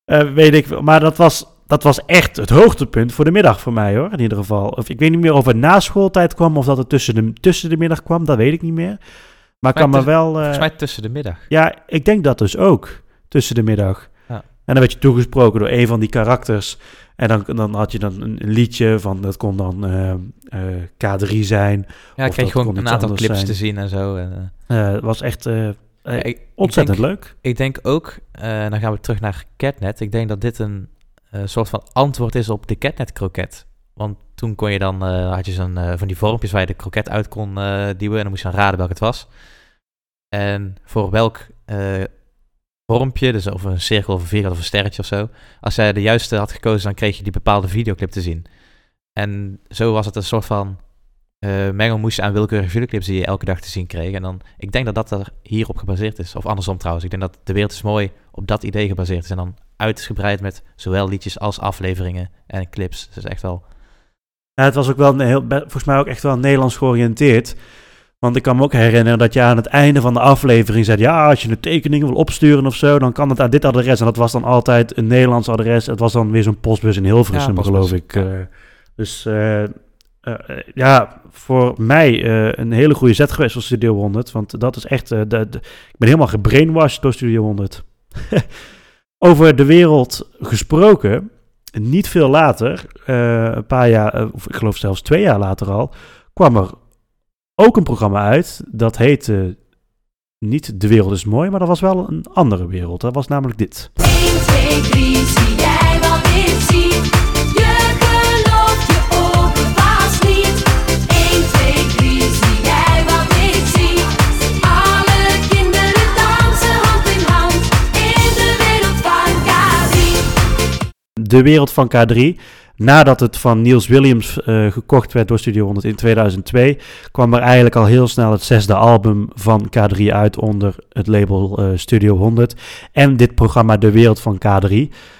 Eh, weet ik, maar dat was, dat was echt het hoogtepunt voor de middag voor mij hoor, in ieder geval. Of, ik weet niet meer of het na schooltijd kwam of dat het tussen de, tussen de middag kwam, dat weet ik niet meer. Maar ik kan me wel... Volgens mij tussen de middag. ja, ik denk dat dus ook, tussen de middag. Ja. En dan werd je toegesproken door een van die karakters. En dan, dan had je dan een, liedje van, dat kon dan eh, eh, K3 zijn. Ja, ik kreeg gewoon een aantal clips zijn. te zien en zo. En, eh, Het was echt ja, ik- ik ontzettend denk- leuk. Ik denk ook, dan gaan we terug naar Catnet. Ik denk dat dit een soort van antwoord is op de Catnet kroket. Want toen kon je dan, had je zo'n van die vormpjes waar je de kroket uit kon duwen. En dan moest je dan raden welke het was. En voor welk vormpje, dus of een cirkel of een vierkant of een sterretje of zo. Als jij de juiste had gekozen, dan kreeg je die bepaalde videoclip te zien. En zo was het een soort van eh mengelmoes aan willekeurige videoclips die je elke dag te zien kreeg. En dan, ik denk dat dat er hierop gebaseerd is. Of andersom trouwens. Ik denk dat De Wereld is Mooi op dat idee gebaseerd is. En dan uitgebreid met zowel liedjes als afleveringen en clips. Dus echt wel... Ja, het was ook wel een heel, volgens mij ook echt wel Nederlands georiënteerd. Want ik kan me ook herinneren dat je aan het einde van de aflevering zei... ja, als je een tekening wil opsturen of zo... dan kan het aan dit adres. En dat was dan altijd een Nederlands adres. Het was dan weer zo'n postbus in Hilversum, Ja, geloof ik. eh. dus eh, eh, ja, voor mij een hele goede zet geweest voor Studio 100. Want dat is echt... de, de- ik ben helemaal gebrainwashed door Studio 100. *laughs* Over de wereld gesproken, niet veel later, een paar jaar, of ik geloof zelfs twee jaar later al, kwam er ook een programma uit. Dat heette niet De Wereld is Mooi, maar dat was wel een andere wereld. Dat was namelijk dit. 1, 2, 3, zie jij wat ik zie? Je gelooft je ogen vast niet. 1, 2, 3, zie jij wat ik zie? Alle kinderen dansen hand in hand in de wereld van K3. De Wereld van K3. Nadat het van Niels Williams eh, gekocht werd door Studio 100 in 2002, kwam er eigenlijk al heel snel het zesde album van K3 uit onder het label eh, Studio 100. En dit programma De Wereld van K3.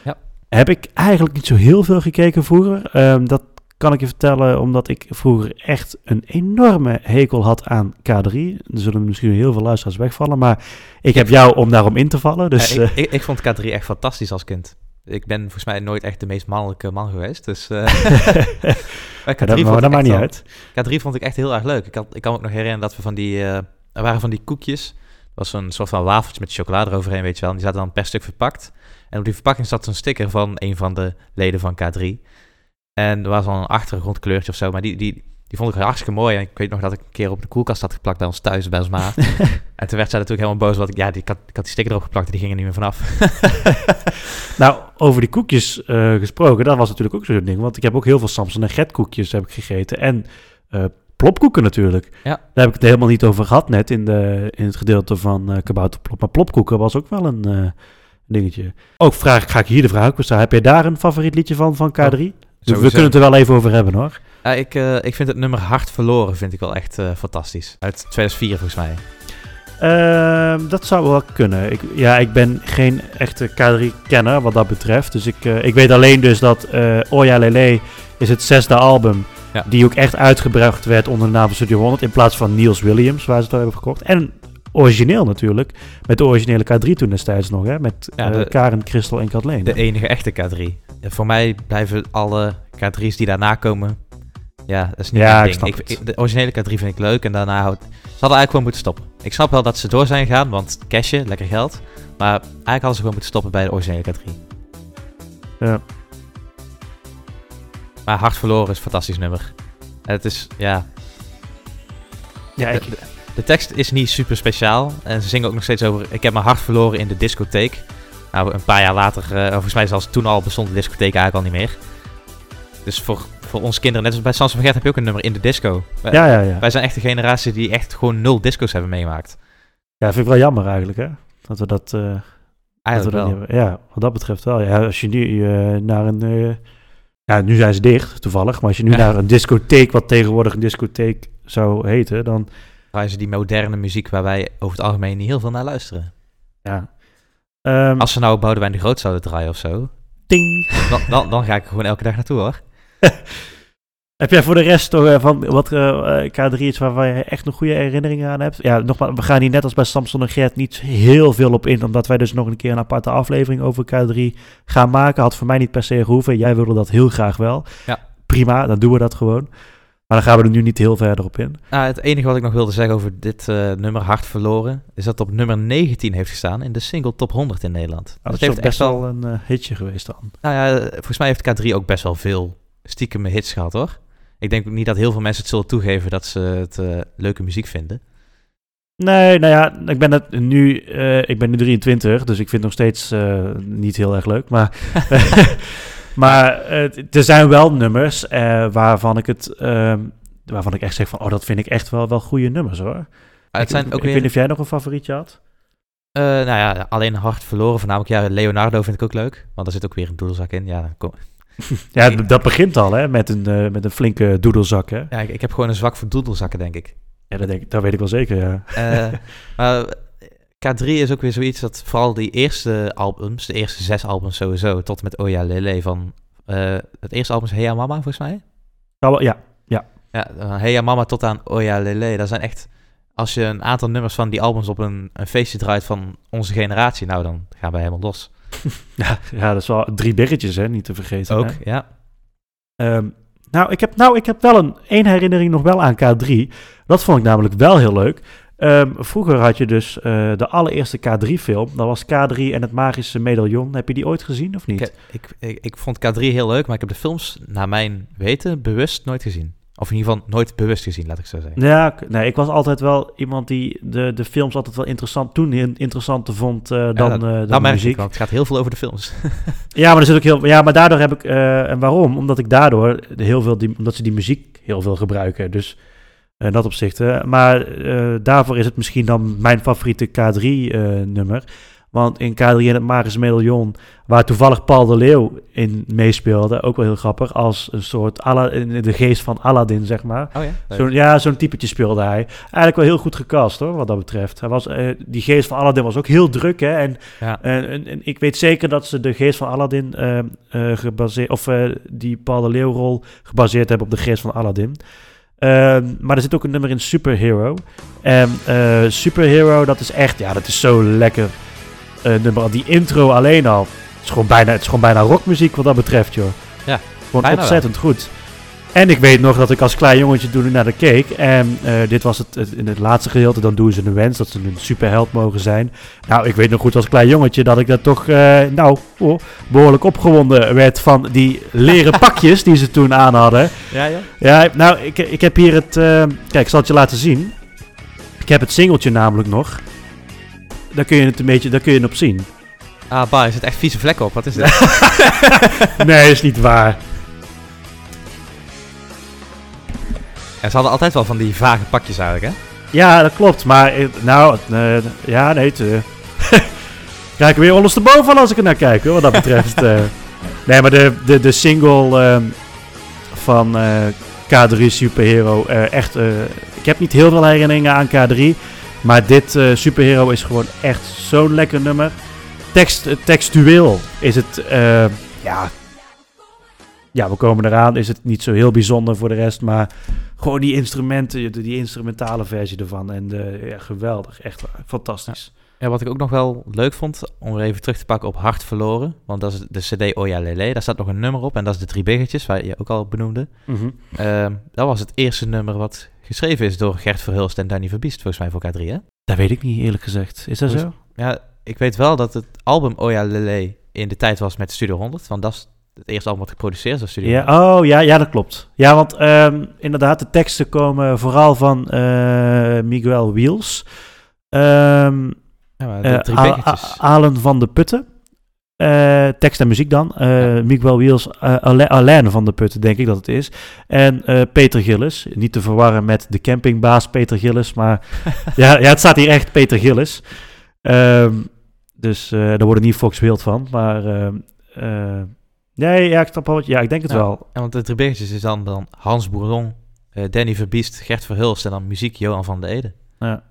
Ja. Heb ik eigenlijk niet zo heel veel gekeken vroeger. Ehm, dat kan ik je vertellen omdat ik vroeger echt een enorme hekel had aan K3. Er zullen misschien heel veel luisteraars wegvallen, maar ik heb jou om daarom in te vallen. Dus, Ja, ik, eh, ik, ik vond K3 echt fantastisch als kind. Ik ben volgens mij nooit echt de meest mannelijke man geweest. Dus, eh, *laughs* *laughs* maar Ja, dat- maar maakt niet uit. K3 vond ik echt heel erg leuk. Ik, had, ik kan me ook nog herinneren dat we van die... eh, er waren van die koekjes. Dat was zo'n soort van wafeltje met chocolade eroverheen, weet je wel. En die zaten dan per stuk verpakt. En op die verpakking zat zo'n sticker van een van de leden van K3. En er was dan een achtergrondkleurtje of zo. Maar die, die, die vond ik hartstikke mooi. En ik weet nog dat ik een keer op de koelkast had geplakt bij ons thuis, bij ons ma. *laughs* en toen werd zij natuurlijk helemaal boos. Want ik, ja, die, ik, had, ik had die sticker erop geplakt en die ging er niet meer vanaf. *laughs* Nou, over die koekjes eh, gesproken, dat was natuurlijk ook zo'n ding. Want ik heb ook heel veel Samson en Gert koekjes heb ik gegeten. En eh, plopkoeken natuurlijk. Ja. Daar heb ik het helemaal niet over gehad net in, de, in het gedeelte van eh Kabouterplop. Maar plopkoeken was ook wel een dingetje. Ook vraag, ga ik hier de vraag ook weer stellen. Heb jij daar een favoriet liedje van, van K3? Dus we kunnen het er wel even over hebben hoor. Ja, ik, eh, ik vind het nummer Hart Verloren vind ik wel echt eh, fantastisch. Uit 2004 volgens mij. Ehm, dat zou wel kunnen. Ik, ja, ik ben geen echte K3-kenner wat dat betreft. Dus ik, eh, ik weet alleen dus dat Oya Lele is het zesde album... Ja. die ook echt uitgebracht werd onder de naam van Studio 100... in plaats van Niels Williams, waar ze het al hebben gekocht. En origineel natuurlijk, met de originele K3 toen destijds nog, hè? Met Ja, de- Karen, Christel en Kathleen. De enige echte K3. Ja, voor mij blijven alle K3's die daarna komen... Ja, dat is niet Ja, mijn ik ding. het. ik- de originele K3 vind ik leuk en daarna houdt... Ze hadden eigenlijk gewoon moeten stoppen. Ik snap wel dat ze door zijn gegaan, want cashje, lekker geld. Maar eigenlijk hadden ze gewoon moeten stoppen bij de originele K3. Ja. Maar Hart Verloren is een fantastisch nummer. En het is, ja... Ja, de, ik- de, de tekst is niet super speciaal. En ze zingen ook nog steeds over... Ik heb mijn hart verloren in de discotheek. Nou, een paar jaar later... eh, volgens mij zelfs toen al bestond de discotheek eigenlijk al niet meer. Dus voor, voor ons kinderen, net als bij Sans van Gert, heb je ook een nummer in de disco. Wij, Ja, ja, ja. wij zijn echt de generatie die echt gewoon nul disco's hebben meegemaakt. Ja, vind ik wel jammer eigenlijk, hè? Dat we dat... eh, Eigenlijk dat we dat wel. Ja, wat dat betreft wel. Ja, als je nu eh, naar een... eh, ja, nu zijn ze dicht, toevallig. Maar als je nu Ja. naar een discotheek, wat tegenwoordig een discotheek zou heten, dan... Draaien ze die moderne muziek waar wij over het algemeen niet heel veel naar luisteren. Ja. Ehm, Als ze nou Boudewijn de Groot zouden draaien of zo... Ting. Dan, dan, dan ga ik er gewoon elke dag naartoe hoor. *laughs* Heb jij voor de rest toch eh, van wat eh, eh, K3 iets waarvan je echt nog goede herinneringen aan hebt? Ja, nogmaals, we gaan hier net als bij Samson en Gert niet heel veel op in, omdat wij dus nog een keer een aparte aflevering over K3 gaan maken. Had voor mij niet per se gehoeven. Jij wilde dat heel graag wel. Ja. Prima, dan doen we dat gewoon. Maar dan gaan we er nu niet heel verder op in. Nou, het enige wat ik nog wilde zeggen over dit nummer Hart Verloren... is dat het op nummer 19 heeft gestaan in de single top 100 in Nederland. Nou, dat is toch best wel een hitje geweest dan. Nou ja, volgens mij heeft K3 ook best wel veel stiekem hits gehad hoor. Ik denk ook niet dat heel veel mensen het zullen toegeven dat ze het eh, leuke muziek vinden. Nee, nou ja, ik ben, het nu, eh, ik ben nu 23, dus ik vind het nog steeds eh, niet heel erg leuk. Maar, *laughs* *laughs* maar er zijn wel nummers waarvan ik het, ehm, waarvan ik echt zeg van, oh, dat vind ik echt wel, wel goede nummers hoor. Het zijn ik, ook ik weer- weet niet of jij nog een favorietje had. Nou ja, alleen Hart Verloren voornamelijk. Ja, Leonardo vind ik ook leuk, want daar zit ook weer een doedelzak in. Ja, dan kom... *laughs* Ja, dat begint al hè, met een, eh, met een flinke doedelzak hè. ja ik, ik heb gewoon een zwak voor doedelzakken denk ik. Ja, dat, denk dat weet ik wel zeker, ja. Eh, *laughs* maar K3 is ook weer zoiets dat vooral die eerste albums, de eerste zes albums sowieso, tot en met Oya Lele van... eh, het eerste album is Heya Mama volgens mij. Ja, ja, ja. Heya Mama tot aan Oya Lele. Dat zijn echt... Als je een aantal nummers van die albums op een, een feestje draait van onze generatie, nou dan gaan wij helemaal los. *laughs* Ja, ja, dat is wel drie biggetjes hè, niet te vergeten. Ook, hè. ja. Ehm, Nou ik, heb, nou, ik heb wel een één herinnering nog wel aan K3. Dat vond ik namelijk wel heel leuk. Ehm, vroeger had je dus eh, de allereerste K3-film. Dat was K3 en het Magische Medaillon. Heb je die ooit gezien of niet? Ik, ik, ik, ik vond K3 heel leuk, maar ik heb de films, naar mijn weten, bewust nooit gezien. Of in ieder geval nooit bewust gezien, laat ik zo zeggen. Ja, nee, ik was altijd wel iemand die de, de films altijd wel interessant, toen in- interessanter vond eh, dan, Ja, eh, dat, dan de merk muziek. want het gaat heel veel over de films. *laughs* Ja, maar er zit ook heel, ja, maar daardoor heb ik, eh, en waarom? Omdat ik daardoor heel veel, die, omdat ze die muziek heel veel gebruiken. Dus eh, in dat opzicht. eh, maar eh, daarvoor is het misschien dan mijn favoriete K3-nummer. Want in K3 en het Magische Medaillon, waar toevallig Paul de Leeuw in meespeelde, ook wel heel grappig, als een soort Alla, in de geest van Aladdin, zeg maar. Oh ja? Zo'n, ja, zo'n typetje speelde hij. Eigenlijk wel heel goed gecast hoor, wat dat betreft. Hij was, eh, die geest van Aladdin was ook heel druk. Hè? En, Ja. en, en, en ik weet zeker dat ze de geest van Aladdin eh, eh, gebaseerd, of eh, die Paul de Leeuw-rol gebaseerd hebben op de geest van Aladdin. Ehm, maar er zit ook een nummer in Superhero. En eh, Superhero, dat is echt, ja, dat is zo lekker eh, nummer. Die intro alleen al. Het is gewoon bijna, het is gewoon bijna rockmuziek wat dat betreft, joh. Ja, Gewoon ontzettend goed. En ik weet nog dat ik als klein jongetje toen naar de keek. En eh, dit was het, het- in het laatste gedeelte. Dan doen ze een wens dat ze een superheld mogen zijn. Nou, ik weet nog goed als klein jongetje dat ik dat toch eh, nou, oh, behoorlijk opgewonden werd van die leren *laughs* pakjes die ze toen aan hadden. Ja, ja. Ja, nou, ik, ik heb hier het... eh, kijk, ik zal het je laten zien. Ik heb het singeltje namelijk nog. Daar kun je het een beetje, daar kun je het op zien. Ah, bah, er zit echt vieze vlekken op. Wat is dit? *laughs* nee, is niet waar. En ze hadden altijd wel van die vage pakjes eigenlijk, hè? Ja, dat klopt. Maar eh, nou, eh, ja, nee, het, eh, *laughs* krijg ik weer ondersteboven van als ik er naar kijk, hoor, wat dat betreft. *laughs* nee, maar de, de, de single ehm, van eh, K3 Superhero, echt, ik heb niet heel veel herinneringen aan K3, maar dit eh, Superhero is gewoon echt zo'n lekker nummer. Tekst, eh, textueel is het, eh, ja, ja, we komen eraan, is het niet zo heel bijzonder voor de rest, maar gewoon die instrumenten, die, instrumentale versie ervan. En ja, geweldig, echt fantastisch. Ja, wat ik ook nog wel leuk vond, om er even terug te pakken op Hart Verloren. Want dat is de CD Oya Lele. Daar staat nog een nummer op en dat is de Drie Biggetjes, waar je ook al benoemde. Mhm. Ehm, dat was het eerste nummer wat geschreven is door Gert Verhulst en Danny Verbiest, volgens mij voor K3, hè? Dat weet ik niet eerlijk gezegd. Is dat Dus- zo? Ja, ik weet wel dat het album Oya Lele in de tijd was met Studio 100. Want dat is het eerste album wat geproduceerd is door Studio 100. Ja, oh ja, ja, dat klopt. Ja, want ehm, inderdaad, de teksten komen vooral van eh, Miguel Wiels. Ehm Ja, de eh, Drie A- Biggetjes. A- Alen van de Putten. Eh, tekst en muziek dan. Eh, Miguel Wiels, Ale- Alain van de Putten, denk ik dat het is. En Peter Gillis. Niet te verwarren met de campingbaas Peter Gillis. Maar *laughs* ja, ja, het staat hier echt Peter Gillis. Ehm, dus daar wordt niet Fox Wild van. Maar ehm, eh, nee, ja, ik snap wel wat- Ja, ik denk het wel. En want de Drie Biggetjes is dan, dan Hans Bourdon, eh, Danny Verbiest, Gert Verhulst en dan muziek Johan van de Ede. Ja.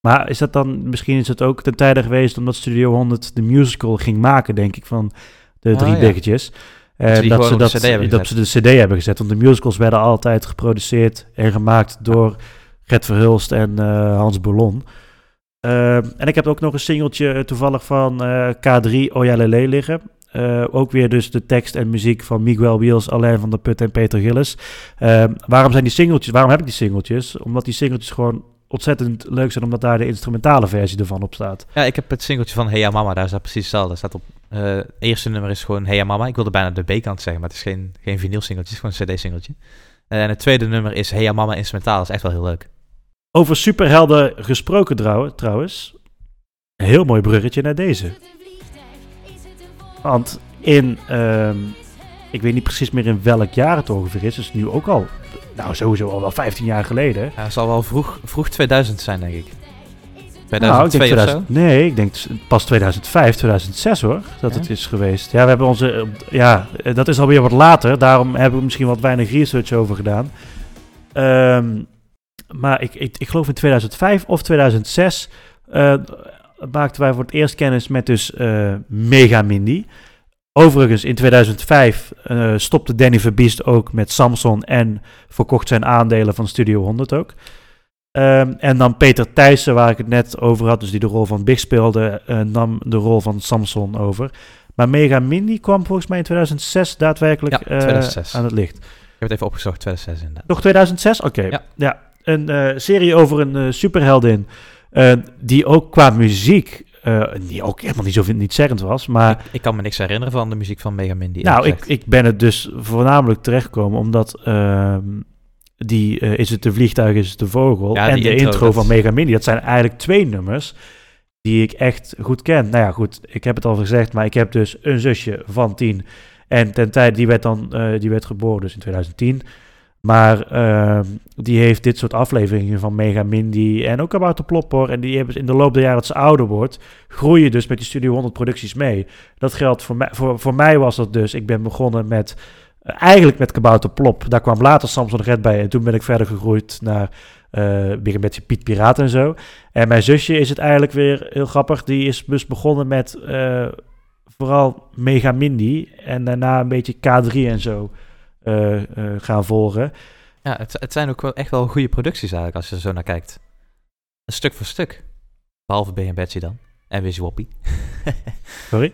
Maar is dat dan, misschien is het ook ten tijde geweest omdat Studio 100 de musical ging maken, denk ik, van de Ah, drie ja. biggetjes. Dat ze die dat, ze dat, CD hebben dat ze de CD hebben gezet. Want de musicals werden altijd geproduceerd en gemaakt door Gert Verhulst en eh, Hans Ballon. Ehm, en ik heb ook nog een singeltje eh, toevallig van eh, K3 Oya Lele liggen. Eh, ook weer dus de tekst en muziek van Miguel Wiels, Alain van der Put en Peter Gillis. Ehm, waarom zijn die singeltjes? Waarom heb ik die singeltjes? Omdat die singeltjes gewoon ontzettend leuk zijn, omdat daar de instrumentale versie ervan op staat. Ja, ik heb het singeltje van Hey Ja Mama, daar staat precies hetzelfde. Daar staat op, eh, het eerste nummer is gewoon Hey Ja Mama. Ik wilde bijna de B-kant zeggen, maar het is geen, geen vinyl singeltje, het is gewoon een cd-singeltje. En het tweede nummer is Hey Ja Mama instrumentaal, dat is echt wel heel leuk. Over superhelden gesproken trouw- trouwens. Een heel mooi bruggetje naar deze. Want in, ehm, ik weet niet precies meer in welk jaar het ongeveer is. Dus nu ook al, nou sowieso al wel 15 jaar geleden. Ja, het zal wel vroeg, vroeg 2000 zijn, denk ik. Nou, ik 2002 denk of 2000 zo. Nee, ik denk pas 2005, 2006 hoor, dat Ja? het is geweest. Ja, we hebben onze, ja, dat is alweer wat later. Daarom hebben we misschien wat weinig research over gedaan. Ehm, maar ik, ik, ik geloof in 2005 of 2006 eh, maakten wij voor het eerst kennis met dus eh, Mega Mindy. Overigens, in 2005 eh, stopte Danny Verbiest ook met Samson en verkocht zijn aandelen van Studio 100 ook. Ehm, en dan Peter Thijssen, waar ik het net over had, dus die de rol van Big speelde, eh, nam de rol van Samson over. Maar Mega Mindy kwam volgens mij in 2006 daadwerkelijk Ja, eh, 2006. aan het licht. heb het even opgezocht, 2006 inderdaad. Nog 2006? Oké. Ja. Ja. Een serie over een superheldin. die ook qua muziek. Eh, die ook helemaal niet zo niet zeggend was. Maar Ik, ik kan me niks herinneren van de muziek van Mega nou, ik, ik ben het dus voornamelijk terechtgekomen. Omdat ehm, die eh, Is het de vliegtuig, is het de vogel. Ja, en de intro, intro, dat- van Mega Mini. Dat zijn eigenlijk twee nummers. Die ik echt goed ken. Nou ja, goed. Ik heb het al gezegd. Maar ik heb dus een zusje van tien. En ten tijde, die werd dan, eh, die werd geboren dus in 2010. Maar ehm, die heeft dit soort afleveringen van Mega Mindy en ook About de Plopper. En die hebben in de loop der jaren dat ze ouder wordt, groeien dus met die Studio 100 producties mee. Dat geldt voor mij. Voor, voor mij was dat dus, ik ben begonnen met, eh, eigenlijk met Kabouter Plop. Daar kwam later Samson Red bij en toen ben ik verder gegroeid naar eh Big en Betsy Piet Piraat en zo. En mijn zusje is het eigenlijk weer heel grappig. Die is dus begonnen met eh, vooral Mega Mindy en daarna een beetje K3 en zo gaan volgen. Ja, het, het zijn ook wel echt wel goede producties eigenlijk, als je er zo naar kijkt. Een stuk voor stuk. Behalve B en Betsy dan. En Wizzy Woppie. *laughs* Sorry?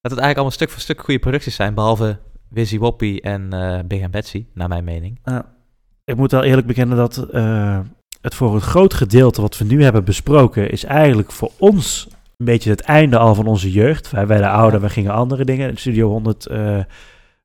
Dat het eigenlijk allemaal stuk voor stuk goede producties zijn, behalve Wizzy Woppie en eh Big en Betsy, naar mijn mening. Ik moet wel eerlijk bekennen dat eh, het voor een groot gedeelte wat we nu hebben besproken, is eigenlijk voor ons een beetje het einde al van onze jeugd. Wij werden ouder, we gingen andere dingen. Studio 100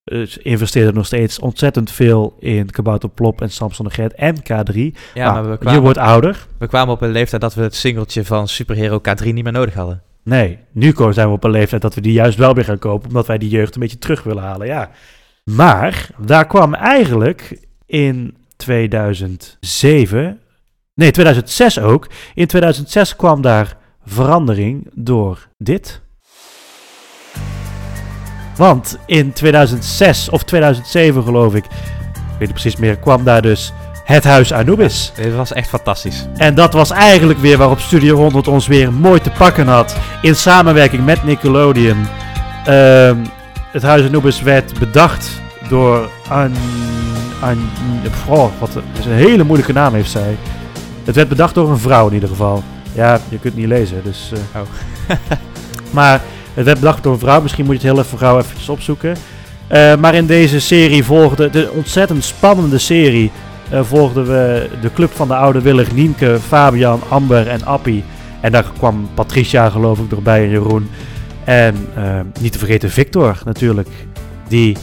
eh, eh, investeerde nog steeds ontzettend veel in Kabouter Plop en Samson de Gert en K3. Ja, Nou, maar we je wordt ouder. we kwamen op een leeftijd dat we het singeltje van Superhero K3 niet meer nodig hadden. Nee, nu zijn we op een leeftijd dat we die juist wel weer gaan kopen, omdat wij die jeugd een beetje terug willen halen. Ja. Maar daar kwam eigenlijk in 2007, nee 2006 ook, in 2006 kwam daar verandering door dit. Want in 2006 of 2007 geloof ik, ik weet niet precies meer, kwam daar dus het huis Anubis. Dit was echt fantastisch. En dat was eigenlijk weer waarop Studio 100 ons weer mooi te pakken had. In samenwerking met Nickelodeon. Ehm, het Huis Anubis werd bedacht door An... An oh, wat een, is een hele moeilijke naam heeft zij. Het werd bedacht door een vrouw in ieder geval. Ja, je kunt het niet lezen, dus... Oh. maar het werd bedacht door een vrouw. Misschien moet je het hele vrouw eventjes opzoeken. Eh, maar in deze serie volgde... De ontzettend spannende serie... eh, volgden we de club van de oude Willig, Nienke, Fabian, Amber en Appie. En daar kwam Patricia geloof ik erbij en Jeroen. En eh, niet te vergeten Victor natuurlijk. Die,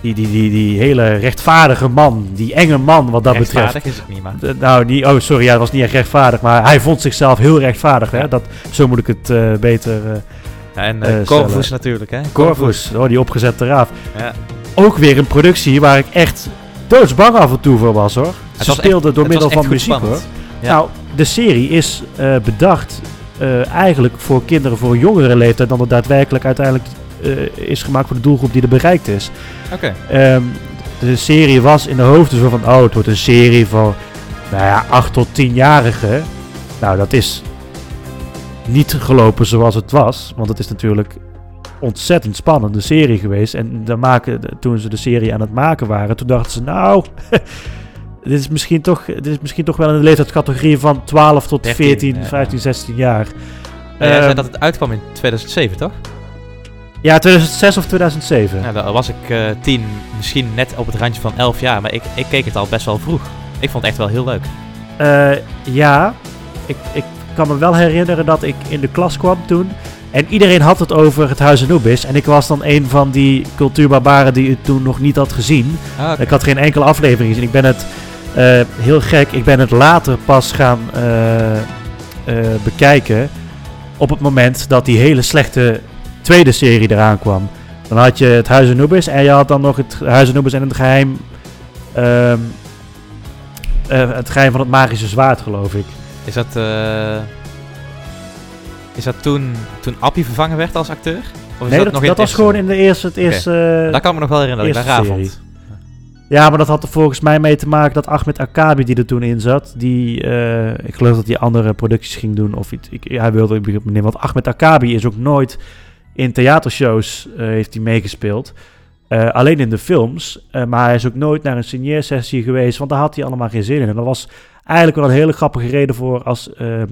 die, die, die, die hele rechtvaardige man, die enge man wat dat Rechtvaardig betreft. is het niet, maar... Nou, die, oh sorry, ja, dat was niet echt rechtvaardig, maar hij vond zichzelf heel rechtvaardig. Hè? Dat, zo moet ik het beter Ja, en eh, eh Corvus natuurlijk, hè? Corvus, oh, die opgezette raaf. Ja. Ook weer een productie waar ik echt doodsbang af en toe voor was hoor. Het Ze echt- speelden door middel van muziek spannend. hoor. Ja. Nou, de serie is eh, bedacht eigenlijk voor kinderen voor een jongere leeftijd dan het daadwerkelijk uiteindelijk is gemaakt voor de doelgroep die er bereikt is. Oké. Ehm, de serie was in de hoofden van, oh, het wordt een serie van, nou ja, 8 tot 10-jarigen. Nou, dat is niet gelopen zoals het was, want het is natuurlijk ontzettend spannende serie geweest. En dan maken, toen ze de serie aan het maken waren, toen dachten ze, nou, *laughs* dit is misschien toch, dit is misschien toch wel in de leeftijdscategorie van 12 tot 13, 14, ja. 15, 16 jaar. Jij zei Ehm, dat het uitkwam in 2007, toch? ja, 2006 of 2007. Ja, dan was ik eh, tien, misschien net op het randje van 11 jaar, maar ik, ik keek het al best wel vroeg. Ik vond het echt wel heel leuk. Eh, ja, ik, ik kan me wel herinneren dat ik in de klas kwam toen. En iedereen had het over het Huis Anubis. En ik was dan een van die cultuurbarbaren die het toen nog niet had gezien. Ah. Ik had geen enkele aflevering gezien. Ik ben het eh, heel gek. Ik ben het later pas gaan eh, eh, bekijken. Op het moment dat die hele slechte tweede serie eraan kwam. Dan had je het Huis Anubis. En je had dan nog het Huis Anubis en het geheim. ehm, eh, het geheim van het magische zwaard, geloof ik. Is dat, eh, is dat toen, toen Appie vervangen werd als acteur? Of is nee, dat, nog in dat was gewoon in de eerste, het eerste, Daar kan ik me nog wel herinneren dat ik daar eerste raar serie. vond. Ja, maar dat had er volgens mij mee te maken dat Ahmed Akabi, die er toen in zat, die, eh, ik geloof dat hij andere producties ging doen of iets. Ik, hij wilde ik want Ahmed Akabi is ook nooit in theatershows eh, heeft hij meegespeeld. Eh, alleen in de films, eh, maar hij is ook nooit naar een signeersessie geweest, want daar had hij allemaal geen zin in. En dat was eigenlijk wel een hele grappige reden voor als, eh,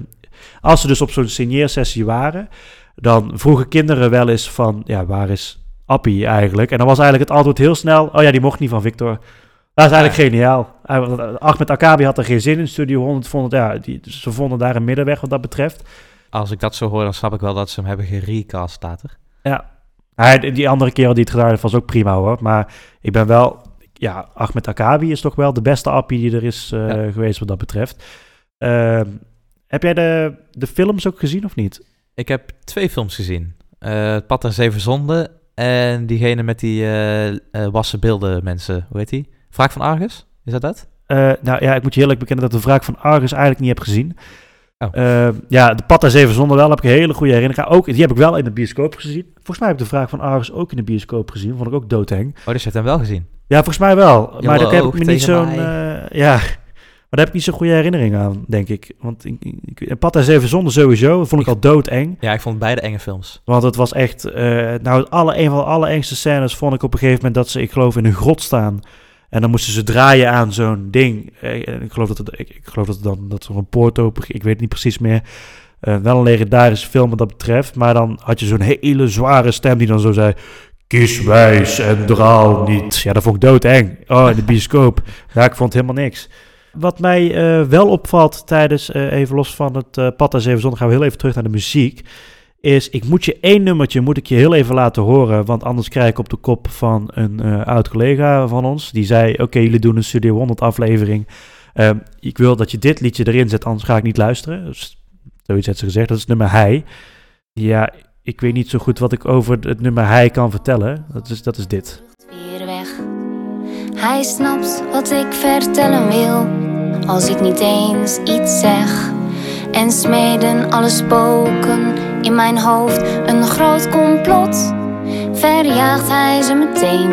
als ze dus op zo'n signeersessie waren, dan vroegen kinderen wel eens van, ja, waar is appie eigenlijk. En dan was eigenlijk het antwoord heel snel, oh ja, die mocht niet van Victor. Dat is eigenlijk geniaal. Hij- want Ahmed Akabi had er geen zin in. Studio 100 vond het, ja, die, ze vonden daar een middenweg wat dat betreft. Als ik dat zo hoor, dan snap ik wel dat ze hem hebben gerecast, staat er. Ja. Hij, die andere kerel die het gedaan heeft, was ook prima hoor. Maar ik ben wel... Ja, Ahmed Akabi is toch wel de beste appie die er is eh, Ja. geweest wat dat betreft. Ehm, heb jij de, de films ook gezien of niet? Ik heb twee films gezien. Eh, Het Pad en Zeven Zonden en diegene met die eh, eh, wassen beelden mensen. Hoe heet die? Wraak van Argus? Is dat dat? Eh, nou ja, ik moet je eerlijk bekennen dat de wraak van Argus eigenlijk niet heb gezien. Oh. Ehm, ja, de Pad en Zeven Zonden wel, heb ik een hele goede herinnering aan. Ook, die heb ik wel in de bioscoop gezien. Volgens mij heb ik de wraak van Argus ook in de bioscoop gezien. Vond ik ook doodeng. Oh, dus je hebt hem wel gezien. Ja, volgens mij wel. Maar daar heb ik me niet zo'n... eh, ja, maar daar heb ik niet zo'n goede herinnering aan, denk ik. Want ik, ik, en Zeven Zonden sowieso vond ik al doodeng. Ja, ik vond beide enge films. Want het was echt... eh, nou, alle, een van de allerengste scènes vond ik op een gegeven moment... dat ze, ik geloof, in een grot staan. En dan moesten ze draaien aan zo'n ding. Eh, ik geloof dat het, ik, ik geloof dat het dan dat er een poort open... Ik weet het niet precies meer. Wel een legendarische film wat dat betreft. Maar dan had je zo'n hele zware stem die dan zo zei... Kies wijs en draal niet. Ja, dat vond ik doodeng. Oh, in de *laughs* bioscoop. ja, ik vond helemaal niks. Wat mij eh, wel opvalt tijdens, eh, even los van het eh pad en zeven zondag, gaan we heel even terug naar de muziek. Is, ik moet je één nummertje, moet ik je heel even laten horen, want anders krijg ik op de kop van een oud collega van ons. Die zei, oké, jullie doen een Studio 100 aflevering. Ehm, ik wil dat je dit liedje erin zet, anders ga ik niet luisteren. Dus, zoiets had ze gezegd, dat is nummer Hij. Ja, ik weet niet zo goed wat ik over het nummer Hij kan vertellen. Dat is, dat is dit. weg. Hij snapt wat ik vertellen wil, als ik niet eens iets zeg. En smeden alle spoken in mijn hoofd een groot complot. Verjaagt hij ze meteen,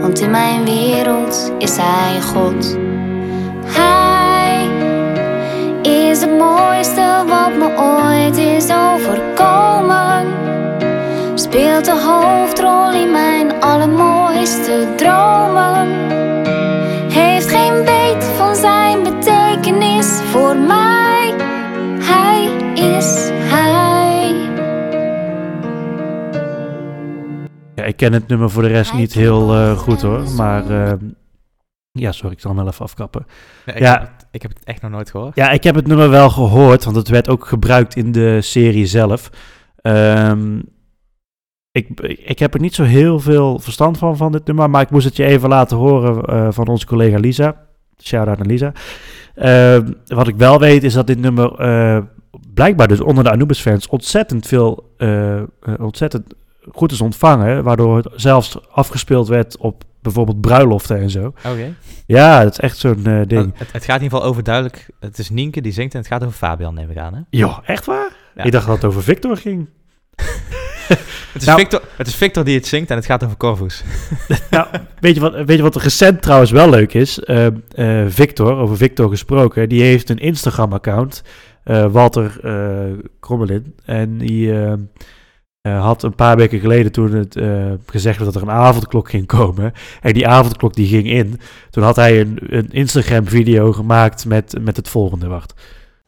want in mijn wereld is hij God. Hij is het mooiste wat me ooit is overkomen. Speelt de hoofdrol in mijn allermooiste dromen. Heeft geen weet van zijn betekenis voor mij. Hij is hij. Ja, ik ken het nummer voor de rest niet heel eh, goed hoor, maar ehm, ja, sorry, ik zal hem wel even afkappen. Ja, ik, Ja. Heb het, ik heb het echt nog nooit gehoord. Ja, ik heb het nummer wel gehoord, want het werd ook gebruikt in de serie zelf. Ehm, ik, ik heb er niet zo heel veel verstand van, van dit nummer, maar ik moest het je even laten horen eh, van onze collega Lisa. Shout-out naar Lisa. Ehm, wat ik wel weet is dat dit nummer eh, blijkbaar dus onder de Anubis-fans ontzettend veel, eh, eh, ontzettend goed is ontvangen, waardoor het zelfs afgespeeld werd op bijvoorbeeld bruiloften en zo. Oké. Ja, dat is echt zo'n eh, ding. Het, het gaat in ieder geval overduidelijk. Het is Nienke die zingt en het gaat over Fabian, neem ik aan. Hè? Joh, echt waar? Ja. Ik dacht dat het over Victor ging. *laughs* Het is, Nou- Victor, het is Victor die het zingt en het gaat over Corvus. *laughs* nou, weet je, wat, weet je wat recent trouwens wel leuk is? Eh, eh, Victor, over Victor gesproken, die heeft een Instagram-account, eh, Walter eh Krommelin. En die had een paar weken geleden toen het eh, gezegd werd dat er een avondklok ging komen. En die avondklok die ging in. Toen had hij een, een Instagram-video gemaakt met, met het volgende. Wacht.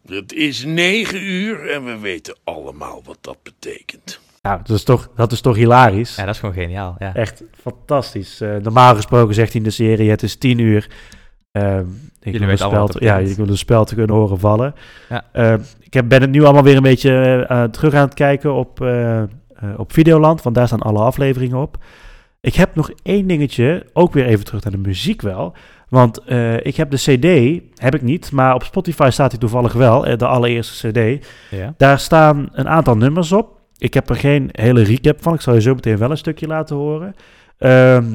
Het is negen uur en we weten allemaal wat dat betekent. Ja, dat is toch, dat is toch hilarisch? Ja, dat is gewoon geniaal. Ja. Echt fantastisch. Eh, normaal gesproken zegt hij in de serie: het is tien uur. Ehm, ik wil spel ja, ik wil een spel te kunnen horen vallen. Ja. Ehm, ik heb, ben het nu allemaal weer een beetje eh, terug aan het kijken op, eh, eh, op Videoland, want daar staan alle afleveringen op. Ik heb nog één dingetje, ook weer even terug naar de muziek wel. Want eh, ik heb de CD, heb ik niet, maar op Spotify staat hij toevallig wel, eh, de allereerste CD. Ja. Daar staan een aantal nummers op. Ik heb er geen hele recap van. Ik zal je zo meteen wel een stukje laten horen. Ehm,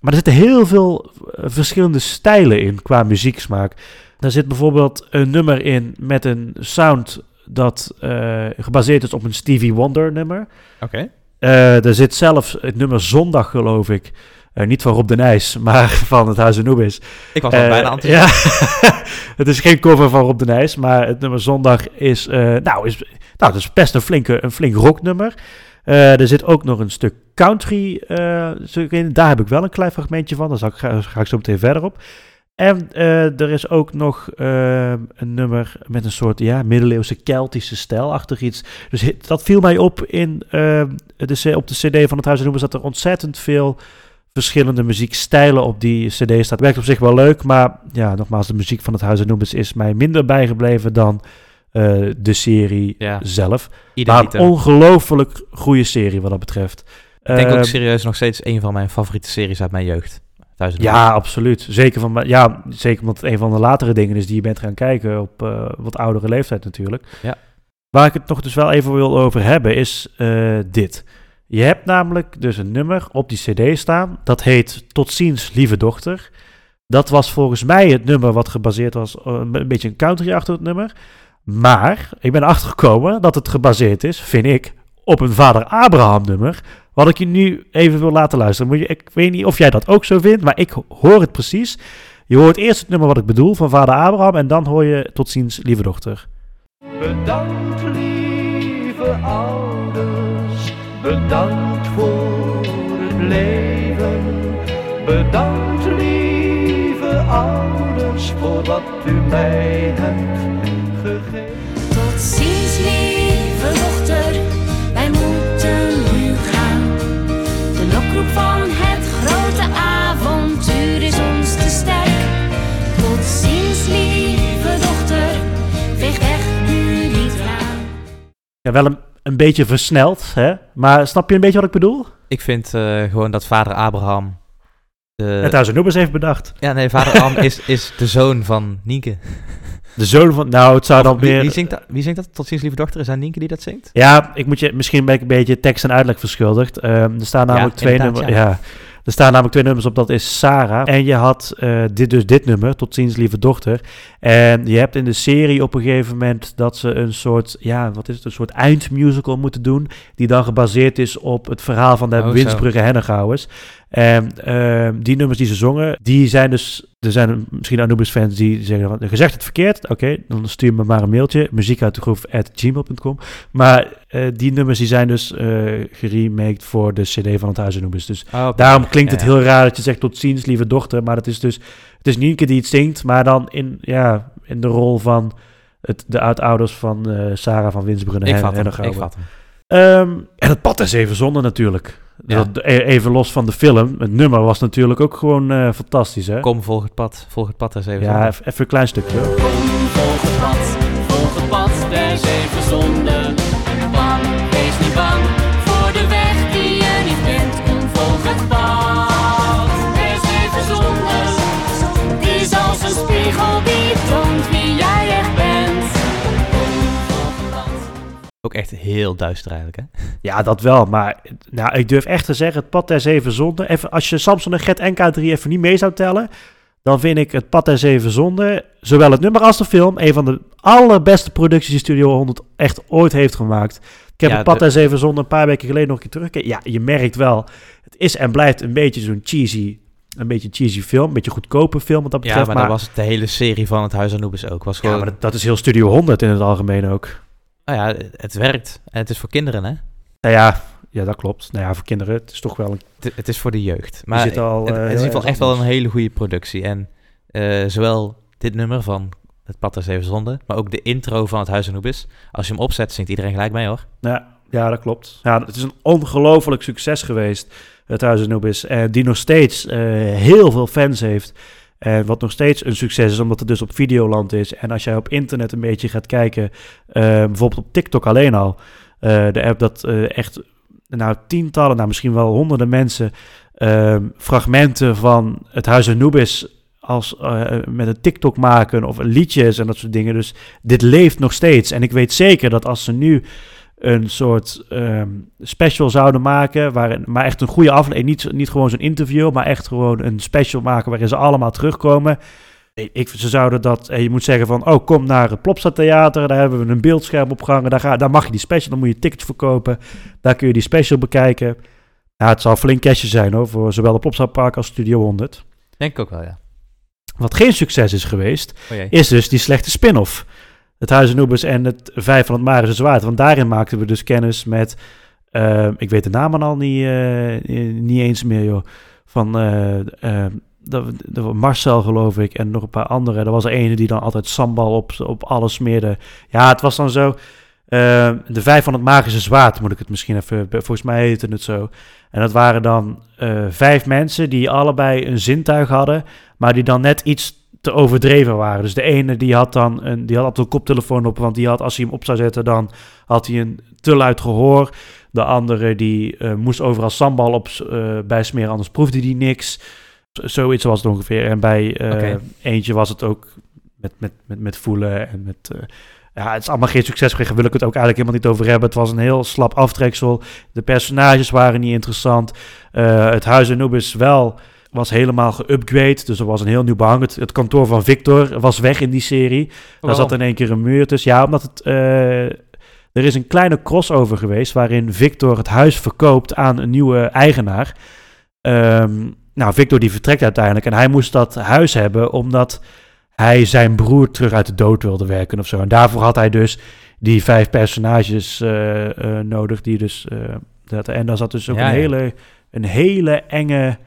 maar er zitten heel veel eh, verschillende stijlen in qua muzieksmaak. Er zit bijvoorbeeld een nummer in met een sound dat eh, gebaseerd is op een Stevie Wonder nummer. Oké. Eh, er zit zelfs het nummer Zondag, geloof ik. Eh, niet van Rob de Nijs, maar *laughs* van het Huis Anubis. Ik was al Eh, bijna aan het Ja, *laughs* het is geen cover van Rob de Nijs, maar het nummer Zondag is, eh, nou, is, nou, dat is best een, flinke, een flink rocknummer. Eh, er zit ook nog een stuk country eh, in. Daar heb ik wel een klein fragmentje van. Daar ga, ga ik zo meteen verder op. En eh, er is ook nog eh, een nummer met een soort ja, middeleeuwse Keltische stijl achter iets. Dus dat viel mij op in, eh, de, op de CD van het Huis en Noemers dat er ontzettend veel verschillende muziekstijlen op die CD staat. Werkt op zich wel leuk, maar ja, nogmaals, de muziek van het Huis en Noemers is mij minder bijgebleven dan eh, de serie Ja. zelf. Maar ongelooflijk goede serie wat dat betreft. Ik denk ook serieus nog steeds een van mijn favoriete series uit mijn jeugd. Ja, absoluut. Zeker, van, ja, zeker omdat het een van de latere dingen is die je bent gaan kijken op eh, wat oudere leeftijd natuurlijk. Ja. Waar ik het nog dus wel even wil over hebben is eh, dit. Je hebt namelijk dus een nummer op die cd staan. Dat heet Tot ziens, lieve dochter. Dat was volgens mij het nummer wat gebaseerd was, eh, een beetje een country-achtig nummer. Maar ik ben achtergekomen dat het gebaseerd is, vind ik, op een vader Abraham nummer. Wat ik je nu even wil laten luisteren. Moet je, ik weet niet of jij dat ook zo vindt, maar ik hoor het precies. Je hoort eerst het nummer wat ik bedoel van vader Abraham en dan hoor je tot ziens, lieve dochter. Bedankt lieve ouders, bedankt voor het leven. Bedankt lieve ouders voor wat u mij hebt gegeven. Tot ziens, lieve dochter, wij moeten nu gaan. De lokroep van het grote avontuur is ons te sterk. Tot ziens, lieve dochter, veeg weg nu die traan. Ja, wel een, een beetje versneld, hè? maar snap je een beetje wat ik bedoel? Ik vind eh, gewoon dat vader Abraham... De... Het Huis Noebers heeft bedacht. Ja, nee, vader Abraham is, is de zoon van Nienke. *laughs* De zoon van, nou het zou Of dan wie, meer... wie, zingt dat, wie zingt dat? Tot ziens, lieve dochter. Is dat Nienke die dat zingt? Ja, ik moet je, misschien ben ik een beetje tekst en uitleg verschuldigd. Ehm, er staan namelijk twee nummers. ja. Ja. Er staan namelijk twee nummers op. Dat is Sarah. En je had eh, dit, dus dit nummer, Tot ziens, lieve dochter. En je hebt in de serie op een gegeven moment dat ze een soort, ja, wat is het, een soort eindmusical moeten doen. Die dan gebaseerd is op het verhaal van de Oh. Winsbrugge Hennegouwers. En ehm, die nummers die ze zongen, die zijn dus... Er zijn misschien Anubis-fans die zeggen van... Gezegd het verkeerd? Oké, dan stuur me maar een mailtje. Muziek uit de groef at gmail.com. Maar eh, die nummers die zijn dus eh geremaked voor de cd van het Huis Anubis. Dus Oh, daarom klinkt het Ja, ja. heel raar dat je zegt tot ziens, lieve dochter. Maar het is dus... Het is Nienke die het zingt, maar dan in, ja, in de rol van... Het, de uitouders van eh, Sarah van Winsbrunne Ik en vat hem, ik vat hem. Ehm, en het pad is even zonde natuurlijk. Ja. Dat, e- even los van de film. Het nummer was natuurlijk ook gewoon eh, fantastisch, hè? Kom, volg het pad. Volg het pad eens even. ja, even, even een klein stukje. hoor. Volg het pad, volg het pad der zeven zonden. Bang, Ook echt heel duister eigenlijk, hè? Ja, dat wel. Maar nou, ik durf echt te zeggen, het pad der zeven zonden. Even, als je Samson en Gert NK3 even niet mee zou tellen... dan vind ik het pad der zeven zonden... zowel het nummer als de film... een van de allerbeste producties die Studio 100 echt ooit heeft gemaakt. Ik heb Ja, het pad de- der zeven zonden een paar weken geleden nog een keer teruggekeken. Ja, je merkt wel... het is en blijft een beetje zo'n cheesy... een beetje cheesy film, een beetje goedkope film wat dat Ja, betreft. maar, dat was het de hele serie van het Huis Anubis ook. Was ja, gewoon, maar dat, dat is heel Studio 100 in het algemeen ook. Nou ja, het werkt. En het is voor kinderen, hè? Nou ja, ja, dat klopt. Nou ja, voor kinderen, het is toch wel een... Het, het is voor de jeugd. Maar zitten al, het, eh, het is in ieder geval echt wel een hele goede productie. En eh, zowel dit nummer van het Pad der Zeven Zonden, maar ook de intro van het Huis Anubis. Als je hem opzet, zingt iedereen gelijk mee, hoor. Ja, ja, dat klopt. Ja, het is een ongelooflijk succes geweest, het Huis Anubis. En die nog steeds eh, heel veel fans heeft. En wat nog steeds een succes is, omdat het dus op Videoland is. En als jij op internet een beetje gaat kijken, eh, bijvoorbeeld op TikTok alleen al. eh, de app dat eh, echt, nou tientallen, nou misschien wel honderden mensen... eh, fragmenten van het Huis Anubis als, eh, met een TikTok maken of liedjes en dat soort dingen. Dus dit leeft nog steeds. En ik weet zeker dat als ze nu een soort ehm, special zouden maken, waarin, maar echt een goede aflevering, niet, niet gewoon zo'n interview, maar echt gewoon een special maken waarin ze allemaal terugkomen. Ik, ze zouden dat, en je moet zeggen van, oh kom naar het Plopsa Theater, daar hebben we een beeldscherm opgehangen, daar, ga, daar mag je die special, dan moet je tickets verkopen, daar kun je die special bekijken. Nou, het zal flink cashje zijn hoor, voor zowel de Plopsa Park als Studio 100. Denk ik ook wel, ja. Wat geen succes is geweest, Oh is dus die slechte spin-off. Het Huis Anubis en het Vijf van het Marische Zwaard. Want daarin maakten we dus kennis met... eh, ik weet de namen al niet, eh, niet eens meer, joh. Van, eh, eh, was Marcel geloof ik en nog een paar anderen. Er was er ene die dan altijd sambal op, op alles smeerde. Ja, het was dan zo. eh, de vijf van het magische zwaard moet ik het misschien even. Volgens mij heette het zo. En dat waren dan eh, vijf mensen die allebei een zintuig hadden, maar die dan net iets te overdreven waren. Dus de ene die had dan een, die had altijd een koptelefoon op, want die had als hij hem op zou zetten, dan had hij een te luid gehoor. De andere die eh, moest overal sambal op eh bij smeren, anders proefde die niks. Zoiets was het ongeveer. En bij eh, eentje was het ook met, met, met, met voelen en met... ja, het is allemaal geen succes gekregen. Wil ik het ook eigenlijk helemaal niet over hebben. Het was een heel slap aftreksel. De personages waren niet interessant. Het huis Anubis wel was helemaal geüpgrade. Dus er was een heel nieuw behang. Het, het kantoor van Victor was weg in die serie. Daar zat in één keer een muur tussen. Ja, omdat het... eh, er is een kleine crossover geweest waarin Victor het huis verkoopt aan een nieuwe eigenaar. Ehm, nou, Victor die vertrekt uiteindelijk en hij moest dat huis hebben omdat hij zijn broer terug uit de dood wilde werken of zo. En daarvoor had hij dus die vijf personages eh, eh, nodig die dus... dat, en daar zat dus ook Ja, een, ja. hele, een hele enge...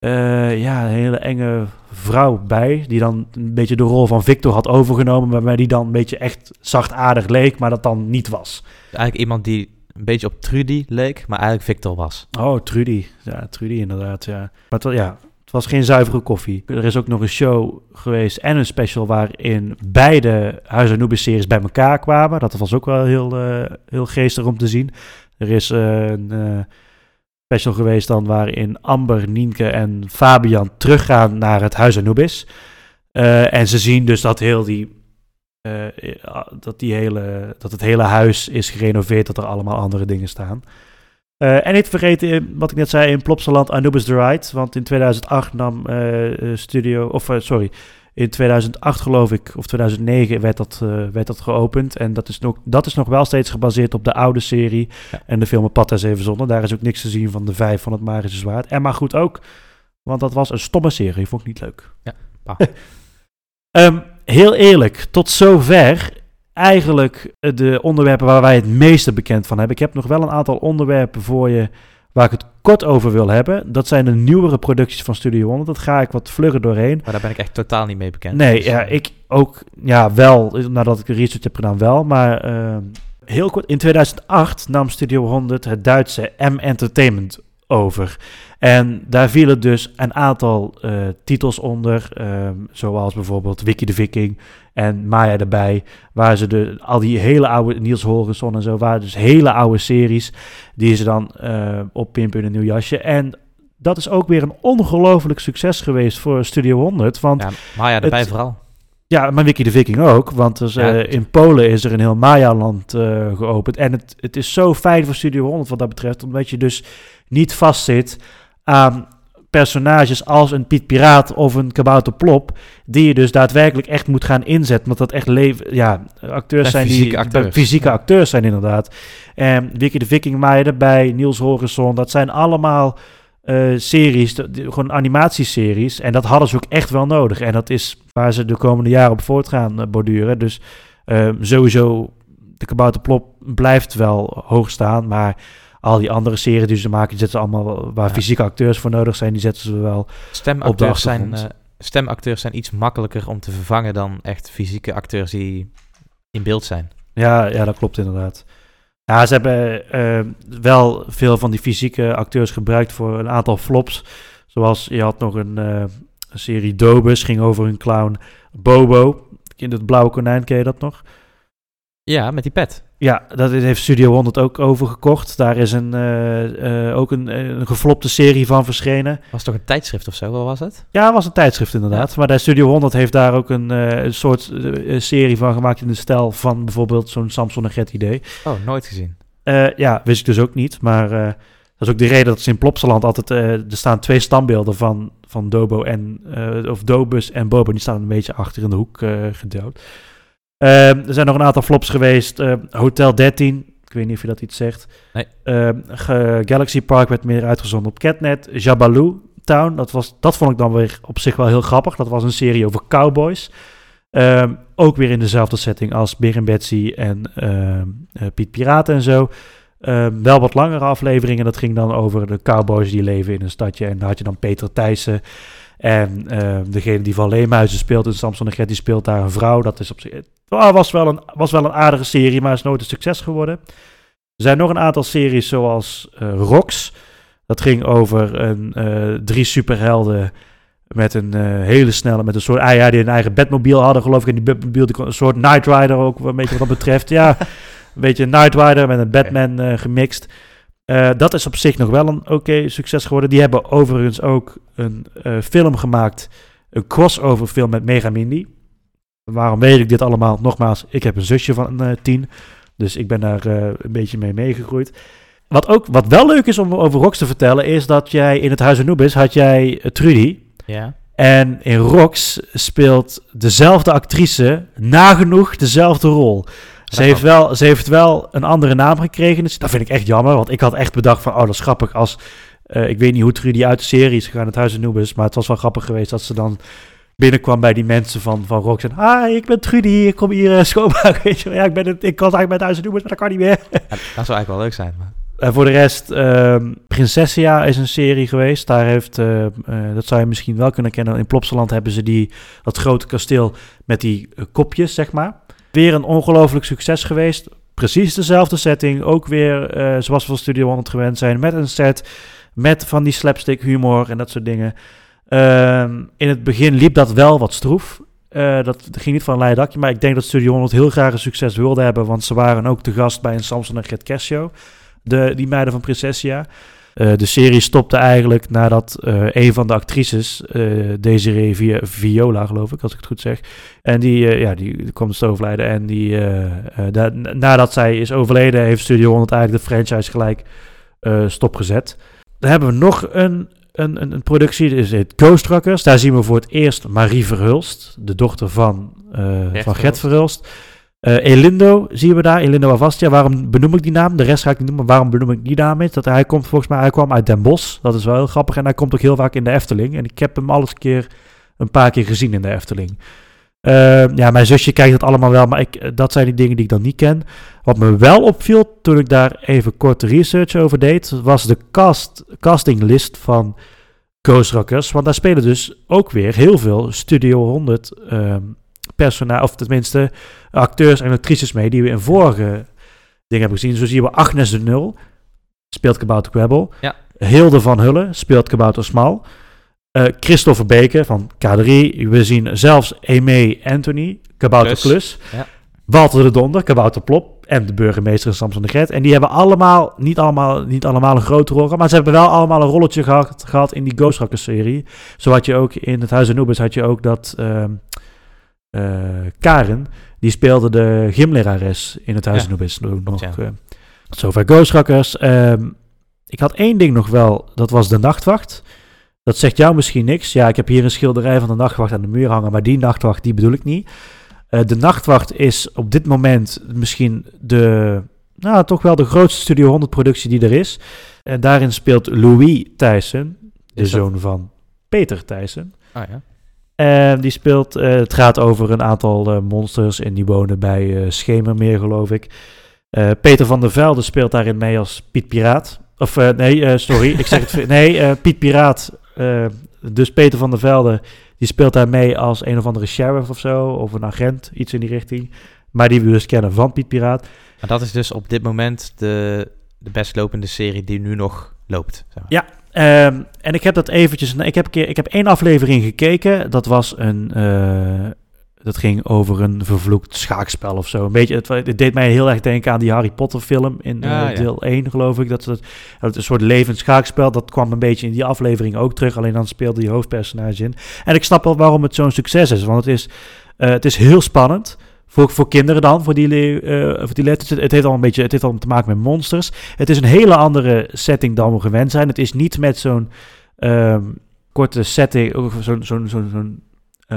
eh, ja, een hele enge vrouw bij, die dan een beetje de rol van Victor had overgenomen, waarbij die dan een beetje echt zachtaardig leek, maar dat dan niet was. Eigenlijk iemand die een beetje op Trudy leek, maar eigenlijk Victor was. Oh, Trudy. Ja, Trudy inderdaad, ja. Maar het, ja, het was geen zuivere koffie. Er is ook nog een show geweest en een special waarin beide Huis Anubis-series bij elkaar kwamen. Dat was ook wel heel, eh, heel geestig om te zien. Er is eh, een special geweest dan waarin Amber, Nienke en Fabian teruggaan naar het Huis Anubis. Eh, en ze zien dus dat heel die... eh, eh, dat, die hele, dat het hele huis is gerenoveerd, dat er allemaal andere dingen staan. En niet vergeten, wat ik net zei, in Plopsaland Anubis the Ride. Want in 2008 nam Studio, of sorry, in 2008 geloof ik, of 2009 werd dat, eh, werd dat geopend. En dat is, nog, dat is nog wel steeds gebaseerd op de oude serie en de film en Zeven Zonnen. Daar is ook niks te zien van de vijf van het Magische Zwaard. En maar goed ook, want dat was een stomme serie, vond ik niet leuk. Ja. *laughs* Ehm, heel eerlijk, tot zover eigenlijk de onderwerpen waar wij het meeste bekend van hebben. Ik heb nog wel een aantal onderwerpen voor je waar ik het kort over wil hebben. Dat zijn de nieuwere producties van Studio One. Dat ga ik wat vlugger doorheen. Maar daar ben ik echt totaal niet mee bekend. Nee, Dus, ja, eh, ik ook, ja, wel, nadat ik de research heb gedaan, wel. Maar ehm, heel kort, in 2008 nam Studio 100 het Duitse M Entertainment over. En daar vielen dus een aantal eh, titels onder, ehm, zoals bijvoorbeeld Wiki de Viking en Maya erbij, waar ze de, al die hele oude Niels Holgersson en zo, waren dus hele oude series, die ze dan eh oppimpen in een nieuw jasje. En dat is ook weer een ongelooflijk succes geweest voor Studio 100, want... Ja, Maya erbij het- vooral. ja, maar Wiki de Viking ook. Want dus, Ja. eh, in Polen is er een heel Maya-land geopend. En het, het is zo fijn voor Studio 100 wat dat betreft. Omdat je dus niet vastzit aan personages als een Piet Piraat of een Kabouter Plop. Die je dus daadwerkelijk echt moet gaan inzetten. Want dat echt leven, ja, acteurs Echt zijn die fysieke acteurs. fysieke acteurs zijn inderdaad. En Wiki de Viking, Maya erbij, Niels Horizon. Dat zijn allemaal eh, series, gewoon animatieseries. En dat hadden ze ook echt wel nodig. En dat is waar ze de komende jaren op voort gaan eh, borduren. Dus eh, sowieso, de Kabouter Plop blijft wel hoog staan. Maar al die andere series die ze maken, die zetten ze allemaal waar fysieke acteurs voor nodig zijn, die zetten ze wel op de Stemacteurs zijn, eh, stemacteurs zijn iets makkelijker om te vervangen dan echt fysieke acteurs die in beeld zijn. Ja, ja, dat klopt inderdaad. Ja, ze hebben eh, wel veel van die fysieke acteurs gebruikt voor een aantal flops. Zoals je had nog een, eh, een serie Dobus, ging over een clown Bobo. In het blauwe konijn, ken je dat nog? Ja, met die pet. Ja, dat heeft Studio 100 ook overgekocht. Daar is een, eh, eh, ook een, een geflopte serie van verschenen. Was toch een tijdschrift of zo? Wat was het? Ja, het was een tijdschrift inderdaad. Maar de Studio 100 heeft daar ook een, eh, een soort eh, serie van gemaakt in de stijl van bijvoorbeeld zo'n Samson en Gert idee. Oh, nooit gezien. Eh, ja, wist ik dus ook niet. Maar eh, dat is ook de reden dat ze in Plopsaland altijd... eh, er staan twee standbeelden van, van Dobo en... eh, of Dobus en Bobo. Die staan een beetje achter in de hoek eh. Eh, er zijn nog een aantal flops geweest. Eh, Hotel 13. Ik weet niet of je dat iets zegt. Nee. Eh, Ge- Galaxy Park werd meer uitgezonden op Catnet. Jabaloo Town. Dat, was, dat vond ik dan weer op zich wel heel grappig. Dat was een serie over cowboys. Ehm, ook weer in dezelfde setting als Beer en Betsy en ehm, eh, Piet Piraten en zo. Ehm, wel wat langere afleveringen. Dat ging dan over de cowboys die leven in een stadje. En daar had je dan Peter Thijssen. En degene die van Leemuizen speelt in Samson en Gert, die speelt daar een vrouw. Dat is op zich, ah, was, wel een, was wel een aardige serie, maar is nooit een succes geworden. Er zijn nog een aantal series zoals eh Rox. Dat ging over een, eh, drie superhelden met een eh, hele snelle, met een soort, ah ja, die een eigen bedmobiel hadden geloof ik. En die bedmobiel, een soort Knight Rider ook, een beetje wat dat betreft. Ja, *laughs* een beetje een Knight Rider met een Batman gemixt. Dat is op zich nog wel een oké succes geworden. Die hebben overigens ook een film gemaakt, een crossover film met Mega Mindy. Waarom weet ik dit allemaal? Nogmaals, ik heb een zusje van eh, tien, dus ik ben daar eh, een beetje mee meegegroeid. Wat, ook, wat wel leuk is om over Rox te vertellen, is dat jij in het Huis Anubis had jij eh, Trudy. Ja. En in Rox speelt dezelfde actrice nagenoeg dezelfde rol. Ze heeft, wel, ze heeft wel een andere naam gekregen. Dus dat vind ik echt jammer. Want ik had echt bedacht van... Oh, dat is grappig als... ik weet niet hoe Trudy uit de serie is gegaan. Het Huis Anubis. Maar het was wel grappig geweest dat ze dan binnenkwam bij die mensen van, van Rox. En... Hi, ik ben Trudy. Ik kom hier eh, schoonmaken. *laughs* Weet je. Ja, ik, ben het, ik kan het eigenlijk met het Huis Anubis. Maar dat kan niet meer. Ja, dat zou eigenlijk wel leuk zijn. Maar... En voor de rest, ehm Prinsessia is een serie geweest. Daar heeft, eh, eh, dat zou je misschien wel kunnen kennen. In Plopsaland hebben ze die, dat grote kasteel met die kopjes, zeg maar. Weer een ongelooflijk succes geweest. Precies dezelfde setting. Ook weer zoals we van Studio 100 gewend zijn. Met een set, met van die slapstick humor en dat soort dingen. Ehm, in het begin liep dat wel wat stroef. Eh, dat ging niet van een leien dakje, maar ik denk dat Studio 100 heel graag een succes wilde hebben, want ze waren ook te gast bij een Samson en Gert Kershow, de, die meiden van Prinsessia. Eh, de serie stopte eigenlijk nadat eh, een van de actrices, eh Desiree Vi- Viola geloof ik, als ik het goed zeg, en die, ja, die, kwam te overlijden en die, da- nadat zij is overleden, heeft Studio 100 eigenlijk de franchise gelijk stopgezet. Dan hebben we nog een, een, een, een productie, is het Ghost Truckers. Daar zien we voor het eerst Marie Verhulst, de dochter van, eh, van Gert Verhulst. Eh, Elindo zien we daar, Elindo Avastia. Waarom benoem ik die naam? De rest ga ik niet noemen. Waarom benoem ik die naam? Is dat hij komt volgens mij, hij kwam uit Den Bosch. Dat is wel heel grappig. En hij komt ook heel vaak in de Efteling. En ik heb hem al eens een keer, een paar keer gezien in de Efteling. Eh, ja, mijn zusje kijkt het allemaal wel, maar ik, eh, dat zijn die dingen die ik dan niet ken. Wat me wel opviel toen ik daar even kort research over deed, was de cast, castinglist van Ghost Rockers. Want daar spelen dus ook weer heel veel Studio 100 ehm persona, of tenminste acteurs en actrices mee die we in vorige dingen hebben gezien. Zo zien we Agnes de Nul, speelt Kabouter Kwebbel. Ja. Hilde van Hullen speelt Kabouter Smal. Eh Christopher Beke van K3. We zien zelfs Aimee Anthony, Kabouter. Klus. Ja. Walter de Donder, Kabouter Plop en de burgemeester Samson de Gret. En die hebben allemaal, niet allemaal, niet allemaal een grote rol gehad, maar ze hebben wel allemaal een rolletje gehad, gehad in die Ghost Rockers serie. Zo had je ook in het Huis Anubis had je ook dat eh, Karen, die speelde de gymlerares in het Huis Ja, Anubis. Nog, ja. eh, zover Ghost Rockers. Ehm, ik had één ding nog wel, dat was de nachtwacht. Dat zegt jou misschien niks. Ja, ik heb hier een schilderij van de nachtwacht aan de muur hangen, maar die nachtwacht, die bedoel ik niet. Eh, de nachtwacht is op dit moment misschien de, nou, toch wel de grootste Studio 100 productie die er is. En daarin speelt Louis Thijssen, de Is dat- zoon van Peter Thijssen. Ah ja. En die speelt, eh, het gaat over een aantal eh, monsters en die wonen bij eh, Schemermeer, geloof ik. Peter van der Velde speelt daarin mee als Piet Piraat. Of nee, sorry, ik zeg het. *laughs* Nee, Piet Piraat. Eh, dus Peter van der Velde, die speelt daar mee als een of andere sheriff of zo, of een agent, iets in die richting. Maar die we dus kennen van Piet Piraat. Maar dat is dus op dit moment de, de best lopende serie die nu nog loopt. zeg maar. Ja, ehm, en ik heb dat eventjes. Ik heb, keer, ik heb één aflevering gekeken. Dat was een. eh, dat ging over een vervloekt schaakspel of zo. Een beetje, het, het deed mij heel erg denken aan die Harry Potter film in eh, Ja, ja. deel 1, geloof ik. Dat, dat, dat een soort levend schaakspel. Dat kwam een beetje in die aflevering ook terug. Alleen dan speelde die hoofdpersonage in. En ik snap wel waarom het zo'n succes is. Want het is, eh, het is heel spannend. Voor, voor kinderen dan, voor die, eh, voor die letters. Het, het heeft al een beetje het heeft al te maken met monsters. Het is een hele andere setting dan we gewend zijn. Het is niet met zo'n ehm, korte setting, of zo'n zo'n zo'n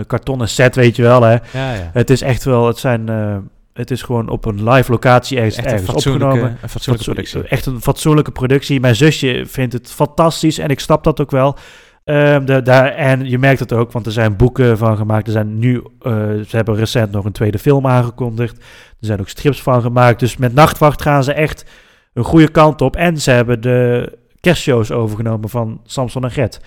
kartonnen set, weet je wel. Hè? Ja, ja. Het is echt wel, het zijn, eh, het is gewoon op een live locatie ergens, Echt ergens opgenomen. een fatsoenlijke productie. Echt een fatsoenlijke productie. Mijn zusje vindt het fantastisch en ik snap dat ook wel. Ehm, de, daar, en je merkt het ook, want er zijn boeken van gemaakt. Er zijn nu, eh, ze hebben recent nog een tweede film aangekondigd. Er zijn ook strips van gemaakt. Dus met Nachtwacht gaan ze echt een goede kant op. En ze hebben de kerstshows overgenomen van Samson en Gret.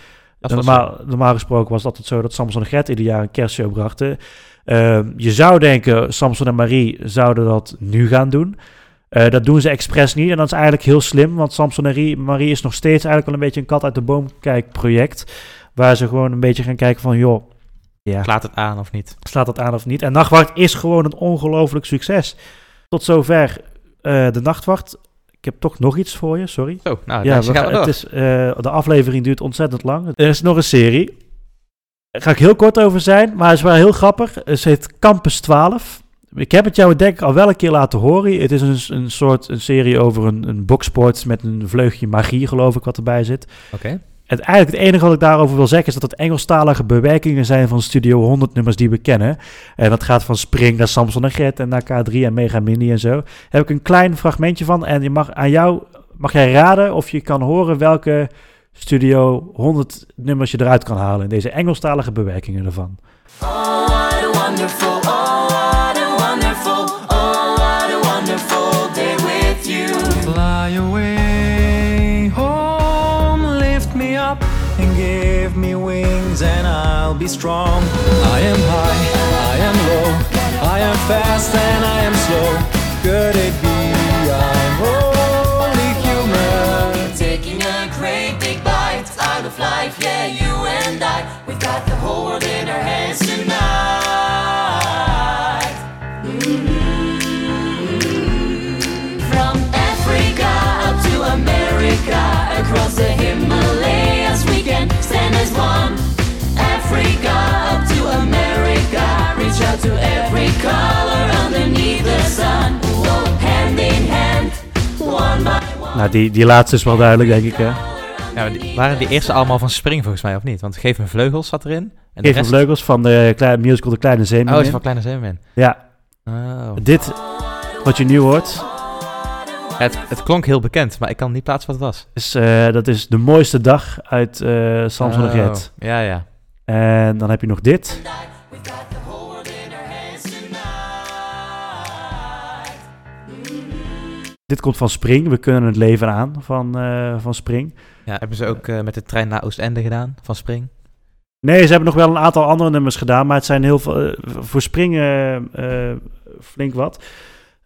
Dat normaal, normaal gesproken was het altijd zo dat Samson en Gert ieder jaar een kerstshow brachten. Ehm, je zou denken, Samson en Marie zouden dat nu gaan doen. Eh, dat doen ze expres niet. En dat is eigenlijk heel slim, want Samson en Marie, Marie is nog steeds eigenlijk wel een beetje een kat uit de boom kijkproject. Waar ze gewoon een beetje gaan kijken van, joh, ja, Slaat het aan of niet? slaat dat aan of niet? En Nachtwacht is gewoon een ongelooflijk succes. Tot zover eh, de Nachtwacht. Ik heb toch nog iets voor je, sorry. Zo, nou, ja, we gaan we het is, eh, de aflevering duurt ontzettend lang. Er is nog een serie. Daar ga ik heel kort over zijn, maar het is wel heel grappig. Het heet Campus 12. Ik heb het jou denk ik al wel een keer laten horen. Het is een, een soort een serie over een, een boksport met een vleugje magie, geloof ik, wat erbij zit. Oké. En eigenlijk het enige wat ik daarover wil zeggen is dat het Engelstalige bewerkingen zijn van Studio 100 nummers die we kennen. En dat gaat van Spring naar Samson en Gert en naar K3 en Mega Mini en zo. Daar heb ik een klein fragmentje van en je mag, aan jou mag jij raden of je kan horen welke Studio 100 nummers je eruit kan halen in deze Engelstalige bewerkingen ervan. What a wonderful, oh what a wonderful, oh what a wonderful day with you. Fly away and I'll be strong. I am high, I am low, I am fast and I am slow. Could it be I'm only human? Taking a great big bite out of life, yeah, you and I. We've got the whole world in our hands tonight. Mhm. From Africa up to America, across the Himalayas, we can stand as one. Africa up to America, reach out to every color underneath the sun. Whoa, hand in hand, one by one. Nou, die, die laatste is wel duidelijk, denk ik. Hè? Ja, die- waren die eerste allemaal van Spring volgens mij, of niet? Want Geef me vleugels zat erin. En de Geef rest- de vleugels van de kleine musical De Kleine Zeemermin. Oh, is van Kleine Zeemermin. Ja. Oh. Dit, wat je nu hoort, Het, het klonk heel bekend, maar ik kan niet plaatsen wat het was. is, eh, dat is de mooiste dag uit eh Samson en Oh. Ja, ja. En dan heb je nog dit. Dit komt van Spring. We kunnen het leven aan van, eh, van Spring. Ja, hebben ze ook eh, met de trein naar Oostende gedaan, van Spring? Nee, ze hebben nog wel een aantal andere nummers gedaan, maar het zijn heel veel. eh, voor Spring flink wat.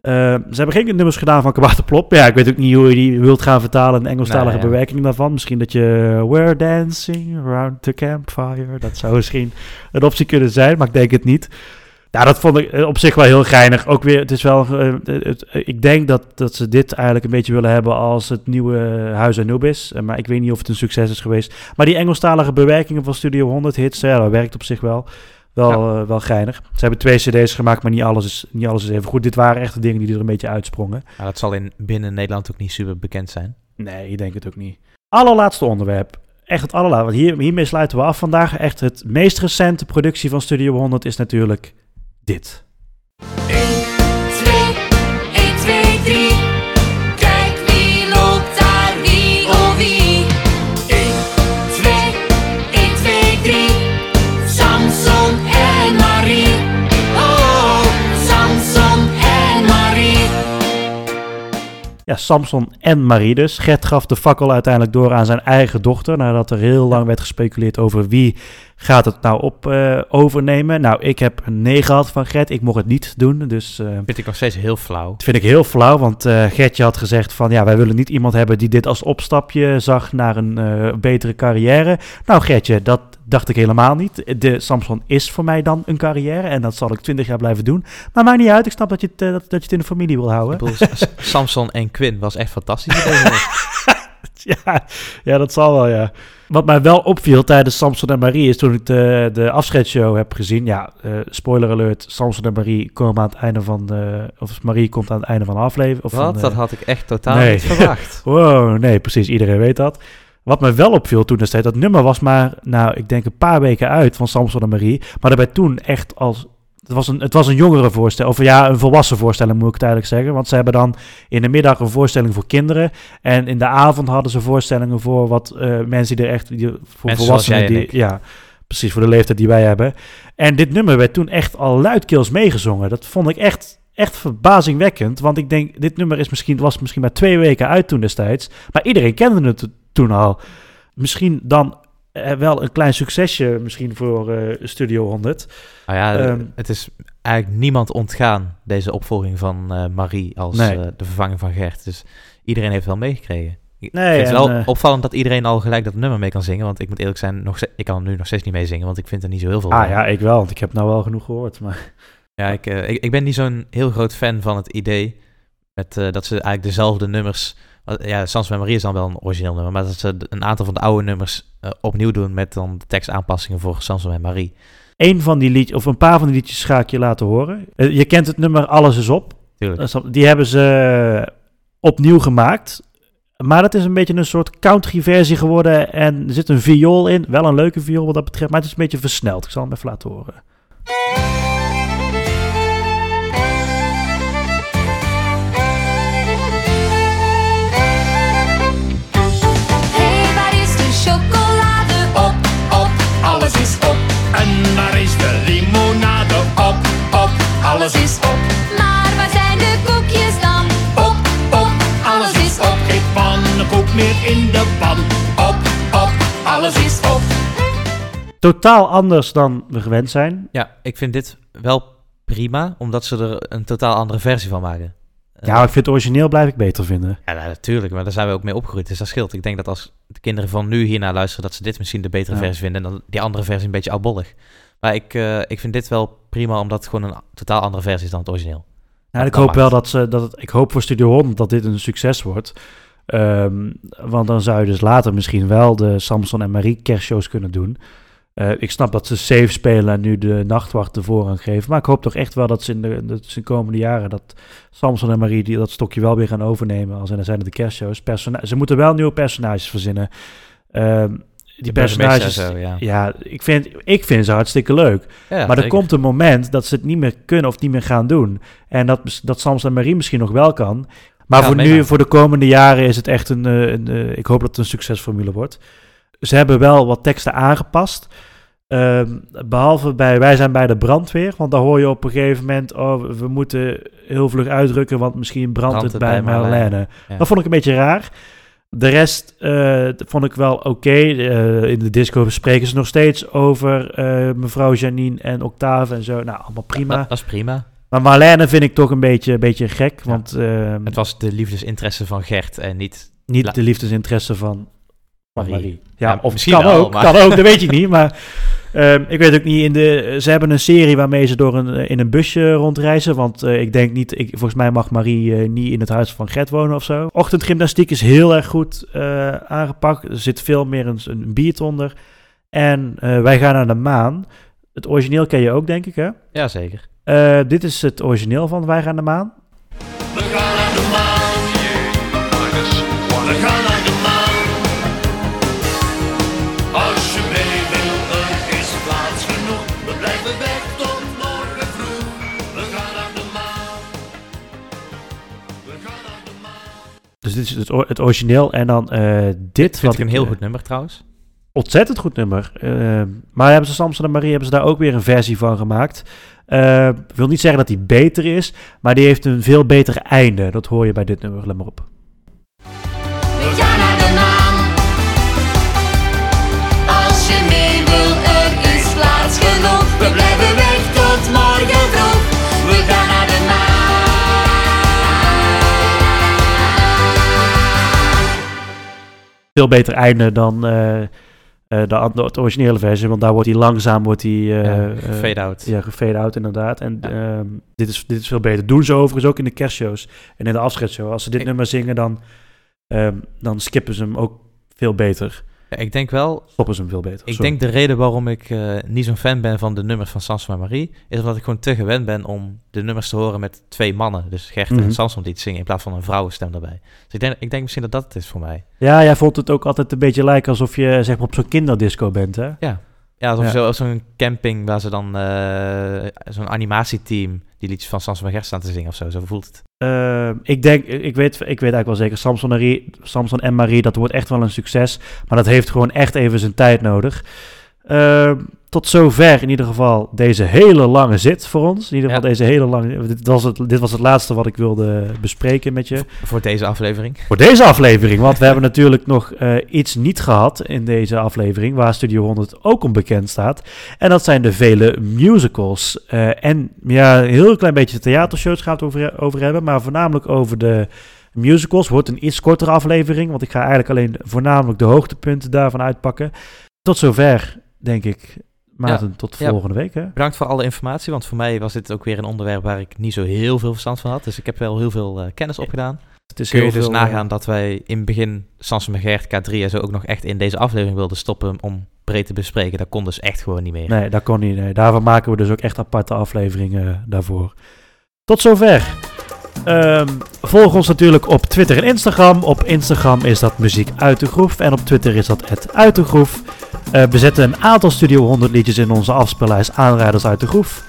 Eh, ze hebben geen nummers gedaan van Kabouter Plop. Ja, ik weet ook niet hoe je die wilt gaan vertalen, een Engelstalige Nee, ja. bewerking daarvan. Misschien dat je We're dancing around the campfire. Dat zou misschien een optie kunnen zijn, maar ik denk het niet. Ja, dat vond ik eh, op zich wel heel geinig. Ook weer, het is wel. eh, het, eh, ik denk dat, dat ze dit eigenlijk een beetje willen hebben als het nieuwe Huis Anubis. Eh, maar ik weet niet of het een succes is geweest. Maar die Engelstalige bewerkingen van Studio 100 hits, ja, dat werkt op zich wel. Wel, eh, wel geinig. Ze hebben twee CD's gemaakt, maar niet alles, is, niet alles is even goed. Dit waren echt de dingen die er een beetje uitsprongen. Maar dat zal in, binnen Nederland ook niet super bekend zijn. Nee, ik denk het ook niet. Allerlaatste onderwerp. Echt het allerlaatste. Want hier, hiermee sluiten we af vandaag. Echt het meest recente productie van Studio 100 is natuurlijk dit. Samson en Marie dus. Gert gaf de fakkel uiteindelijk door aan zijn eigen dochter. Nadat er heel lang werd gespeculeerd over wie gaat het nou op eh, overnemen. Nou, ik heb een nee gehad van Gert. Ik mocht het niet doen. Dus eh, Vind ik nog steeds heel flauw. dat vind ik heel flauw. Want eh Gertje had gezegd van ja, wij willen niet iemand hebben die dit als opstapje zag naar een betere carrière. Nou Gertje, dat dacht ik helemaal niet. De Samson is voor mij dan een carrière. En dat zal ik twintig jaar blijven doen. Maar maakt niet uit. Ik snap dat je het, dat, dat je het in de familie wil houden. Bedoel, Samson en Quinn was echt fantastisch. *laughs* ja, ja, dat zal wel, ja. Wat mij wel opviel tijdens Samson en Marie is toen ik de, de afscheidsshow heb gezien. Ja, eh, spoiler alert, Samson en Marie komen aan het einde van de... Of Marie komt aan het einde van de aflevering. Of Wat? van Dat had ik echt totaal Nee. niet verwacht. *laughs* wow, nee, precies. Iedereen weet dat. Wat me wel opviel toen destijds, dat nummer was maar, nou, ik denk een paar weken uit van Samson en Marie. Maar daarbij toen echt als... Het was, een, het was een jongere voorstelling, of ja, een volwassen voorstelling moet ik het eigenlijk zeggen. Want ze hebben dan in de middag een voorstelling voor kinderen. En in de avond hadden ze voorstellingen voor wat eh, mensen die er echt... Die, voor Mensen volwassenen die. Ja, precies, voor de leeftijd die wij hebben. En dit nummer werd toen echt al luidkeels meegezongen. Dat vond ik echt, echt verbazingwekkend. Want ik denk, dit nummer is misschien, was misschien maar twee weken uit toen destijds. Maar iedereen kende het toen al. Misschien dan eh, wel een klein succesje misschien voor eh, Studio 100. Nou ja, Ehm, het is eigenlijk niemand ontgaan, deze opvolging van eh, Marie als Nee. eh, de vervanging van Gert. Dus iedereen heeft wel meegekregen. Nee, het en, wel eh, opvallend dat iedereen al gelijk dat nummer mee kan zingen. Want ik moet eerlijk zijn, nog, ik kan nu nog steeds niet meezingen, want ik vind er niet zo heel veel Ah van. ja, ik wel, want ik heb nou wel genoeg gehoord. Maar Ja, ik, eh, ik, ik ben niet zo'n heel groot fan van het idee met, eh, dat ze eigenlijk dezelfde nummers... Ja, Sans met Marie is dan wel een origineel nummer, maar dat ze een aantal van de oude nummers eh, opnieuw doen met dan de tekstaanpassingen voor Sans met Marie. Eén van die liedjes, of een paar van die liedjes ga ik je laten horen. Eh, je kent het nummer Alles is op. Tuurlijk. Die hebben ze eh, opnieuw gemaakt. Maar dat is een beetje een soort country versie geworden. En er zit een viool in. Wel een leuke viool wat dat betreft. Maar het is een beetje versneld. Ik zal hem even laten horen. Alles is op. En daar is de limonade. Op, op, alles is op. Maar waar zijn de koekjes dan? Op, op, alles is op. Geen pannenkoek meer in de pan. Op, op, alles is op. Totaal anders dan we gewend zijn. Ja, ik vind dit wel prima, omdat ze er een totaal andere versie van maken. Ja, maar ik vind het origineel blijf ik beter vinden. Ja, nou, natuurlijk, maar daar zijn we ook mee opgegroeid, dus dat scheelt. Ik denk dat als de kinderen van nu hiernaar luisteren, dat ze dit misschien de betere Ja. versie vinden en dan die andere versie een beetje oudbollig. Maar ik, eh, ik vind dit wel prima, omdat het gewoon een totaal andere versie is dan het origineel. Ja, ik hoop maakt wel dat ze dat het, ik hoop voor Studio 100 dat dit een succes wordt. Ehm, want dan zou je dus later misschien wel de Samson en Marie kerstshows kunnen doen. Eh, ik snap dat ze safe spelen en nu de nachtwacht de voorrang geven. Maar ik hoop toch echt wel dat ze in de, dat ze in de komende jaren dat Samson en Marie die, dat stokje wel weer gaan overnemen. Als en dan zijn het de kerstshows. Persona ze moeten wel nieuwe personages verzinnen. Ehm, die De personages, zo, ja. ja, ik vind, ik vind ze hartstikke leuk. Ja, maar er komt een moment dat ze het niet meer kunnen of niet meer gaan doen. En dat, dat Samson en Marie misschien nog wel kan. Maar Ja, voor nu, voor de komende jaren is het echt een, eh, een eh, ik hoop dat het een succesformule wordt. Ze hebben wel wat teksten aangepast. Ehm, behalve bij, wij zijn bij de brandweer. Want daar hoor je op een gegeven moment, oh, we moeten heel vlug uitdrukken, want misschien brandt, Brandt het het bij, bij Marlene. Ja. Dat vond ik een beetje raar. De rest eh, vond ik wel oké. Eh, in de disco spreken ze nog steeds over eh, mevrouw Janine en Octave en zo. Nou, allemaal prima. Dat, dat is prima. Maar Marlene vind ik toch een beetje, een beetje gek. Want ehm, Het was de liefdesinteresse van Gert en niet... niet de liefdesinteresse van Marie. Marie. Ja, Ja, of misschien kan wel, ook, maar- kan ook, dat weet ik *laughs* niet. Maar ehm, ik weet ook niet, in de, ze hebben een serie waarmee ze door een, in een busje rondreizen. Want eh, ik denk niet, ik, volgens mij mag Marie eh, niet in het huis van Gert wonen of zo. Ochtendgymnastiek is heel erg goed eh, aangepakt. Er zit veel meer een, een beat onder. En eh, wij gaan naar de maan. Het origineel ken je ook, denk ik, hè? Ja, zeker. Eh, dit is het origineel van Wij gaan naar de maan. Is het, het origineel. En dan eh, dit. Vind wat ik een heel eh, goed nummer trouwens. Ontzettend goed nummer. Eh, maar hebben ze Samson en Marie hebben ze daar ook weer een versie van gemaakt. Eh, Ik wil niet zeggen dat die beter is, maar die heeft een veel beter einde. Dat hoor je bij dit nummer. Let maar op. Veel beter einde dan eh, eh, de, de originele versie. Want daar wordt hij langzaam wordt hij, eh, Ja, eh, gefade out. Ja, gefade out inderdaad. En ehm, dit, is, dit is veel beter. Doen ze overigens ook in de kerstshows en in de afscheidsshow. Als ze dit nummer zingen, dan, ehm, dan skippen ze hem ook veel beter. Ja, ik denk wel... Stoppen ze hem veel beter. Ik Sorry. denk de reden waarom ik eh, niet zo'n fan ben van de nummers van Samson en Marie, is omdat ik gewoon te gewend ben om de nummers te horen met twee mannen. Dus Gert Mhm. en Samson die het zingen in plaats van een vrouwenstem erbij. Dus ik denk, ik denk misschien dat dat het is voor mij. Ja, jij vond het ook altijd een beetje lijken alsof je zeg maar, op zo'n kinderdisco bent, hè? Ja, ja alsof Ja. zo'n camping waar ze dan eh, zo'n animatieteam die liedjes van Samson en Gert staan te zingen of zo. Zo voelt het. Ehm, ik denk, ik weet, ik weet eigenlijk wel zeker, Samson en, Marie, Samson en Marie, dat wordt echt wel een succes. Maar dat heeft gewoon echt even zijn tijd nodig. Ehm, tot zover in ieder geval deze hele lange zit voor ons. In ieder geval deze hele lange... Dit was, het, dit was het laatste wat ik wilde bespreken met je. Voor deze aflevering. Voor deze aflevering, want we hebben natuurlijk nog eh, iets niet gehad in deze aflevering, waar Studio 100 ook om bekend staat. En dat zijn de vele musicals. Eh, en ja, een heel klein beetje theatershows gaan we het over, over hebben, maar voornamelijk over de musicals. Wordt een iets kortere aflevering, want ik ga eigenlijk alleen voornamelijk de hoogtepunten daarvan uitpakken. Tot zover, denk ik. Maarten, Ja, tot ja. volgende week. Hè? Bedankt voor alle informatie, want voor mij was dit ook weer een onderwerp waar ik niet zo heel veel verstand van had. Dus ik heb wel heel veel eh, kennis opgedaan. Het is Kun je heel dus veel, nagaan eh, dat wij in het begin Sansom en Gert K3 en zo ook nog echt in deze aflevering wilden stoppen om breed te bespreken. Dat kon dus echt gewoon niet meer. Nee, dat kon niet. Nee. Daarvoor maken we dus ook echt aparte afleveringen daarvoor. Tot zover. Ehm, volg ons natuurlijk op Twitter en Instagram. Op Instagram is dat muziek uit de groef. En op Twitter is dat het uit de groef. Eh, we zetten een aantal Studio 100 liedjes in onze afspeellijst Aanrijders uit de groef.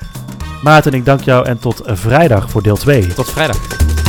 Maarten, ik dank jou en tot vrijdag voor deel 2. Tot vrijdag.